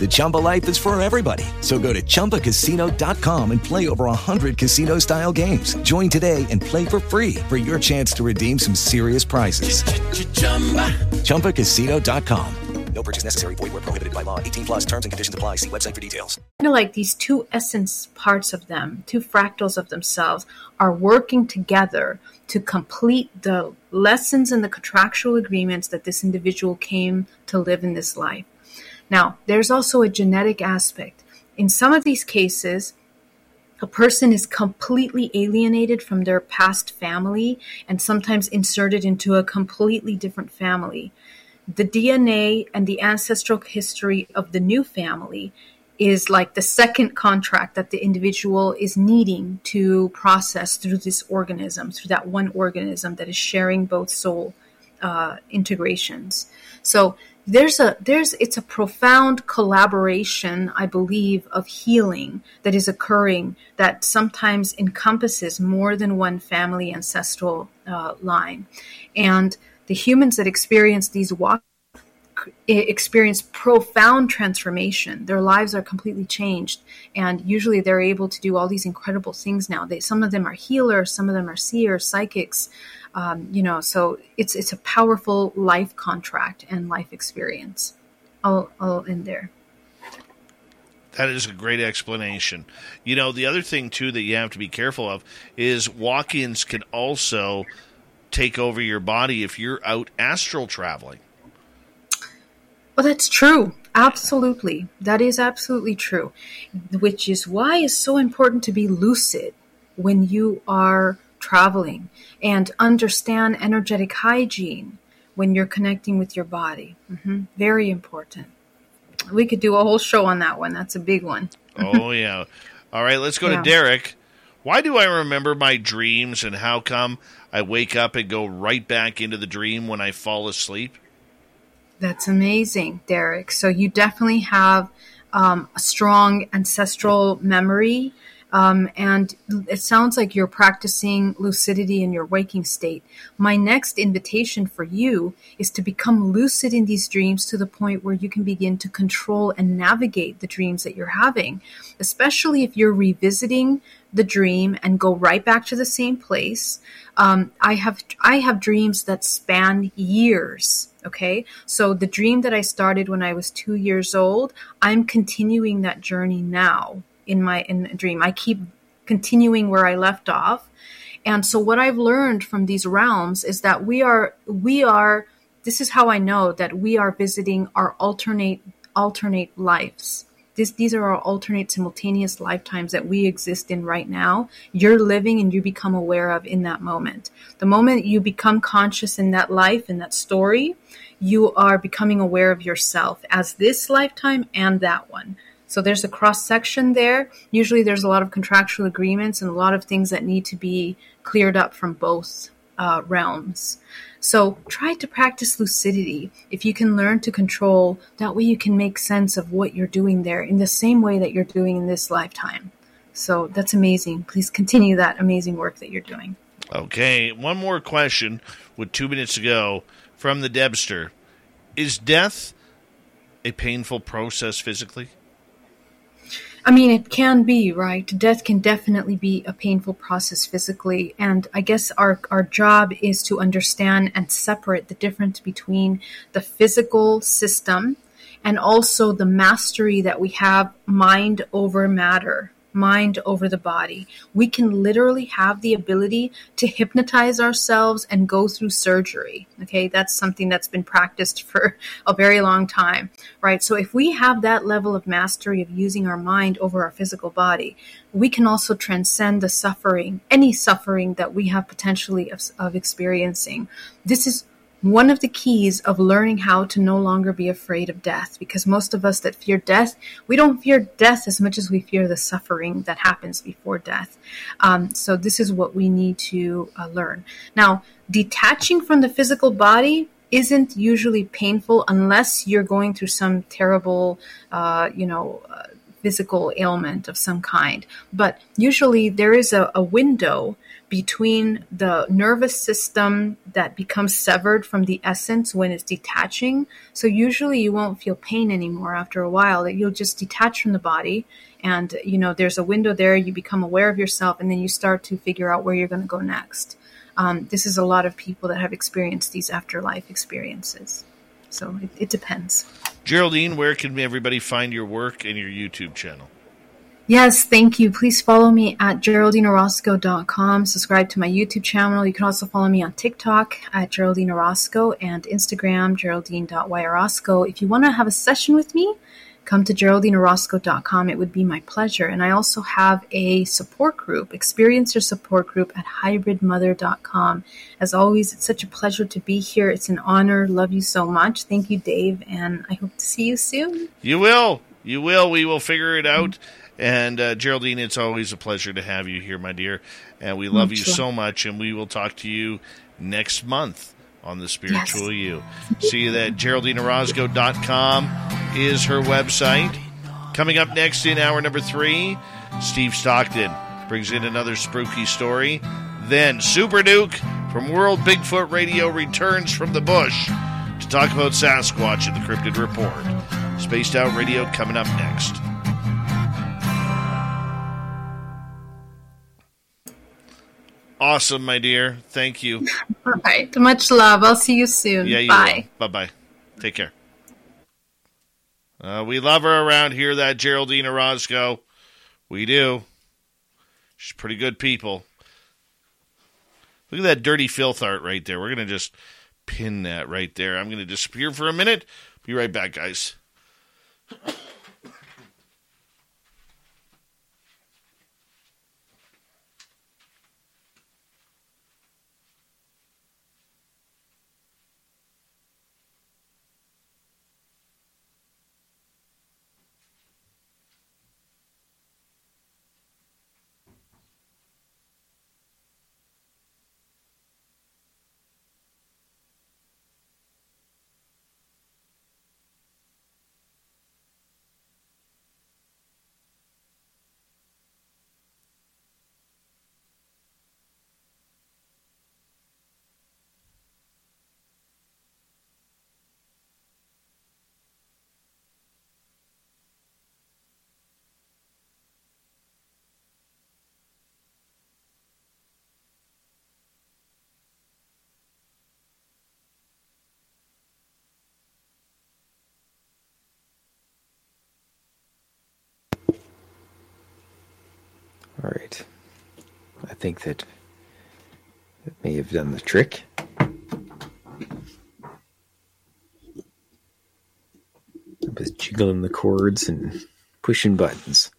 The Chumba life is for everybody. So go to ChumbaCasino.com and play over 100 casino style games. Join today and play for free for your chance to redeem some serious prizes. ChumbaCasino.com. No purchase necessary. Void where prohibited by law. 18 plus terms and conditions apply. See website for details. kind of like these two essence parts of them, two fractals of themselves, are working together to complete the lessons and the contractual agreements that this individual came to live in this life. Now, there's also a genetic aspect. In some of these cases, a person is completely alienated from their past family and sometimes inserted into a completely different family. The DNA and the ancestral history of the new family is like the second contract that the individual is needing to process through this organism, through that one organism that is sharing both soul uh, integrations. So there's a there's it's a profound collaboration, I believe, of healing that is occurring that sometimes encompasses more than one family ancestral uh, line, and the humans that experience these walk experience profound transformation. Their lives are completely changed, and usually they're able to do all these incredible things now. They, some of them are healers, some of them are seers, psychics. Um, you know, so it's it's a powerful life contract and life experience. I'll I'll end there. That is a great explanation. You know, the other thing too that you have to be careful of is walk-ins can also take over your body if you're out astral traveling. Well, that's true. Absolutely. That is absolutely true. Which is why it's so important to be lucid when you are traveling and understand energetic hygiene when you're connecting with your body. hmm Very important. We could do a whole show on that one. That's a big one. oh yeah. All right, let's go Yeah. to Derek. Why do I remember my dreams and how come I wake up and go right back into the dream when I fall asleep? That's amazing, Derek. So you definitely have um, a strong ancestral memory Um, and it sounds like you're practicing lucidity in your waking state. My next invitation for you is to become lucid in these dreams to the point where you can begin to control and navigate the dreams that you're having, especially if you're revisiting the dream and go right back to the same place. Um, I have I have dreams that span years. Okay, so the dream that I started when I was two years old, I'm continuing that journey now in my in dream. I keep continuing where I left off. And so what I've learned from these realms is that we are we are this is how I know that we are visiting our alternate alternate lives. This, these are our alternate simultaneous lifetimes that we exist in right now. You're living and you become aware of in that moment. The moment you become conscious in that life, in that story, you are becoming aware of yourself as this lifetime and that one. So there's a cross section there. Usually there's a lot of contractual agreements and a lot of things that need to be cleared up from both uh, realms. So try to practice lucidity. If you can learn to control, that way you can make sense of what you're doing there in the same way that you're doing in this lifetime. So that's amazing. Please continue that amazing work that you're doing. Okay, one more question with two minutes to go from the Debster. Is death a painful process physically? I mean, it can be, right? Death can definitely be a painful process physically. And I guess our, our job is to understand and separate the difference between the physical system and also the mastery that we have mind over matter mind over the body. We can literally have the ability to hypnotize ourselves and go through surgery. Okay, that's something that's been practiced for a very long time, right? So if we have that level of mastery of using our mind over our physical body, we can also transcend the suffering, any suffering that we have potentially of, of experiencing. This is one of the keys of learning how to no longer be afraid of death because most of us that fear death we don't fear death as much as we fear the suffering that happens before death. Um, so this is what we need to uh, learn. Now detaching from the physical body isn't usually painful unless you're going through some terrible uh, you know uh, physical ailment of some kind. But usually there is a, a window between the nervous system that becomes severed from the essence when it's detaching. So usually you won't feel pain anymore after a while. That you'll just detach from the body and you know there's a window there you become aware of yourself and then you start to figure out where you're going to go next um, this is a lot of people that have experienced these afterlife experiences so it, it depends geraldine where can everybody find your work and your youtube channel Yes, thank you. Please follow me at GeraldineOrozco.com. Subscribe to my YouTube channel. You can also follow me on TikTok at Geraldine Orozco and Instagram, Geraldine.yorozco. If you want to have a session with me, come to GeraldineOrozco.com. It would be my pleasure. And I also have a support group, Experience Your Support Group at HybridMother.com. As always, it's such a pleasure to be here. It's an honor. Love you so much. Thank you, Dave. And I hope to see you soon. You will. You will. We will figure it out. Mm-hmm. And uh, Geraldine, it's always a pleasure to have you here, my dear. And we love you so much. And we will talk to you next month on the spiritual yes. you. See that GeraldineOrozco.com is her website. Coming up next in hour number three, Steve Stockton brings in another spooky story. Then Super Duke from World Bigfoot Radio returns from the bush to talk about Sasquatch and the Cryptid Report. Spaced Out Radio coming up next. Awesome, my dear. Thank you. All right. Much love. I'll see you soon. Yeah, you Bye. Bye bye. Take care. Uh, we love her around here, that Geraldine Orozco. We do. She's pretty good people. Look at that dirty filth art right there. We're going to just pin that right there. I'm going to disappear for a minute. Be right back, guys. All right. I think that it may have done the trick. I was jiggling the cords and pushing buttons.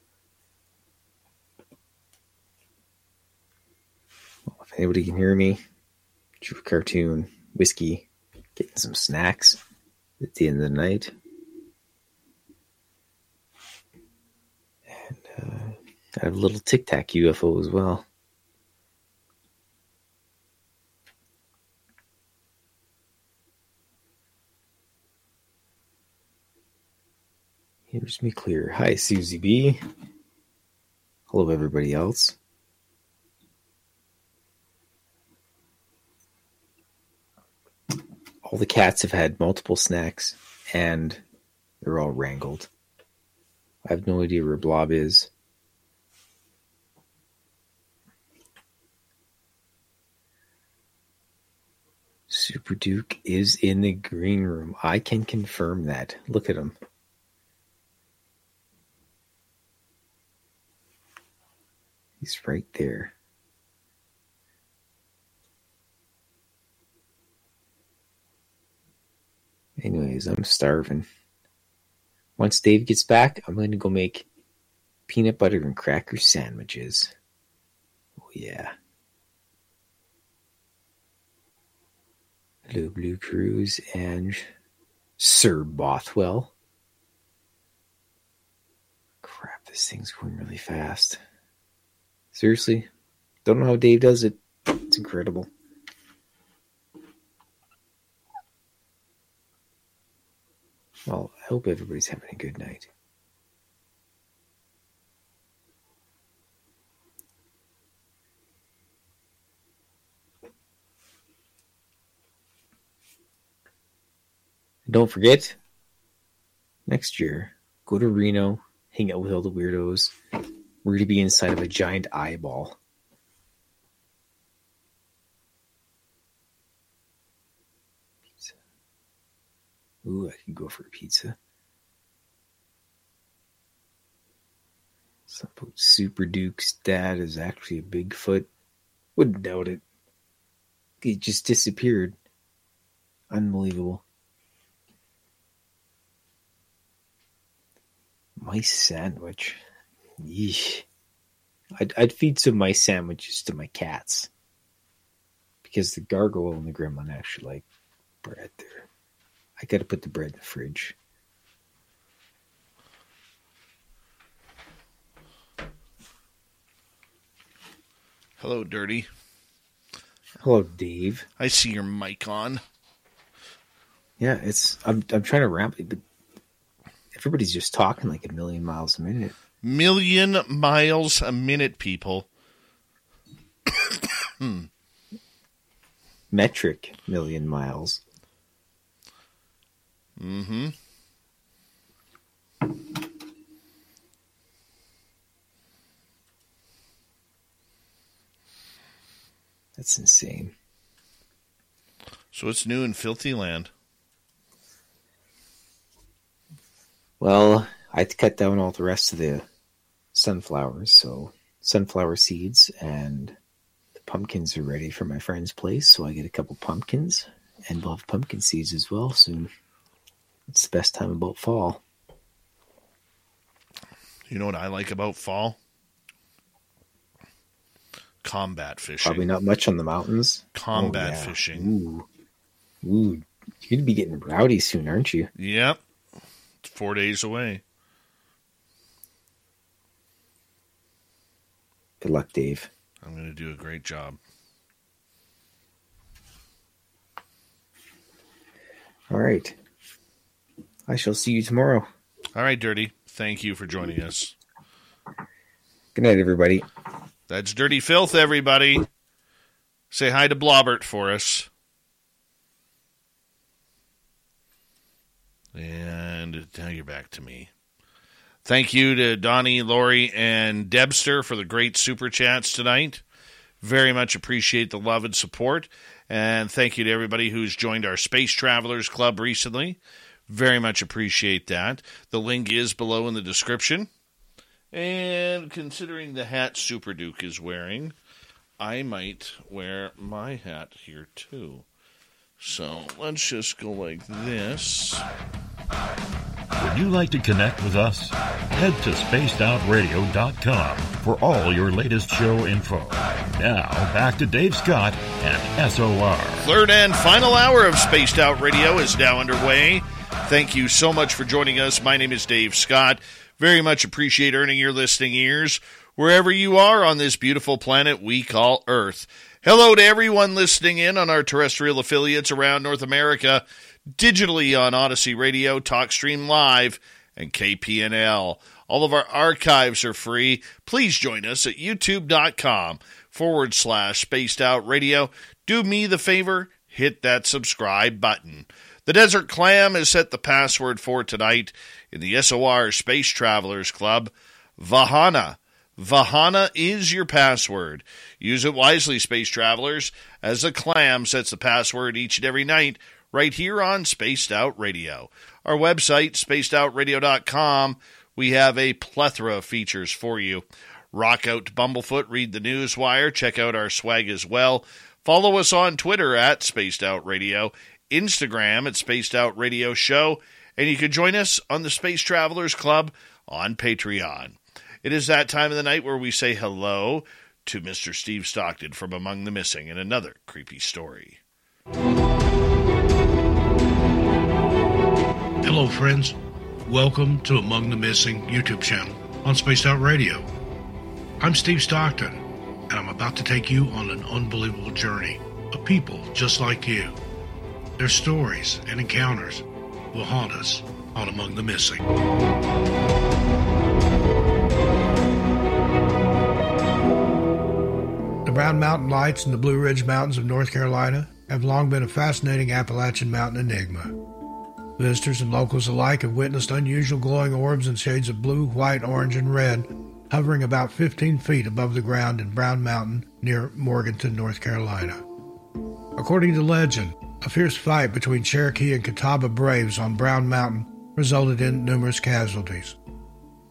Well, if anybody can hear me, True Cartoon, whiskey, getting some snacks at the end of the night. I have a little Tic Tac UFO as well. Here's me clear. Hi, Susie B. Hello, everybody else. All the cats have had multiple snacks, and they're all wrangled. I have no idea where Blob is. Super Duke is in the green room. I can confirm that. Look at him. He's right there. Anyways, I'm starving. Once Dave gets back, I'm going to go make peanut butter and cracker sandwiches. Oh, yeah. Hello, Blue Cruise and Sir Bothwell. Crap, this thing's going really fast. Seriously, don't know how Dave does it. It's incredible. Well, I hope everybody's having a good night. And don't forget, next year, go to Reno, hang out with all the weirdos. We're going to be inside of a giant eyeball. Pizza. Ooh, I can go for a pizza. Super Duke's dad is actually a Bigfoot. Wouldn't doubt it. He just disappeared. Unbelievable. Mice sandwich. Yeesh. I'd, I'd feed some mice sandwiches to my cats. Because the gargoyle and the gremlin actually like bread there. I gotta put the bread in the fridge. Hello, Dirty. Hello, Dave. I see your mic on. Yeah, it's I'm I'm trying to ramp it, but everybody's just talking like a million miles a minute. Million miles a minute, people. hmm. Metric million miles. Mm-hmm. That's insane. So it's new in filthy land. Well, I had to cut down all the rest of the sunflowers, so sunflower seeds and the pumpkins are ready for my friend's place, so I get a couple pumpkins and we'll have pumpkin seeds as well soon. It's the best time about fall. You know what I like about fall? Combat fishing. Probably not much on the mountains. Combat Oh, yeah. fishing. Ooh. Ooh. You'd be getting rowdy soon, aren't you? Yep. Four days away. Good luck, Dave. I'm going to do a great job. All right. I shall see you tomorrow. All right, Dirty. Thank you for joining us. Good night, everybody. That's Dirty Filth, everybody. Say hi to Blobbert for us. And now you're back to me. Thank you to Donnie, Lori, and Debster for the great super chats tonight. Very much appreciate the love and support. And thank you to everybody who's joined our Space Travelers Club recently. Very much appreciate that. The link is below in the description. And considering the hat Super Duke is wearing, I might wear my hat here too. So let's just go like this. Would you like to connect with us? Head to spacedoutradio.com for all your latest show info. Now, back to Dave Scott and SOR. Third and final hour of Spaced Out Radio is now underway. Thank you so much for joining us. My name is Dave Scott. Very much appreciate earning your listening ears wherever you are on this beautiful planet we call Earth. Hello to everyone listening in on our terrestrial affiliates around North America, digitally on Odyssey Radio, TalkStream Live, and KPNL. All of our archives are free. Please join us at youtube.com forward slash spaced out radio. Do me the favor, hit that subscribe button. The Desert Clam has set the password for tonight in the SOR Space Travelers Club. Vahana. Vahana is your password. Use it wisely, space travelers, as the clam sets the password each and every night right here on Spaced Out Radio. Our website, spacedoutradio.com, we have a plethora of features for you. Rock out to Bumblefoot, read the news wire, check out our swag as well. Follow us on Twitter at Spaced Out Radio, Instagram at Spaced Out Radio Show, and you can join us on the Space Travelers Club on Patreon. It is that time of the night where we say hello to Mr. Steve Stockton from Among the Missing and another creepy story. Hello, friends. Welcome to Among the Missing YouTube channel on Spaced Out Radio. I'm Steve Stockton, and I'm about to take you on an unbelievable journey of people just like you. Their stories and encounters will haunt us on Among the Missing. Brown Mountain Lights in the Blue Ridge Mountains of North Carolina have long been a fascinating Appalachian mountain enigma. Visitors and locals alike have witnessed unusual glowing orbs in shades of blue, white, orange, and red hovering about 15 feet above the ground in Brown Mountain near Morganton, North Carolina. According to legend, a fierce fight between Cherokee and Catawba braves on Brown Mountain resulted in numerous casualties.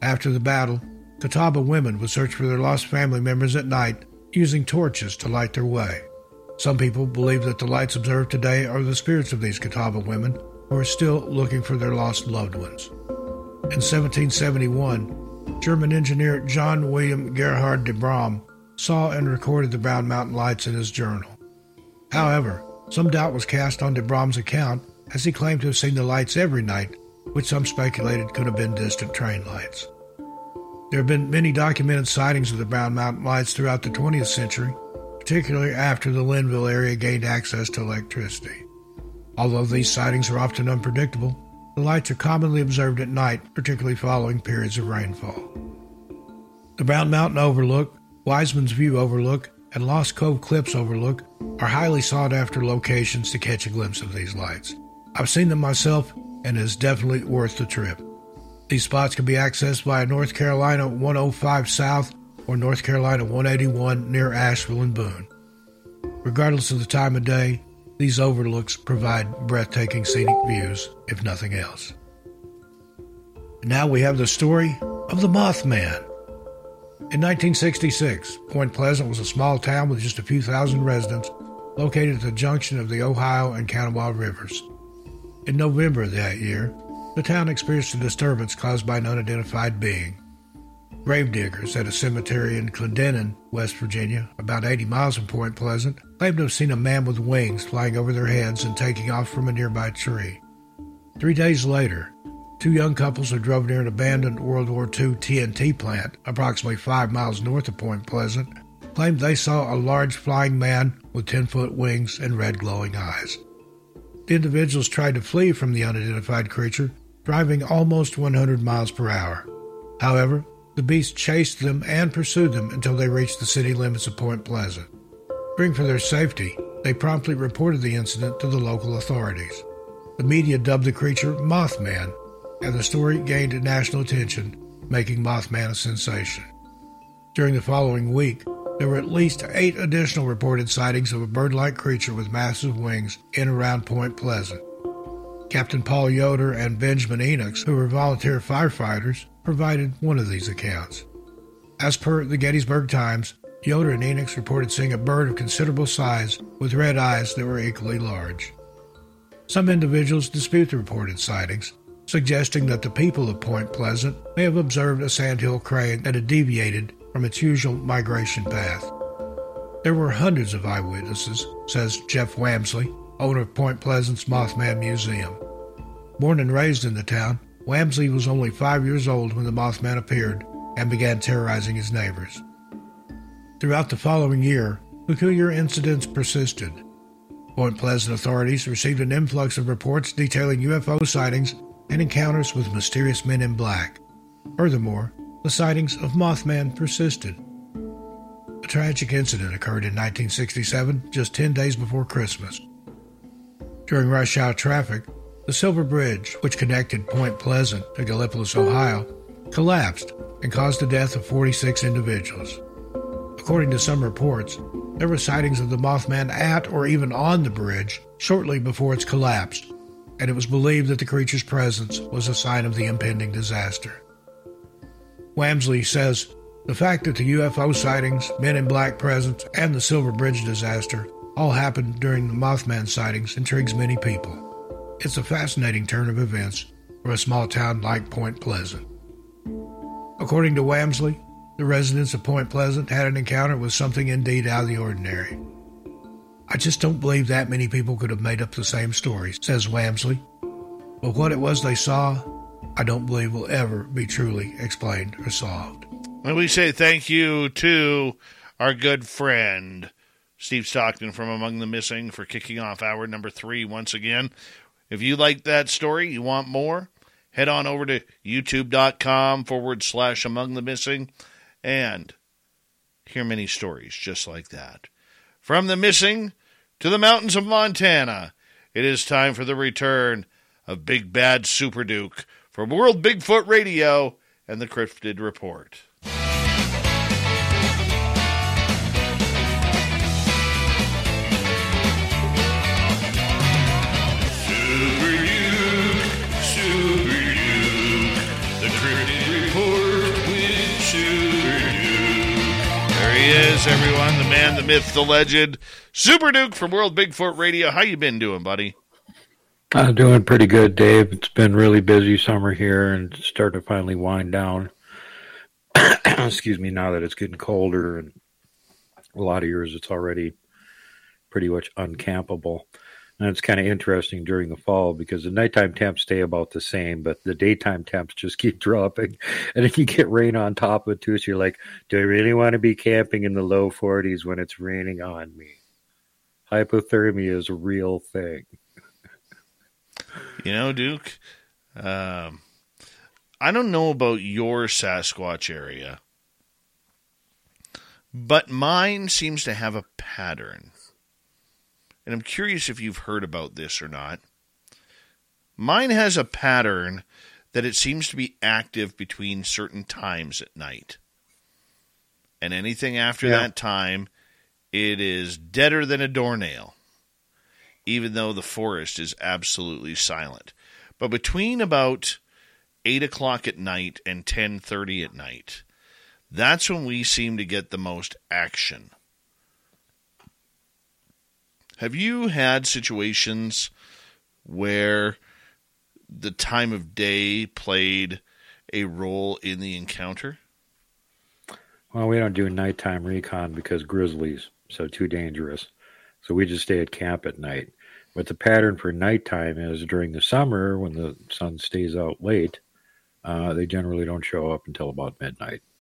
After the battle, Catawba women would search for their lost family members at night using torches to light their way. Some people believe that the lights observed today are the spirits of these Catawba women who are still looking for their lost loved ones. In 1771, German engineer John William Gerhard de Brahm saw and recorded the Brown Mountain Lights in his journal. However, some doubt was cast on de Brahm's account as he claimed to have seen the lights every night, which some speculated could have been distant train lights. There have been many documented sightings of the Brown Mountain Lights throughout the 20th century, particularly after the Linville area gained access to electricity. Although these sightings are often unpredictable, the lights are commonly observed at night, particularly following periods of rainfall. The Brown Mountain Overlook, Wiseman's View Overlook, and Lost Cove Cliffs Overlook are highly sought after locations to catch a glimpse of these lights. I've seen them myself, and it is definitely worth the trip. These spots can be accessed via North Carolina 105 South or North Carolina 181 near Asheville and Boone. Regardless of the time of day, these overlooks provide breathtaking scenic views, if nothing else. Now we have the story of the Mothman. In 1966, Point Pleasant was a small town with just a few thousand residents located at the junction of the Ohio and Kanawha rivers. In November of that year, the town experienced a disturbance caused by an unidentified being. Gravediggers at a cemetery in Clendenin, West Virginia, about 80 miles from Point Pleasant, claimed to have seen a man with wings flying over their heads and taking off from a nearby tree. Three days later, two young couples who drove near an abandoned World War II TNT plant approximately five miles north of Point Pleasant claimed they saw a large flying man with 10 foot wings and red glowing eyes. The individuals tried to flee from the unidentified creature, driving almost 100 miles per hour. However, the beast chased them and pursued them until they reached the city limits of Point Pleasant. Fearing for their safety, they promptly reported the incident to the local authorities. The media dubbed the creature Mothman, and the story gained national attention, making Mothman a sensation. During the following week, there were at least eight additional reported sightings of a bird like creature with massive wings in around Point Pleasant. Captain Paul Yoder and Benjamin Enochs, who were volunteer firefighters, provided one of these accounts. As per the Gettysburg Times, Yoder and Enochs reported seeing a bird of considerable size with red eyes that were equally large. Some individuals dispute the reported sightings, suggesting that the people of Point Pleasant may have observed a sandhill crane that had deviated from its usual migration path. There were hundreds of eyewitnesses, says Jeff Wamsley, owner of Point Pleasant's Mothman Museum. Born and raised in the town, Wamsley was only five years old when the Mothman appeared and began terrorizing his neighbors. Throughout the following year, peculiar incidents persisted. Point Pleasant authorities received an influx of reports detailing UFO sightings and encounters with mysterious men in black. Furthermore, the sightings of Mothman persisted. A tragic incident occurred in 1967, just 10 days before Christmas. During rush hour traffic, the Silver Bridge, which connected Point Pleasant to Gallipolis, Ohio, collapsed and caused the death of 46 individuals. According to some reports, there were sightings of the Mothman at or even on the bridge shortly before its collapse, and it was believed that the creature's presence was a sign of the impending disaster. Wamsley says the fact that the UFO sightings, Men in Black presence, and the Silver Bridge disaster all happened during the Mothman sightings intrigues many people. It's a fascinating turn of events for a small town like Point Pleasant. According to Wamsley, the residents of Point Pleasant had an encounter with something indeed out of the ordinary. I just don't believe that many people could have made up the same story, says Wamsley. But what it was they saw, I don't believe will ever be truly explained or solved. And we say thank you to our good friend, Steve Stockton from Among the Missing, for kicking off hour number three once again. If you like that story, you want more, head on over to youtube.com forward slash Among the Missing and hear many stories just like that. From the missing to the mountains of Montana, it is time for the return of Big Bad Super Duke for World Bigfoot Radio and the Cryptid Report. Is, everyone, the man, the myth, the legend, Super Duke from World Bigfoot Radio. How you been doing, buddy? I'm doing pretty good, Dave. It's been really busy summer here and starting to finally wind down. Excuse me, now that it's getting colder and a lot of years it's already pretty much uncampable. And it's kind of interesting during the fall because the nighttime temps stay about the same, but the daytime temps just keep dropping. And if you get rain on top of it too, so you're like, do I really want to be camping in the low 40s when it's raining on me? Hypothermia is a real thing. You know, Duke, um, I don't know about your Sasquatch area, but mine seems to have a pattern. And I'm curious if you've heard about this or not. Mine has a pattern that it seems to be active between certain times at night. And anything after Yeah. that time, it is deader than a doornail even though the forest is absolutely silent. But between about eight o'clock at night and ten thirty at night, that's when we seem to get the most action. Have you had situations where the time of day played a role in the encounter? Well, we don't do nighttime recon because grizzlies, so too dangerous. So we just stay at camp at night. But the pattern for nighttime is during the summer when the sun stays out late, uh, they generally don't show up until about midnight.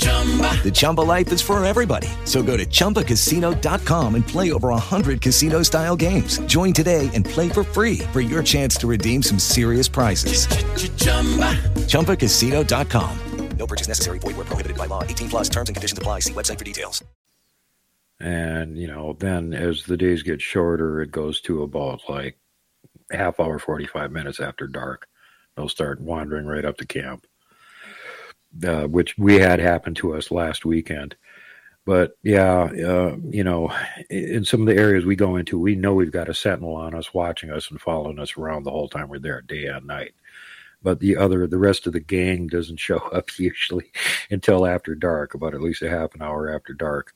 The Chumba life is for everybody. So go to ChumbaCasino.com and play over 100 casino style games. Join today and play for free for your chance to redeem some serious prizes. ChumbaCasino.com. No purchase necessary. Void where prohibited by law. 18 plus terms and conditions apply. See website for details. And, you know, then as the days get shorter, it goes to about like half hour, 45 minutes after dark. They'll start wandering right up to camp, uh, which we had happen to us last weekend. But yeah, uh, you know, in some of the areas we go into, we know we've got a sentinel on us, watching us and following us around the whole time we're there, day and night. But the other, the rest of the gang doesn't show up usually until after dark, about at least a half an hour after dark.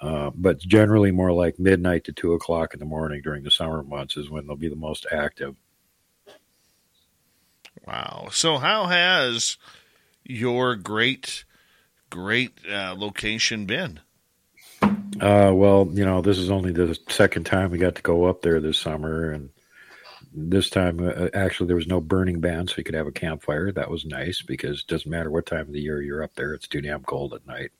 Uh, but generally, more like midnight to two o'clock in the morning during the summer months is when they'll be the most active. Wow. So, how has your great, great uh, location been? Uh, well, you know, this is only the second time we got to go up there this summer, and this time, uh, actually, there was no burning ban, so you could have a campfire. That was nice because it doesn't matter what time of the year you're up there; it's too damn cold at night.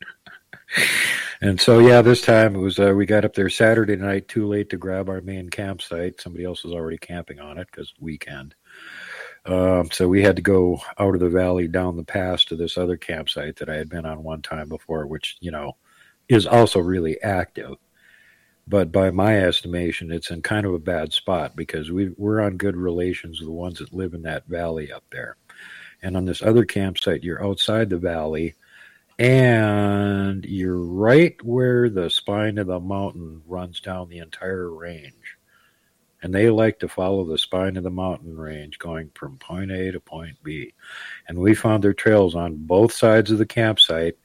and so, yeah, this time it was uh, we got up there Saturday night, too late to grab our main campsite. Somebody else was already camping on it because weekend. Um, so we had to go out of the valley down the pass to this other campsite that I had been on one time before, which you know is also really active. But by my estimation, it's in kind of a bad spot because we we're on good relations with the ones that live in that valley up there. And on this other campsite, you're outside the valley, and you're right where the spine of the mountain runs down the entire range and they like to follow the spine of the mountain range going from point A to point B. And we found their trails on both sides of the campsite,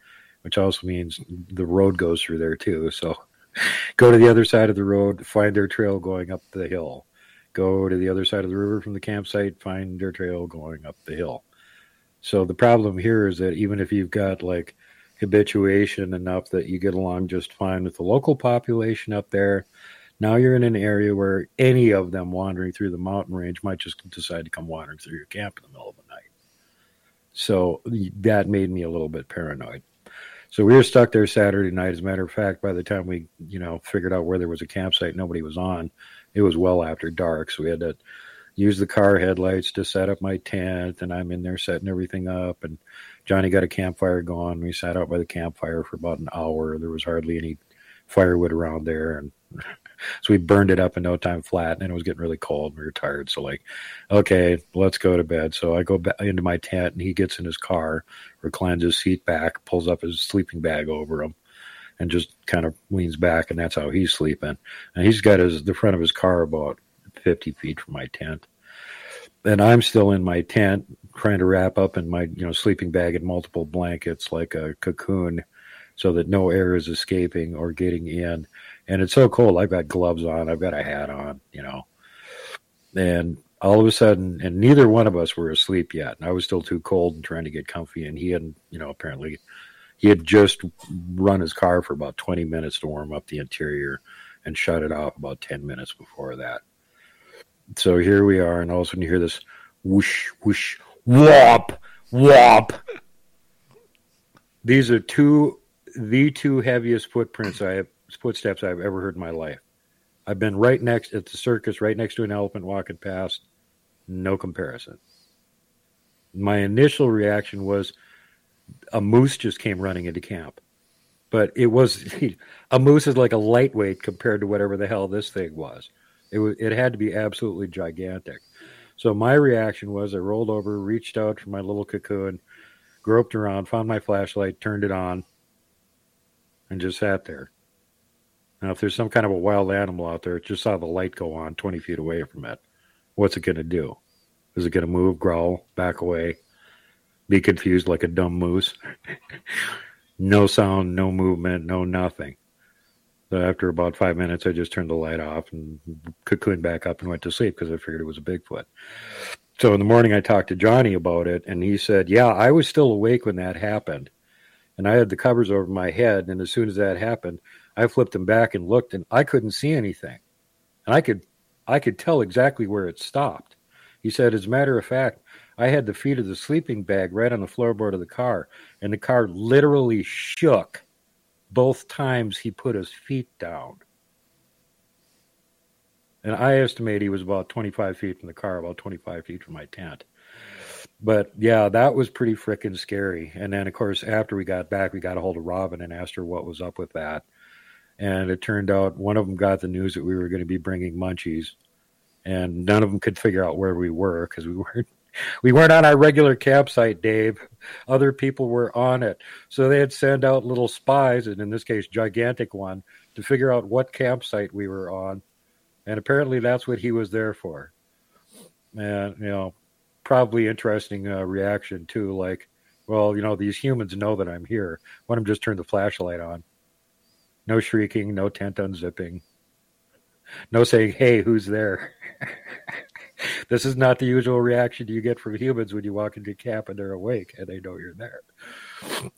which also means the road goes through there too. So go to the other side of the road, find their trail going up the hill. Go to the other side of the river from the campsite, find their trail going up the hill. So the problem here is that even if you've got like habituation enough that you get along just fine with the local population up there, now you're in an area where any of them wandering through the mountain range might just decide to come wandering through your camp in the middle of the night. So that made me a little bit paranoid. So we were stuck there Saturday night. As a matter of fact, by the time we, you know, figured out where there was a campsite, nobody was on. It was well after dark, so we had to use the car headlights to set up my tent, and I'm in there setting everything up. And Johnny got a campfire going. We sat out by the campfire for about an hour. There was hardly any firewood around there, and so we burned it up in no time flat, and it was getting really cold. We were tired, so like, okay, let's go to bed. So I go back into my tent, and he gets in his car, reclines his seat back, pulls up his sleeping bag over him, and just kind of leans back, and that's how he's sleeping. And he's got his the front of his car about fifty feet from my tent, and I'm still in my tent trying to wrap up in my you know sleeping bag and multiple blankets like a cocoon so that no air is escaping or getting in and it's so cold. I've got gloves on, I've got a hat on, you know, and all of a sudden, and neither one of us were asleep yet. And I was still too cold and trying to get comfy, and he hadn't, you know, apparently he had just run his car for about 20 minutes to warm up the interior and shut it off about 10 minutes before that. So here we are, and all of a sudden you hear this whoosh, whoosh, whop, whop. These are two, the two heaviest footprints I have footsteps I've ever heard in my life. I've been right next at the circus, right next to an elephant walking past. No comparison. My initial reaction was a moose just came running into camp. But it was a moose is like a lightweight compared to whatever the hell this thing was. It was it had to be absolutely gigantic. So my reaction was I rolled over, reached out for my little cocoon, groped around, found my flashlight, turned it on, and just sat there. Now, if there's some kind of a wild animal out there, just saw the light go on 20 feet away from it, what's it going to do? Is it going to move, growl, back away, be confused like a dumb moose? no sound, no movement, no nothing. So after about five minutes, I just turned the light off and cocooned back up and went to sleep because I figured it was a Bigfoot. So in the morning, I talked to Johnny about it, and he said, Yeah, I was still awake when that happened. And I had the covers over my head. And as soon as that happened, I flipped them back and looked, and I couldn't see anything. And I could, I could tell exactly where it stopped. He said, as a matter of fact, I had the feet of the sleeping bag right on the floorboard of the car, and the car literally shook both times he put his feet down. And I estimate he was about 25 feet from the car, about 25 feet from my tent. But yeah, that was pretty freaking scary. And then, of course, after we got back, we got a hold of Robin and asked her what was up with that. And it turned out one of them got the news that we were going to be bringing munchies, and none of them could figure out where we were because we weren't we weren't on our regular campsite, Dave. Other people were on it. So they had sent out little spies, and in this case, gigantic one, to figure out what campsite we were on. And apparently that's what he was there for. And, you know, probably interesting uh, reaction too. Like, well, you know, these humans know that I'm here. Why don't just turn the flashlight on? No shrieking, no tent unzipping, no saying, hey, who's there? this is not the usual reaction you get from humans when you walk into camp and they're awake and they know you're there.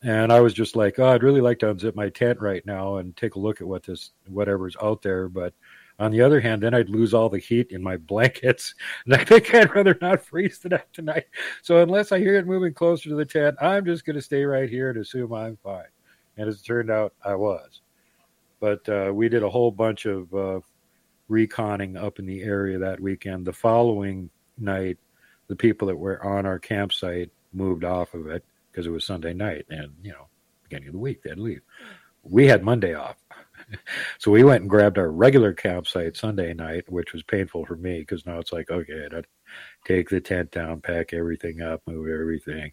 And I was just like, oh, I'd really like to unzip my tent right now and take a look at what this whatever's out there, but on the other hand, then I'd lose all the heat in my blankets, and I think I'd rather not freeze to death tonight. So unless I hear it moving closer to the tent, I'm just going to stay right here and assume I'm fine. And as it turned out, I was. But uh, we did a whole bunch of uh, reconning up in the area that weekend. The following night, the people that were on our campsite moved off of it because it was Sunday night, and you know, beginning of the week they had to leave. We had Monday off. so we went and grabbed our regular campsite Sunday night, which was painful for me because now it's like, okay, I'd take the tent down, pack everything up, move everything,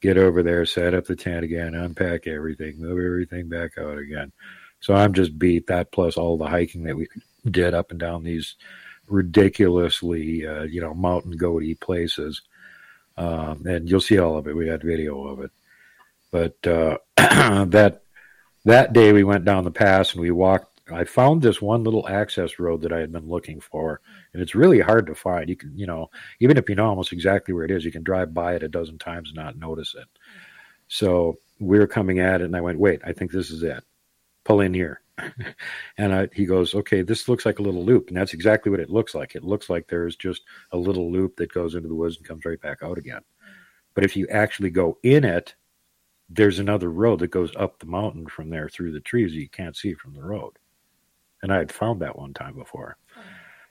get over there, set up the tent again, unpack everything, move everything back out again. So I'm just beat that plus all the hiking that we did up and down these ridiculously, uh, you know, mountain goaty places. Um, and you'll see all of it. We got video of it. But uh, that that day we went down the pass and we walked. I found this one little access road that I had been looking for, and it's really hard to find. You can, you know, even if you know almost exactly where it is, you can drive by it a dozen times and not notice it. So we were coming at it, and I went, "Wait, I think this is it. Pull in here." and I, he goes, "Okay, this looks like a little loop," and that's exactly what it looks like. It looks like there's just a little loop that goes into the woods and comes right back out again. But if you actually go in it, there's another road that goes up the mountain from there through the trees you can't see from the road. And I had found that one time before.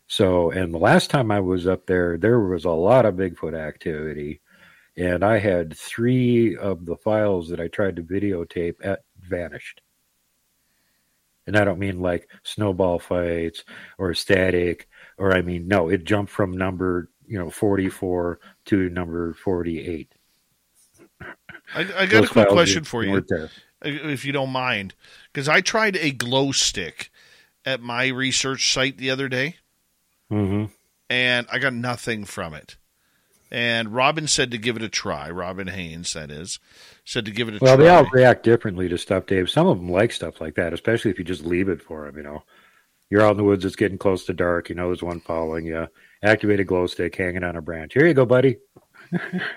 So, and the last time I was up there, there was a lot of Bigfoot activity. And I had three of the files that I tried to videotape at vanished. And I don't mean like snowball fights or static, or I mean, no, it jumped from number, you know, 44 to number 48 I, I got Those a quick question for you, if you don't mind, because I tried a glow stick at my research site the other day, mm-hmm. and I got nothing from it. And Robin said to give it a try. Robin Haynes, that is, said to give it a well, try. Well, they all react differently to stuff, Dave. Some of them like stuff like that, especially if you just leave it for them. You know, you're out in the woods, it's getting close to dark. You know, there's one following you. Activate a glow stick hanging on a branch. Here you go, buddy.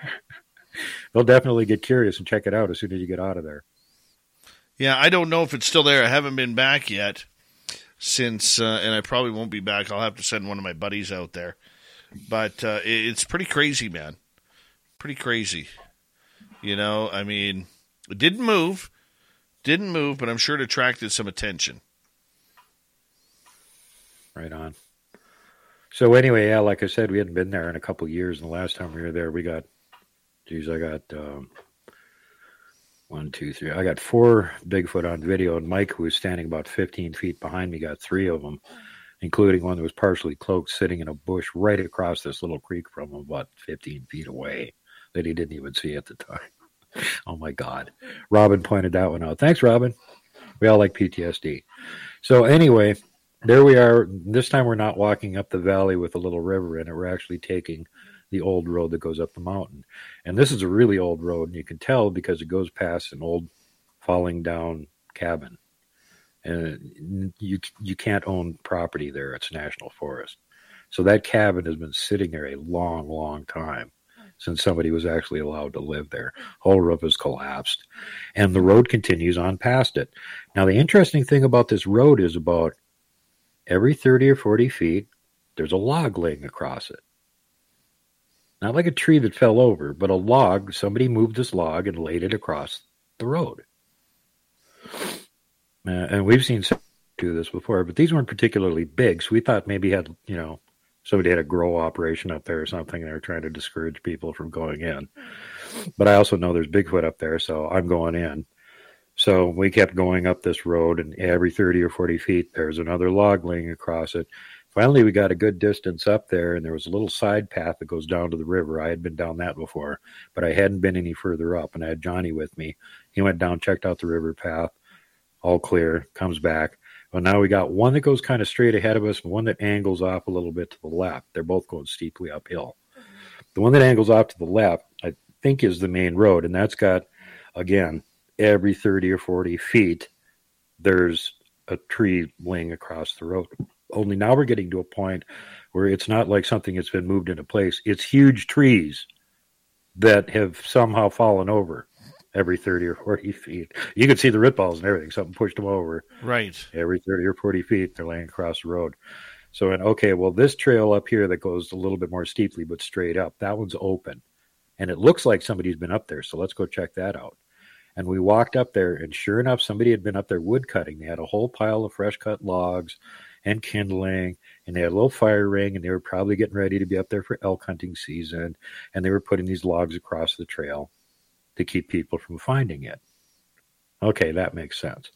they'll definitely get curious and check it out as soon as you get out of there. Yeah, I don't know if it's still there. I haven't been back yet since, uh, and I probably won't be back. I'll have to send one of my buddies out there. But uh, it's pretty crazy, man. Pretty crazy. You know, I mean, it didn't move, didn't move, but I'm sure it attracted some attention. Right on. So anyway, yeah, like I said, we hadn't been there in a couple years, and the last time we were there, we got Geez, I got um, one, two, three. I got four Bigfoot on video, and Mike, who was standing about 15 feet behind me, got three of them, including one that was partially cloaked, sitting in a bush right across this little creek from him, about 15 feet away, that he didn't even see at the time. oh my God! Robin pointed that one out. Thanks, Robin. We all like PTSD. So anyway, there we are. This time we're not walking up the valley with a little river in it. We're actually taking the old road that goes up the mountain. And this is a really old road, and you can tell because it goes past an old falling down cabin. And you you can't own property there. It's national forest. So that cabin has been sitting there a long, long time since somebody was actually allowed to live there. Whole roof has collapsed, and the road continues on past it. Now, the interesting thing about this road is about every thirty or forty feet, there's a log laying across it. Not like a tree that fell over, but a log. Somebody moved this log and laid it across the road. Uh, and we've seen some do this before, but these weren't particularly big. So we thought maybe had, you know, somebody had a grow operation up there or something. and They were trying to discourage people from going in. But I also know there's Bigfoot up there, so I'm going in. So we kept going up this road, and every 30 or 40 feet, there's another log laying across it. Finally, we got a good distance up there, and there was a little side path that goes down to the river. I had been down that before, but I hadn't been any further up, and I had Johnny with me. He went down, checked out the river path, all clear, comes back. Well, now we got one that goes kind of straight ahead of us and one that angles off a little bit to the left. They're both going steeply uphill. The one that angles off to the left, I think, is the main road, and that's got, again, every 30 or 40 feet, there's a tree laying across the road. Only now we're getting to a point where it's not like something that's been moved into place. It's huge trees that have somehow fallen over every 30 or 40 feet. You can see the root balls and everything. Something pushed them over. Right. Every 30 or 40 feet, they're laying across the road. So, and okay, well, this trail up here that goes a little bit more steeply but straight up, that one's open. And it looks like somebody's been up there. So let's go check that out. And we walked up there, and sure enough, somebody had been up there wood cutting. They had a whole pile of fresh cut logs and kindling, and they had a little fire ring, and they were probably getting ready to be up there for elk hunting season. And they were putting these logs across the trail to keep people from finding it. Okay, that makes sense.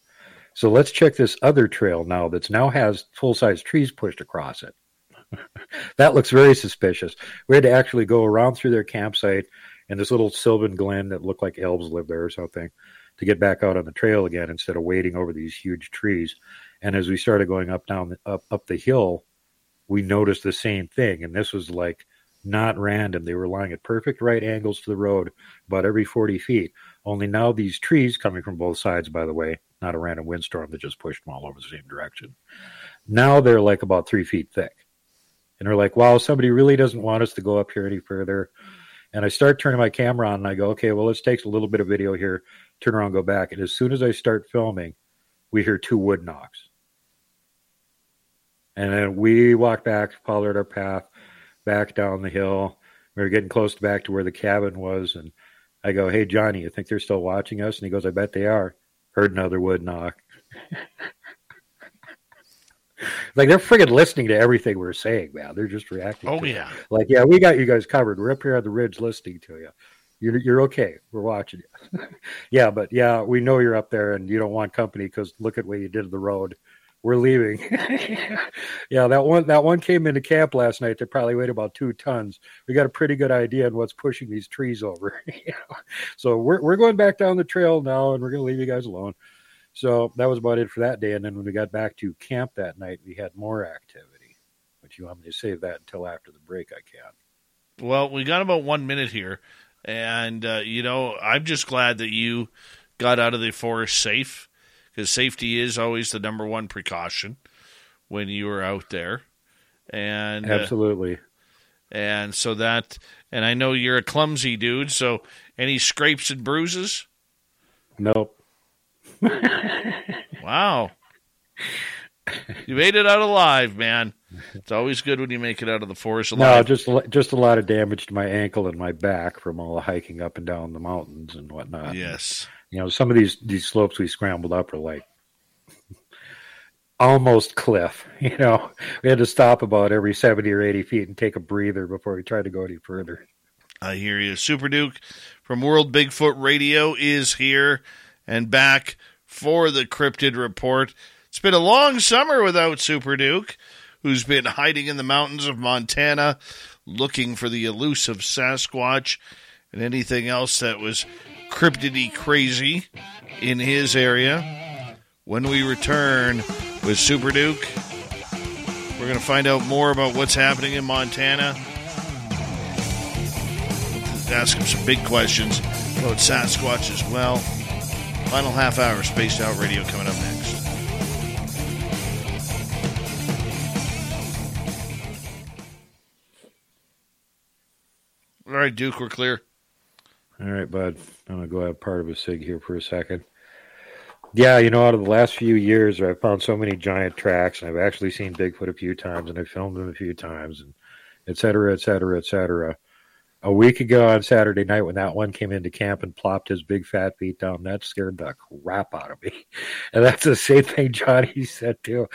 So let's check this other trail now that's now has full size trees pushed across it. that looks very suspicious. We had to actually go around through their campsite and this little sylvan glen that looked like elves lived there or something to get back out on the trail again instead of waiting over these huge trees. And as we started going up down up up the hill, we noticed the same thing. And this was like not random. They were lying at perfect right angles to the road, about every 40 feet. Only now these trees coming from both sides, by the way, not a random windstorm that just pushed them all over the same direction. Now they're like about three feet thick. And they're like, wow, somebody really doesn't want us to go up here any further. And I start turning my camera on and I go, okay, well, let's take a little bit of video here, turn around, go back. And as soon as I start filming, we hear two wood knocks. And then we walk back, followed our path back down the hill. We were getting close to back to where the cabin was. And I go, hey, Johnny, you think they're still watching us? And he goes, I bet they are. Heard another wood knock. like they're friggin' listening to everything we're saying, man. They're just reacting. Oh yeah. It. Like yeah, we got you guys covered. We're up here on the ridge listening to you. You're you're okay. We're watching you. yeah, but yeah, we know you're up there and you don't want company because look at what you did to the road. We're leaving. yeah, that one that one came into camp last night. They probably weighed about two tons. We got a pretty good idea on what's pushing these trees over. So we're we're going back down the trail now, and we're going to leave you guys alone. So that was about it for that day. And then when we got back to camp that night, we had more activity. But you want me to save that until after the break? I can. Well, we got about one minute here. And, uh, you know, I'm just glad that you got out of the forest safe because safety is always the number one precaution when you are out there. And absolutely. Uh, and so that, and I know you're a clumsy dude. So any scrapes and bruises? Nope. wow. You made it out alive, man. It's always good when you make it out of the forest alive. No, just just a lot of damage to my ankle and my back from all the hiking up and down the mountains and whatnot. Yes. You know, some of these these slopes we scrambled up are like almost cliff. You know, we had to stop about every seventy or eighty feet and take a breather before we tried to go any further. I hear you. Super Duke from World Bigfoot Radio is here and back for the cryptid report. It's been a long summer without Super Duke, who's been hiding in the mountains of Montana looking for the elusive Sasquatch and anything else that was cryptidy crazy in his area. When we return with Super Duke, we're going to find out more about what's happening in Montana. Ask him some big questions about Sasquatch as well. Final half hour, Spaced Out Radio coming up next. All right, Duke, we're clear. All right, bud. I'm to go have part of a SIG here for a second. Yeah, you know, out of the last few years, I've found so many giant tracks, and I've actually seen Bigfoot a few times, and I've filmed them a few times, and et cetera, et cetera, et cetera. a week ago on Saturday night when that one came into camp and plopped his big fat feet down, that scared the crap out of me. And that's the same thing Johnny said too.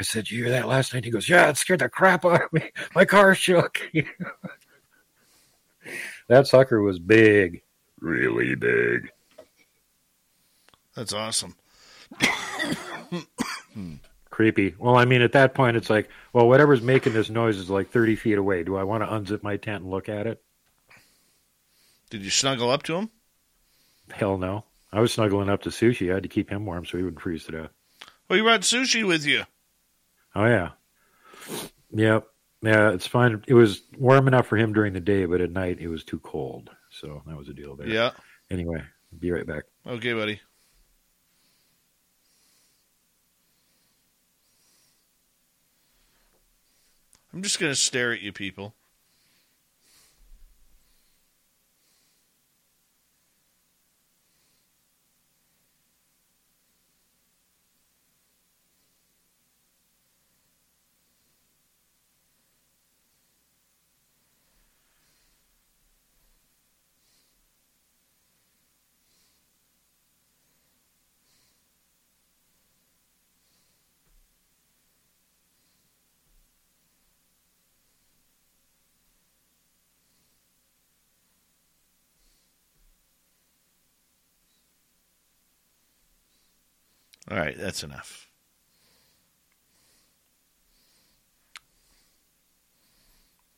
I said, "You hear that last night?" He goes, "Yeah, it scared the crap out of me. My car shook." that sucker was big, really big. That's awesome. Creepy. Well, I mean, at that point, it's like, well, whatever's making this noise is like 30 feet away. Do I want to unzip my tent and look at it? Did you snuggle up to him? Hell no. I was snuggling up to Sushi. I had to keep him warm so he wouldn't freeze to death. Well, you brought sushi with you. Oh, yeah. Yep. Yeah, it's fine. It was warm enough for him during the day, but at night it was too cold. So that was a deal there. Yeah. Anyway, be right back. Okay, buddy. I'm just going to stare at you people. All right, that's enough.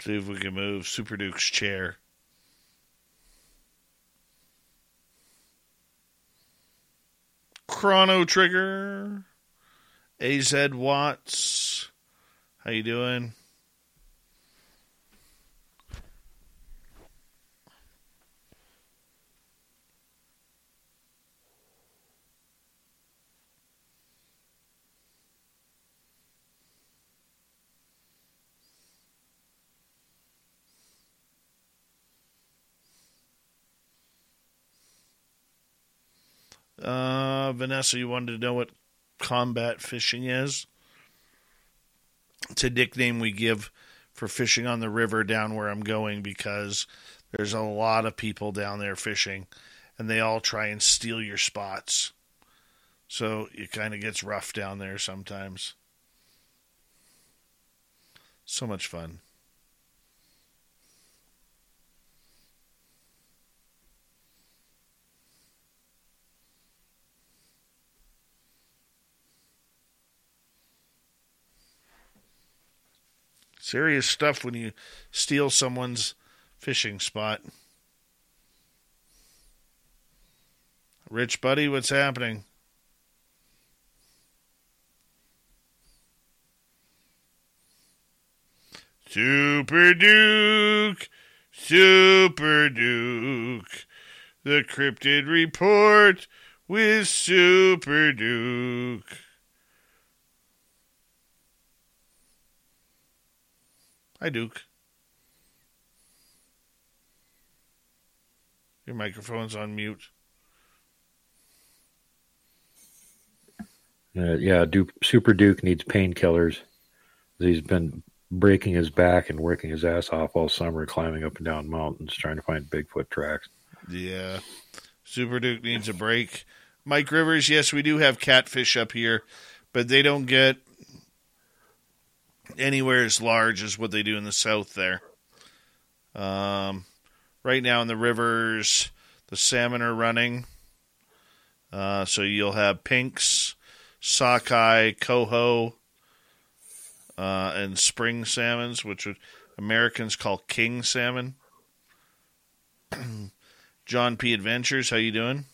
See if we can move Super Duke's chair. Chrono Trigger. AZ Watts. How you doing? Uh, Vanessa, you wanted to know what combat fishing is? It's a nickname we give for fishing on the river down where I'm going because there's a lot of people down there fishing and they all try and steal your spots. So it kind of gets rough down there sometimes. So much fun. Serious stuff when you steal someone's fishing spot. Rich buddy, what's happening? Super Duke, Super Duke, the cryptid report with Super Duke. Hi, Duke. Your microphone's on mute. Uh, yeah, Duke, Super Duke needs painkillers. He's been breaking his back and working his ass off all summer, climbing up and down mountains, trying to find Bigfoot tracks. Yeah. Super Duke needs a break. Mike Rivers, yes, we do have catfish up here, but they don't get anywhere as large as what they do in the south there. Um, right now in the rivers, the salmon are running. Uh, so you'll have pinks, sockeye, coho, uh, and spring salmons, which Americans call king salmon. John P. Adventures, how you doing?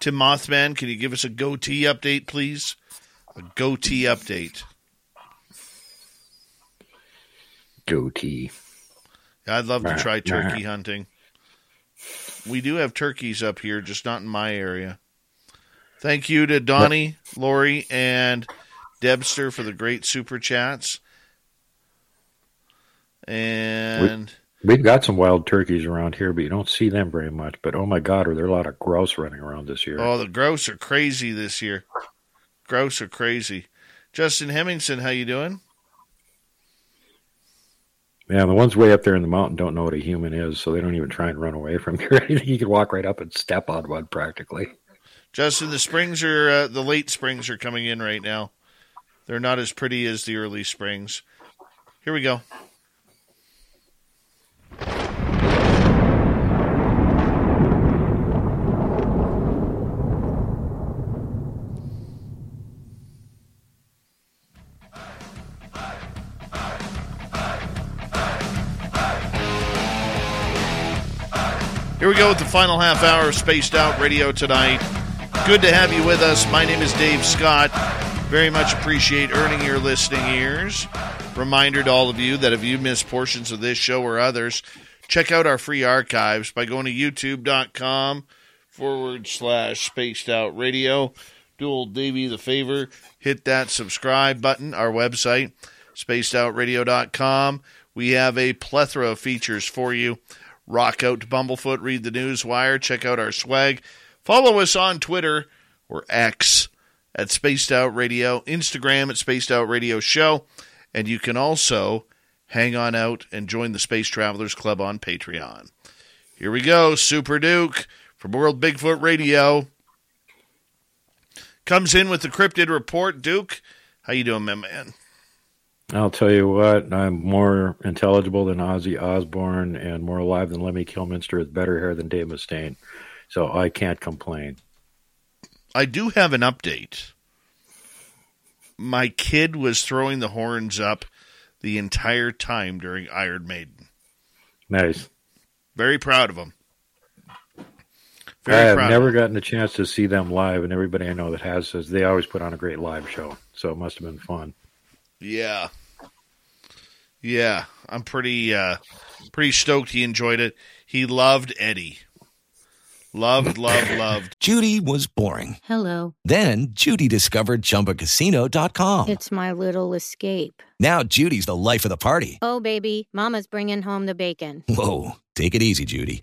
Tim Mothman, can you give us a goatee update, please? A goatee update. Goatee. I'd love to try turkey hunting. We do have turkeys up here, just not in my area. Thank you to Donnie, Lori, and Debster for the great super chats. And We've got some wild turkeys around here, but you don't see them very much. But oh my God, are there a lot of grouse running around this year? oh, the grouse are crazy this year. Grouse are crazy. Justin Hemmingson, how you doing? Yeah, the ones way up there in the mountain don't know what a human is, so they don't even try and run away from you. You can walk right up and step on one practically. Justin, the springs are uh, the late springs are coming in right now. They're not as pretty as the early springs. Here we go. Here we go with the final half hour of Spaced Out Radio tonight. Good to have you with us. My name is Dave Scott. Very much appreciate earning your listening ears. Reminder to all of you that if you missed portions of this show or others, check out our free archives by going to youtube.com forward slash spaced out radio. Do old Davey the favor, hit that subscribe button, our website, spacedoutradio.com. We have a plethora of features for you. Rock out to Bumblefoot, read the news wire, check out our swag. Follow us on Twitter or X at Spaced Out Radio, Instagram at Spaced Out Radio Show, and you can also hang on out and join the Space Travelers Club on Patreon. Here we go, Super Duke from World Bigfoot Radio comes in with the cryptid report. Duke, how you doing, my man? I'll tell you what, I'm more intelligible than Ozzy Osbourne and more alive than Lemmy Kilminster with better hair than Dave Mustaine. So I can't complain. I do have an update. My kid was throwing the horns up the entire time during Iron Maiden. Nice. Very proud of him. I have never gotten a chance to see them live, and everybody I know that has says they always put on a great live show. So it must have been fun. Yeah. Yeah, I'm pretty uh pretty stoked he enjoyed it. He loved Eddie. Loved, loved, loved. Judy was boring. Hello. Then Judy discovered ChumbaCasino.com. It's my little escape. Now Judy's the life of the party. Oh, baby, Mama's bringing home the bacon. Whoa, take it easy, Judy.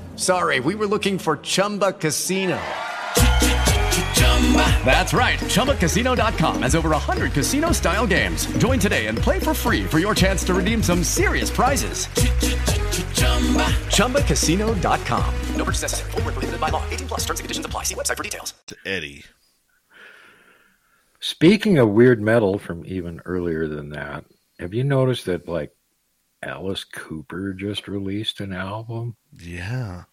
sorry, we were looking for Chumba Casino. That's right. ChumbaCasino.com has over 100 casino style games. Join today and play for free for your chance to redeem some serious prizes. ChumbaCasino.com. No purchase necessary. Void where prohibited by law. 18 plus terms and conditions apply. See website for details. To Eddie. Speaking of weird metal from even earlier than that, have you noticed that like Alice Cooper just released an album? Yeah.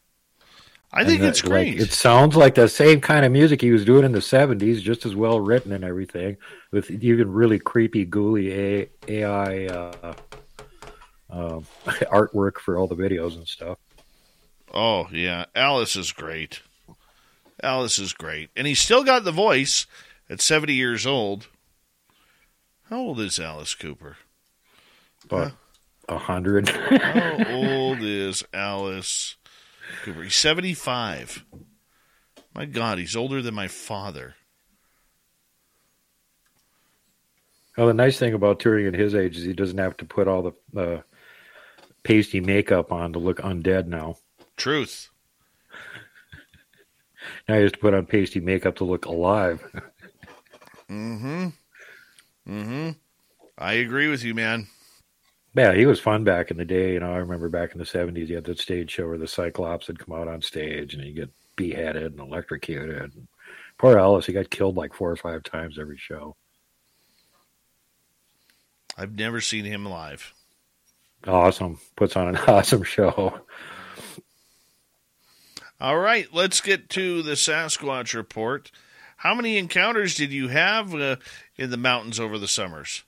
I think it's great. Like, it sounds like the same kind of music he was doing in the '70s, just as well written and everything, with even really creepy, ghouly AI uh, uh, artwork for all the videos and stuff. Oh yeah, Alice is great. Alice is great, and he's still got the voice at seventy years old. How old is Alice Cooper? But a hundred. How old is Alice Cooper? He's seventy-five. My God, he's older than my father. Well, the nice thing about touring at his age is he doesn't have to put all the uh, pasty makeup on to look undead now. Truth. Now he has to put on pasty makeup to look alive. Mm-hmm. Mm-hmm. I agree with you, man. Yeah, he was fun back in the day. You know, I remember back in the seventies, you had that stage show where the Cyclops would come out on stage and he'd get beheaded and electrocuted. And poor Alice, he got killed like four or five times every show. I've never seen him live. Awesome, puts on an awesome show. All right, let's get to the Sasquatch report. How many encounters did you have uh, in the mountains over the summers?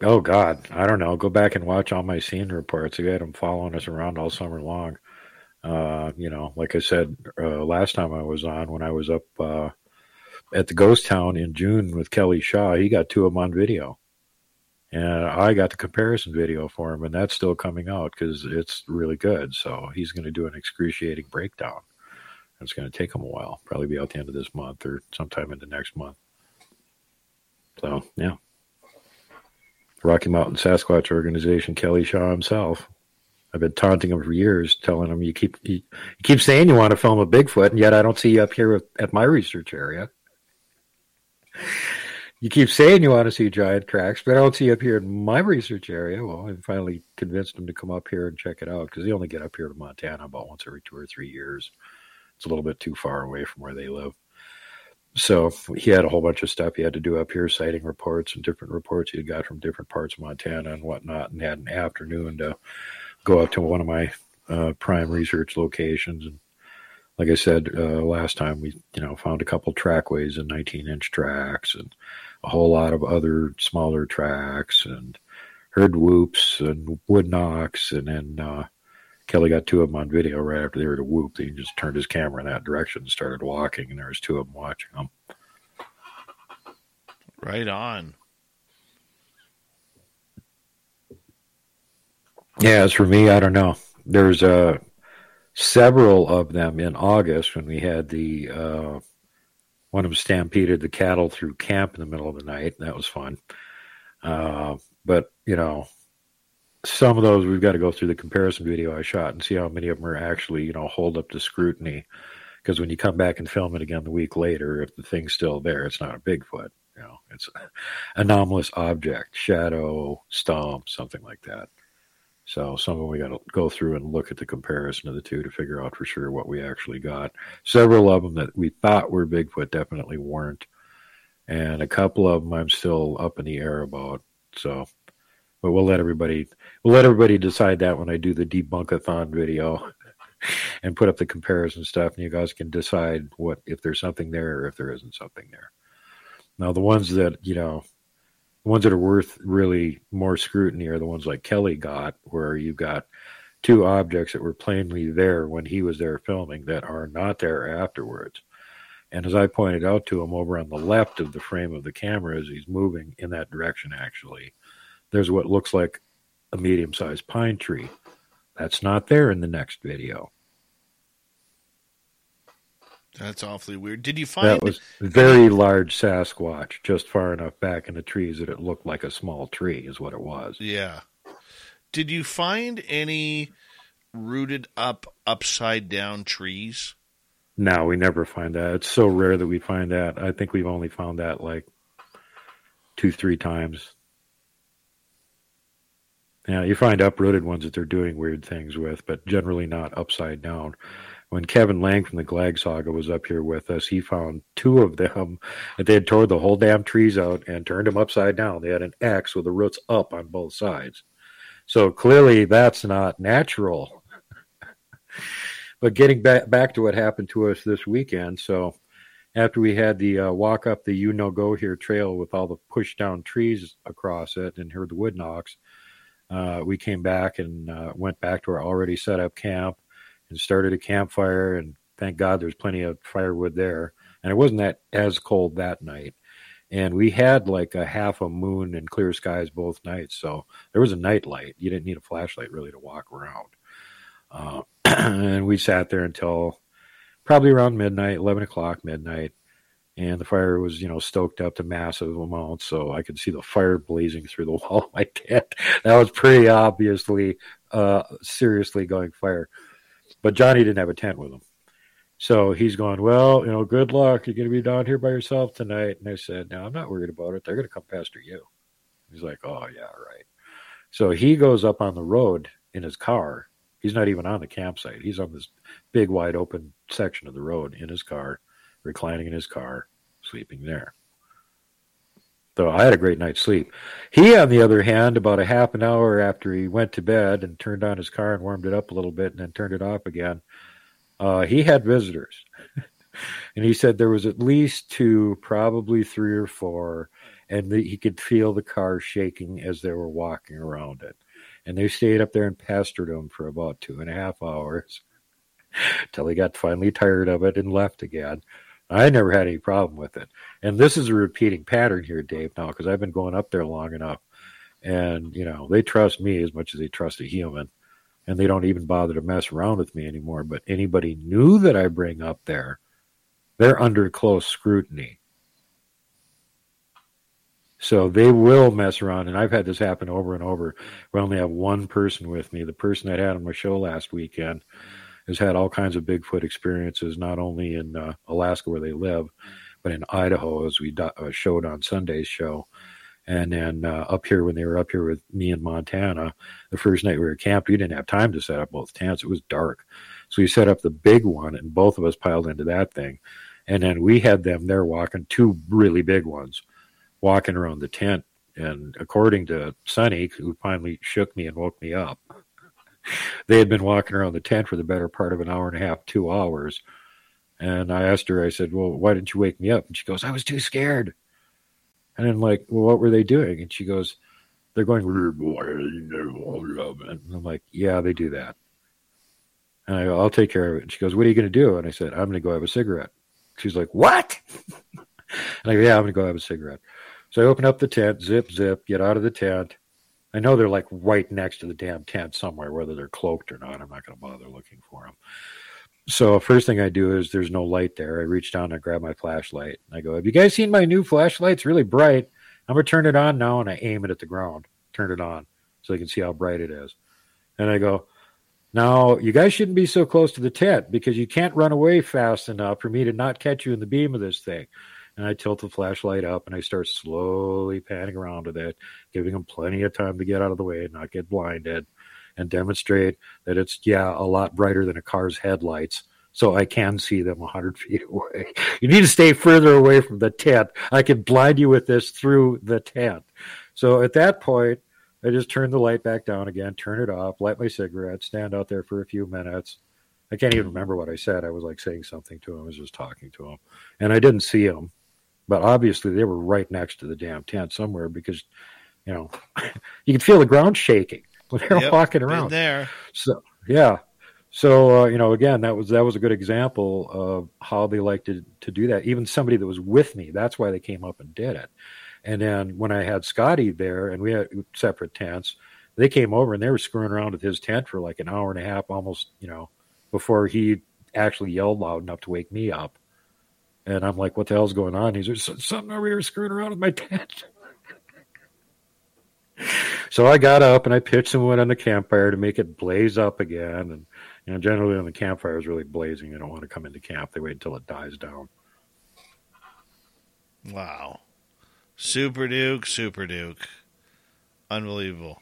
Oh God, I don't know. Go back and watch all my scene reports. I had them following us around all summer long. Uh, you know, like I said uh, last time I was on, when I was up uh, at the Ghost Town in June with Kelly Shaw, he got two of them on video. And I got the comparison video for him, and that's still coming out because it's really good. So he's going to do an excruciating breakdown. It's going to take him a while, probably be out the end of this month or sometime in the next month. So, yeah. Rocky Mountain Sasquatch Organization, Kelly Shaw himself. I've been taunting him for years, telling him you keep you, you keep saying you want to film a Bigfoot, and yet I don't see you up here with, at my research area. You keep saying you want to see giant cracks, but I don't see you up here in my research area. Well, I finally convinced him to come up here and check it out because they only get up here to Montana about once every two or three years. It's a little bit too far away from where they live. So he had a whole bunch of stuff he had to do up here, sighting reports and different reports he got from different parts of Montana and whatnot, and had an afternoon to go up to one of my uh, prime research locations. And like I said uh, last time, we you know found a couple trackways and 19 inch tracks and a whole lot of other smaller tracks and heard whoops and wood knocks. And then uh, Kelly got two of them on video right after they were to whoop. He just turned his camera in that direction and started walking, and there was two of them watching them. Right on. Yeah, as for me, I don't know. There's uh, several of them in August when we had the uh, one of them stampeded the cattle through camp in the middle of the night. That was fun. Uh, but you know, some of those we've got to go through the comparison video I shot and see how many of them are actually you know hold up to scrutiny. Because when you come back and film it again the week later, if the thing's still there, it's not a Bigfoot. You know, it's an anomalous object, shadow, stump, something like that. So some of them we got to go through and look at the comparison of the two to figure out for sure what we actually got. Several of them that we thought were Bigfoot definitely weren't, and a couple of them I'm still up in the air about. So, but we'll let everybody we'll let everybody decide that when I do the debunkathon video and put up the comparison stuff, and you guys can decide what if there's something there or if there isn't something there. Now the ones that you know the ones that are worth really more scrutiny are the ones like Kelly got, where you've got two objects that were plainly there when he was there filming that are not there afterwards. And as I pointed out to him over on the left of the frame of the camera as he's moving in that direction, actually, there's what looks like a medium sized pine tree. That's not there in the next video. That's awfully weird. Did you find that was very large Sasquatch, just far enough back in the trees that it looked like a small tree, is what it was. Yeah. Did you find any rooted up, upside down trees? No, we never find that. It's so rare that we find that. I think we've only found that like two, three times. Yeah, you find uprooted ones that they're doing weird things with, but generally not upside down when Kevin Lang from the Glag Saga was up here with us, he found two of them that they had tore the whole damn trees out and turned them upside down. They had an X with the roots up on both sides. So clearly that's not natural. but getting back back to what happened to us this weekend, so after we had the uh, walk up the you know go here trail with all the push down trees across it and heard the wood knocks, uh, we came back and uh, went back to our already set up camp and started a campfire. And thank God there's plenty of firewood there. And it wasn't that as cold that night. And we had like a half a moon and clear skies both nights. So there was a night light. You didn't need a flashlight really to walk around. Uh, and we sat there until probably around midnight, 11 o'clock, midnight. And the fire was, you know, stoked up to massive amounts. So I could see the fire blazing through the wall of my tent. That was pretty obviously, uh, seriously going fire. But Johnny didn't have a tent with him. So he's going, Well, you know, good luck. You're going to be down here by yourself tonight. And I said, No, I'm not worried about it. They're going to come pester you. He's like, Oh, yeah, right. So he goes up on the road in his car. He's not even on the campsite. He's on this big, wide open section of the road in his car, reclining in his car, sleeping there. So I had a great night's sleep. He, on the other hand, about a half an hour after he went to bed and turned on his car and warmed it up a little bit and then turned it off again, uh, he had visitors. and he said there was at least two, probably three or four, and the, he could feel the car shaking as they were walking around it. And they stayed up there and pestered him for about two and a half hours till he got finally tired of it and left again. I never had any problem with it. And this is a repeating pattern here, Dave, now, because I've been going up there long enough and you know they trust me as much as they trust a human, and they don't even bother to mess around with me anymore. But anybody new that I bring up there, they're under close scrutiny. So they will mess around, and I've had this happen over and over. We only have one person with me. The person that had on my show last weekend has had all kinds of Bigfoot experiences, not only in uh, Alaska where they live, but in Idaho, as we do- uh, showed on Sunday's show. And then uh, up here, when they were up here with me in Montana, the first night we were camped, we didn't have time to set up both tents. It was dark. So we set up the big one, and both of us piled into that thing. And then we had them there walking, two really big ones, walking around the tent. And according to Sonny, who finally shook me and woke me up, they had been walking around the tent for the better part of an hour and a half, two hours. And I asked her, I said, Well, why didn't you wake me up? And she goes, I was too scared. And I'm like, Well, what were they doing? And she goes, They're going, and I'm like, Yeah, they do that. And I go, I'll take care of it. And she goes, What are you going to do? And I said, I'm going to go have a cigarette. She's like, What? and I go, Yeah, I'm going to go have a cigarette. So I open up the tent, zip, zip, get out of the tent. I know they're like right next to the damn tent somewhere, whether they're cloaked or not. I'm not going to bother looking for them. So first thing I do is there's no light there. I reach down and I grab my flashlight. I go, "Have you guys seen my new flashlight? It's really bright. I'm gonna turn it on now." And I aim it at the ground. Turn it on so you can see how bright it is. And I go, "Now you guys shouldn't be so close to the tent because you can't run away fast enough for me to not catch you in the beam of this thing." And I tilt the flashlight up and I start slowly panning around with it, giving them plenty of time to get out of the way and not get blinded and demonstrate that it's, yeah, a lot brighter than a car's headlights. So I can see them 100 feet away. You need to stay further away from the tent. I can blind you with this through the tent. So at that point, I just turn the light back down again, turn it off, light my cigarette, stand out there for a few minutes. I can't even remember what I said. I was like saying something to him. I was just talking to him. And I didn't see him. But obviously, they were right next to the damn tent somewhere because, you know, you could feel the ground shaking when they were Yep, walking around. there. So yeah, so uh, you know, again, that was that was a good example of how they like to to do that. Even somebody that was with me, that's why they came up and did it. And then when I had Scotty there, and we had separate tents, they came over and they were screwing around with his tent for like an hour and a half, almost, you know, before he actually yelled loud enough to wake me up. And I'm like, what the hell's going on? He's like, something over here screwing around with my tent. so I got up and I pitched some wood on the campfire to make it blaze up again. And, you know, generally when the campfire is really blazing, they don't want to come into camp. They wait until it dies down. Wow. Super Duke, Super Duke. Unbelievable.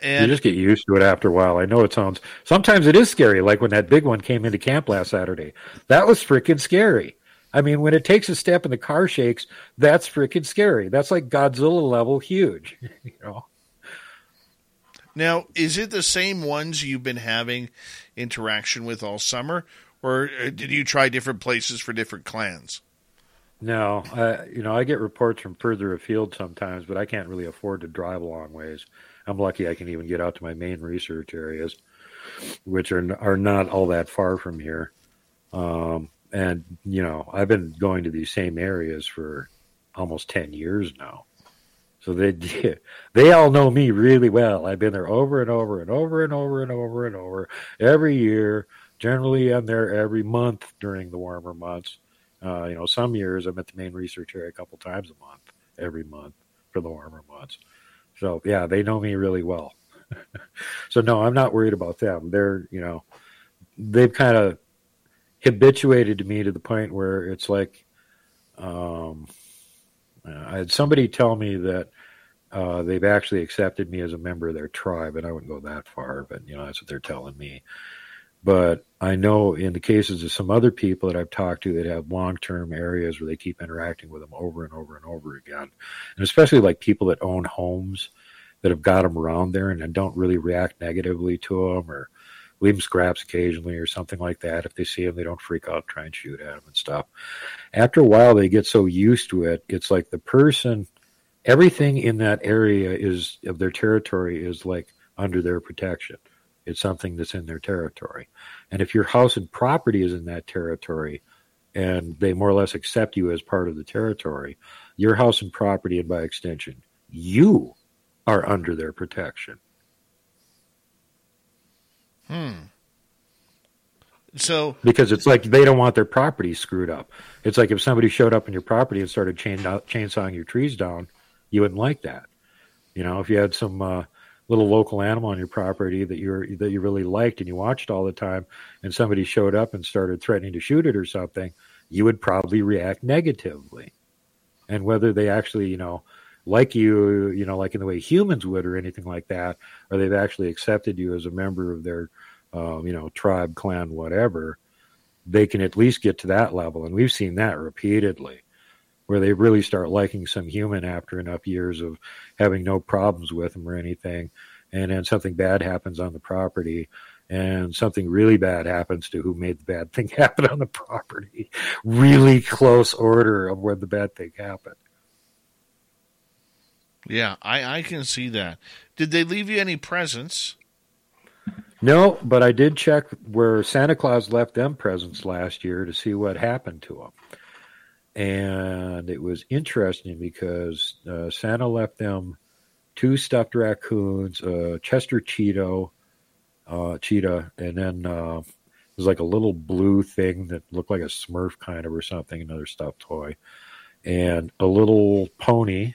And you just get used to it after a while. I know it sounds, sometimes it is scary. Like when that big one came into camp last Saturday, that was freaking scary. I mean, when it takes a step and the car shakes, that's freaking scary. That's like Godzilla level huge, you know. now, is it the same ones you've been having interaction with all summer, or uh, did you try different places for different clans? No, I, you know, I get reports from further afield sometimes, but I can't really afford to drive a long ways. I'm lucky I can even get out to my main research areas, which are are not all that far from here. Um, and you know, I've been going to these same areas for almost ten years now, so they they all know me really well. I've been there over and over and over and over and over and over every year. Generally, I'm there every month during the warmer months. Uh, you know, some years I'm at the main research area a couple times a month, every month for the warmer months. So yeah, they know me really well. so no, I'm not worried about them. They're you know, they've kind of habituated to me to the point where it's like, um, I had somebody tell me that uh, they've actually accepted me as a member of their tribe, and I wouldn't go that far, but you know that's what they're telling me. But I know in the cases of some other people that I've talked to that have long term areas where they keep interacting with them over and over and over again. And especially like people that own homes that have got them around there and, and don't really react negatively to them or leave them scraps occasionally or something like that. If they see them, they don't freak out, try and shoot at them and stuff. After a while, they get so used to it. It's like the person, everything in that area is of their territory is like under their protection. It's something that's in their territory. And if your house and property is in that territory and they more or less accept you as part of the territory, your house and property, and by extension, you are under their protection. Hmm. So because it's like they don't want their property screwed up. It's like if somebody showed up on your property and started chain chainsawing your trees down, you wouldn't like that. You know, if you had some uh, little local animal on your property that you that you really liked and you watched all the time, and somebody showed up and started threatening to shoot it or something, you would probably react negatively. And whether they actually, you know, like you, you know, like in the way humans would or anything like that, or they've actually accepted you as a member of their, um, you know, tribe, clan, whatever, they can at least get to that level. And we've seen that repeatedly, where they really start liking some human after enough years of having no problems with them or anything. And then something bad happens on the property and something really bad happens to who made the bad thing happen on the property. Really close order of when the bad thing happened. Yeah, I, I can see that. Did they leave you any presents? No, but I did check where Santa Claus left them presents last year to see what happened to them. And it was interesting because uh, Santa left them two stuffed raccoons, a Chester Cheeto, uh, cheetah, and then uh, it was like a little blue thing that looked like a Smurf kind of or something, another stuffed toy, and a little pony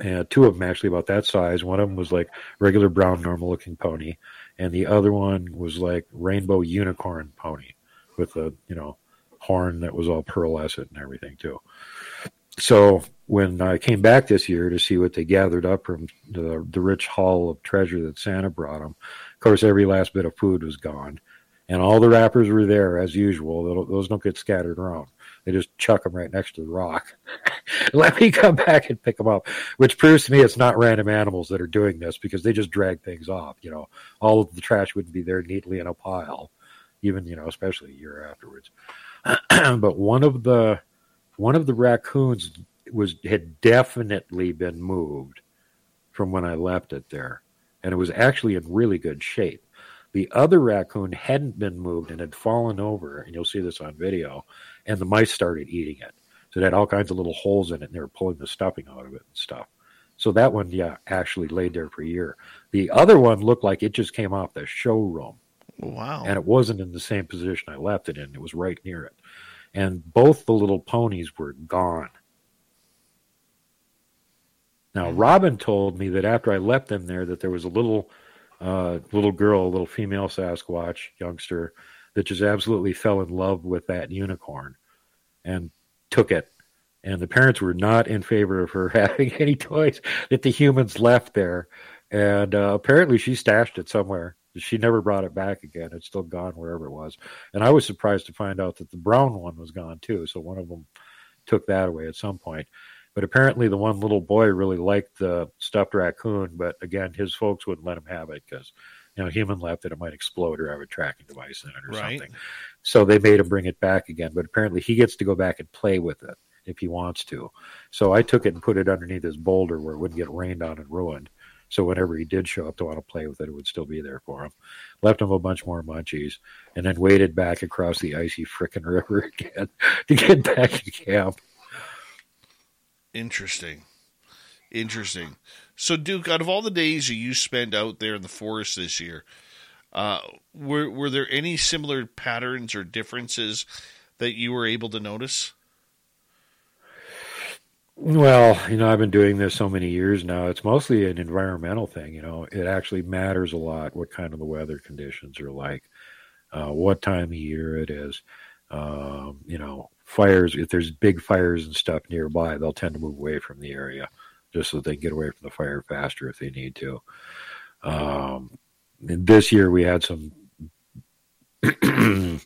and two of them actually about that size. One of them was like regular brown, normal looking pony, and the other one was like rainbow unicorn pony with a you know horn that was all pearlescent and everything too. So when I came back this year to see what they gathered up from the, the rich haul of treasure that Santa brought them, of course every last bit of food was gone, and all the wrappers were there as usual. Those don't get scattered around. They just chuck them right next to the rock. Let me come back and pick them up, which proves to me it's not random animals that are doing this because they just drag things off. You know, all of the trash wouldn't be there neatly in a pile, even you know, especially a year afterwards. but one of the one of the raccoons was had definitely been moved from when I left it there, and it was actually in really good shape. The other raccoon hadn't been moved and had fallen over, and you'll see this on video and the mice started eating it. So it had all kinds of little holes in it, and they were pulling the stuffing out of it and stuff. So that one, yeah, actually laid there for a year. The other one looked like it just came off the showroom. Wow. And it wasn't in the same position I left it in. It was right near it. And both the little ponies were gone. Now, Robin told me that after I left them there, that there was a little uh, little girl, a little female Sasquatch youngster that just absolutely fell in love with that unicorn and took it. And the parents were not in favor of her having any toys that the humans left there. And uh, apparently she stashed it somewhere. She never brought it back again. It's still gone wherever it was. And I was surprised to find out that the brown one was gone too. So one of them took that away at some point. But apparently, the one little boy really liked the stuffed raccoon. But again, his folks wouldn't let him have it because you know, human left that it might explode or have a tracking device in it or right. something. So they made him bring it back again, but apparently he gets to go back and play with it if he wants to. So I took it and put it underneath his boulder where it wouldn't get rained on and ruined. So whenever he did show up to want to play with it, it would still be there for him. Left him a bunch more munchies, and then waded back across the icy frickin' river again to get back to camp. Interesting. Interesting. So, Duke, out of all the days you spent out there in the forest this year, uh, were were there any similar patterns or differences that you were able to notice? Well, you know, I've been doing this so many years now. It's mostly an environmental thing. You know, it actually matters a lot what kind of the weather conditions are like, uh, what time of year it is. Um, you know, fires. If there's big fires and stuff nearby, they'll tend to move away from the area just so they can get away from the fire faster if they need to. Um, this year we had some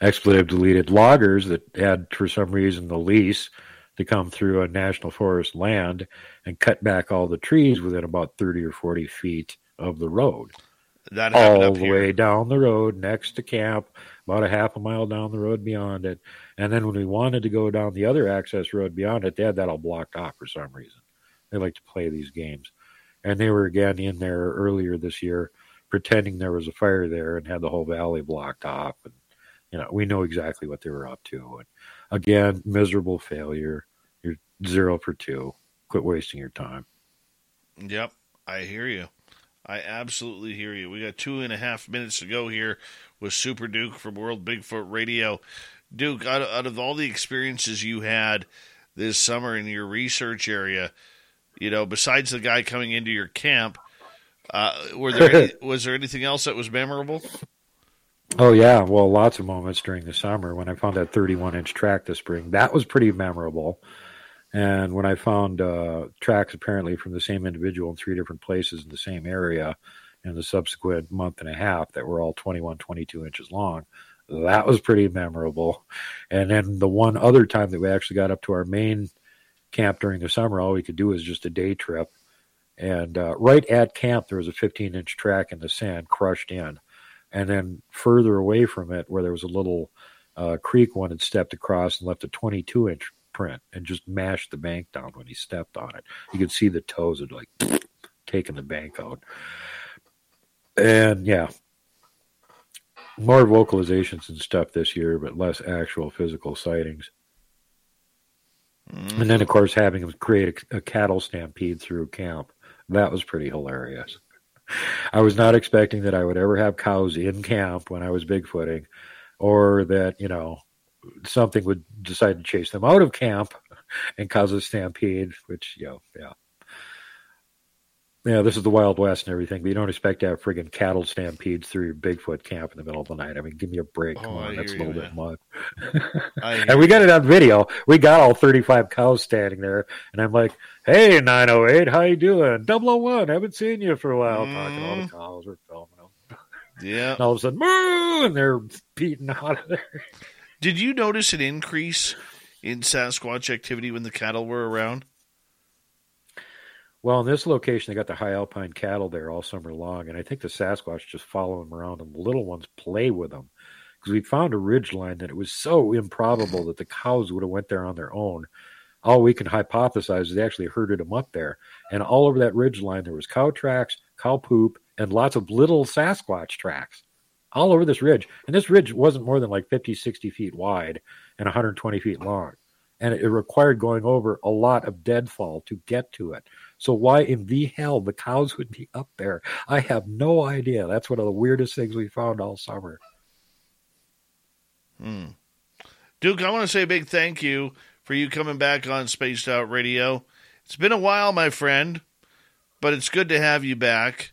expletive deleted loggers that had, for some reason, the lease to come through a national forest land and cut back all the trees within about 30 or 40 feet of the road. That all the here. way down the road next to camp, about a half a mile down the road beyond it. And then when we wanted to go down the other access road beyond it, they had that all blocked off for some reason. They like to play these games. And they were again in there earlier this year pretending there was a fire there and had the whole valley blocked off. And, you know, we know exactly what they were up to. And again, miserable failure. You're zero for two. Quit wasting your time. Yep. I hear you. I absolutely hear you. We got two and a half minutes to go here with Super Duke from World Bigfoot Radio. Duke, out of, out of all the experiences you had this summer in your research area, you know, besides the guy coming into your camp, uh, were there any, was there anything else that was memorable? Oh yeah, well, lots of moments during the summer when I found that 31 inch track this spring. That was pretty memorable. And when I found uh, tracks apparently from the same individual in three different places in the same area in the subsequent month and a half that were all 21, 22 inches long, that was pretty memorable. And then the one other time that we actually got up to our main camp during the summer, all we could do was just a day trip. And uh, right at camp, there was a 15 inch track in the sand crushed in. And then further away from it, where there was a little uh, creek one had stepped across and left a 22 inch print and just mashed the bank down when he stepped on it. You could see the toes had like taken the bank out. And yeah, more vocalizations and stuff this year, but less actual physical sightings. Mm-hmm. And then, of course, having him create a, a cattle stampede through camp. That was pretty hilarious. I was not expecting that I would ever have cows in camp when I was bigfooting, or that, you know, something would decide to chase them out of camp and cause a stampede, which, you know, yeah. Yeah, this is the Wild West and everything, but you don't expect to have friggin' cattle stampedes through your Bigfoot camp in the middle of the night. I mean, give me a break. Come oh, on, that's a little you, bit much. and we got it on video. We got all 35 cows standing there, and I'm like, hey, 908, how you doing? 001, haven't seen you for a while. Mm. Talking all the cows we're filming them. Yeah. And all of a sudden, moo, and they're beating out of there. Did you notice an increase in Sasquatch activity when the cattle were around? Well, in this location, they got the high alpine cattle there all summer long, and I think the Sasquatch just follow them around, and the little ones play with them because we found a ridge line that it was so improbable that the cows would have went there on their own. All we can hypothesize is they actually herded them up there, and all over that ridge line there was cow tracks, cow poop, and lots of little Sasquatch tracks all over this ridge. And this ridge wasn't more than like 50, 60 feet wide and 120 feet long. And it required going over a lot of deadfall to get to it. So why in the hell the cows would be up there? I have no idea. That's one of the weirdest things we found all summer. Hmm. Duke, I want to say a big thank you for you coming back on Spaced Out Radio. It's been a while, my friend, but it's good to have you back.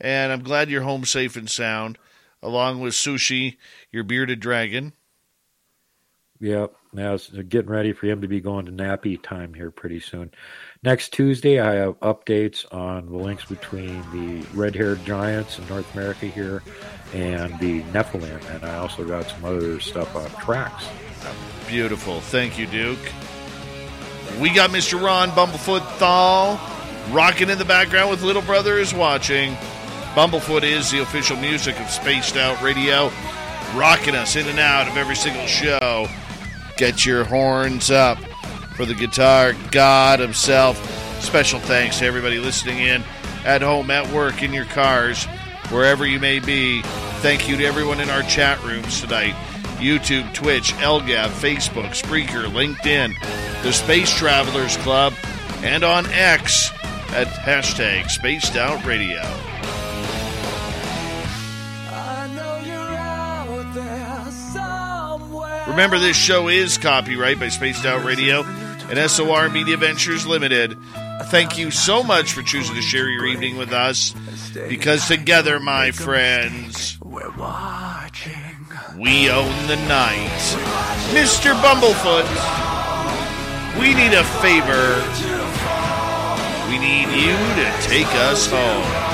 And I'm glad you're home safe and sound along with Sushi, your bearded dragon. Yep. Now it's getting ready for him to be going to nappy time here pretty soon. Next Tuesday, I have updates on the links between the red haired giants in North America here and the Nephilim. And I also got some other stuff on tracks. Beautiful. Thank you, Duke. We got Mr. Ron Bumblefoot Thal rocking in the background with Little Brother is watching. Bumblefoot is the official music of Spaced Out Radio, rocking us in and out of every single show. Get your horns up for the guitar god himself. Special thanks to everybody listening in at home, at work, in your cars, wherever you may be. Thank you to everyone in our chat rooms tonight YouTube, Twitch, LGAV, Facebook, Spreaker, LinkedIn, the Space Travelers Club, and on X at hashtag Spaced Out Radio. Remember, this show is copyright by Spaced Out Radio and SOR Media Ventures Limited. Thank you so much for choosing to share your evening with us because together, my friends, we're watching. We own the night. Mr. Bumblefoot, we need a favor. We need you to take us home.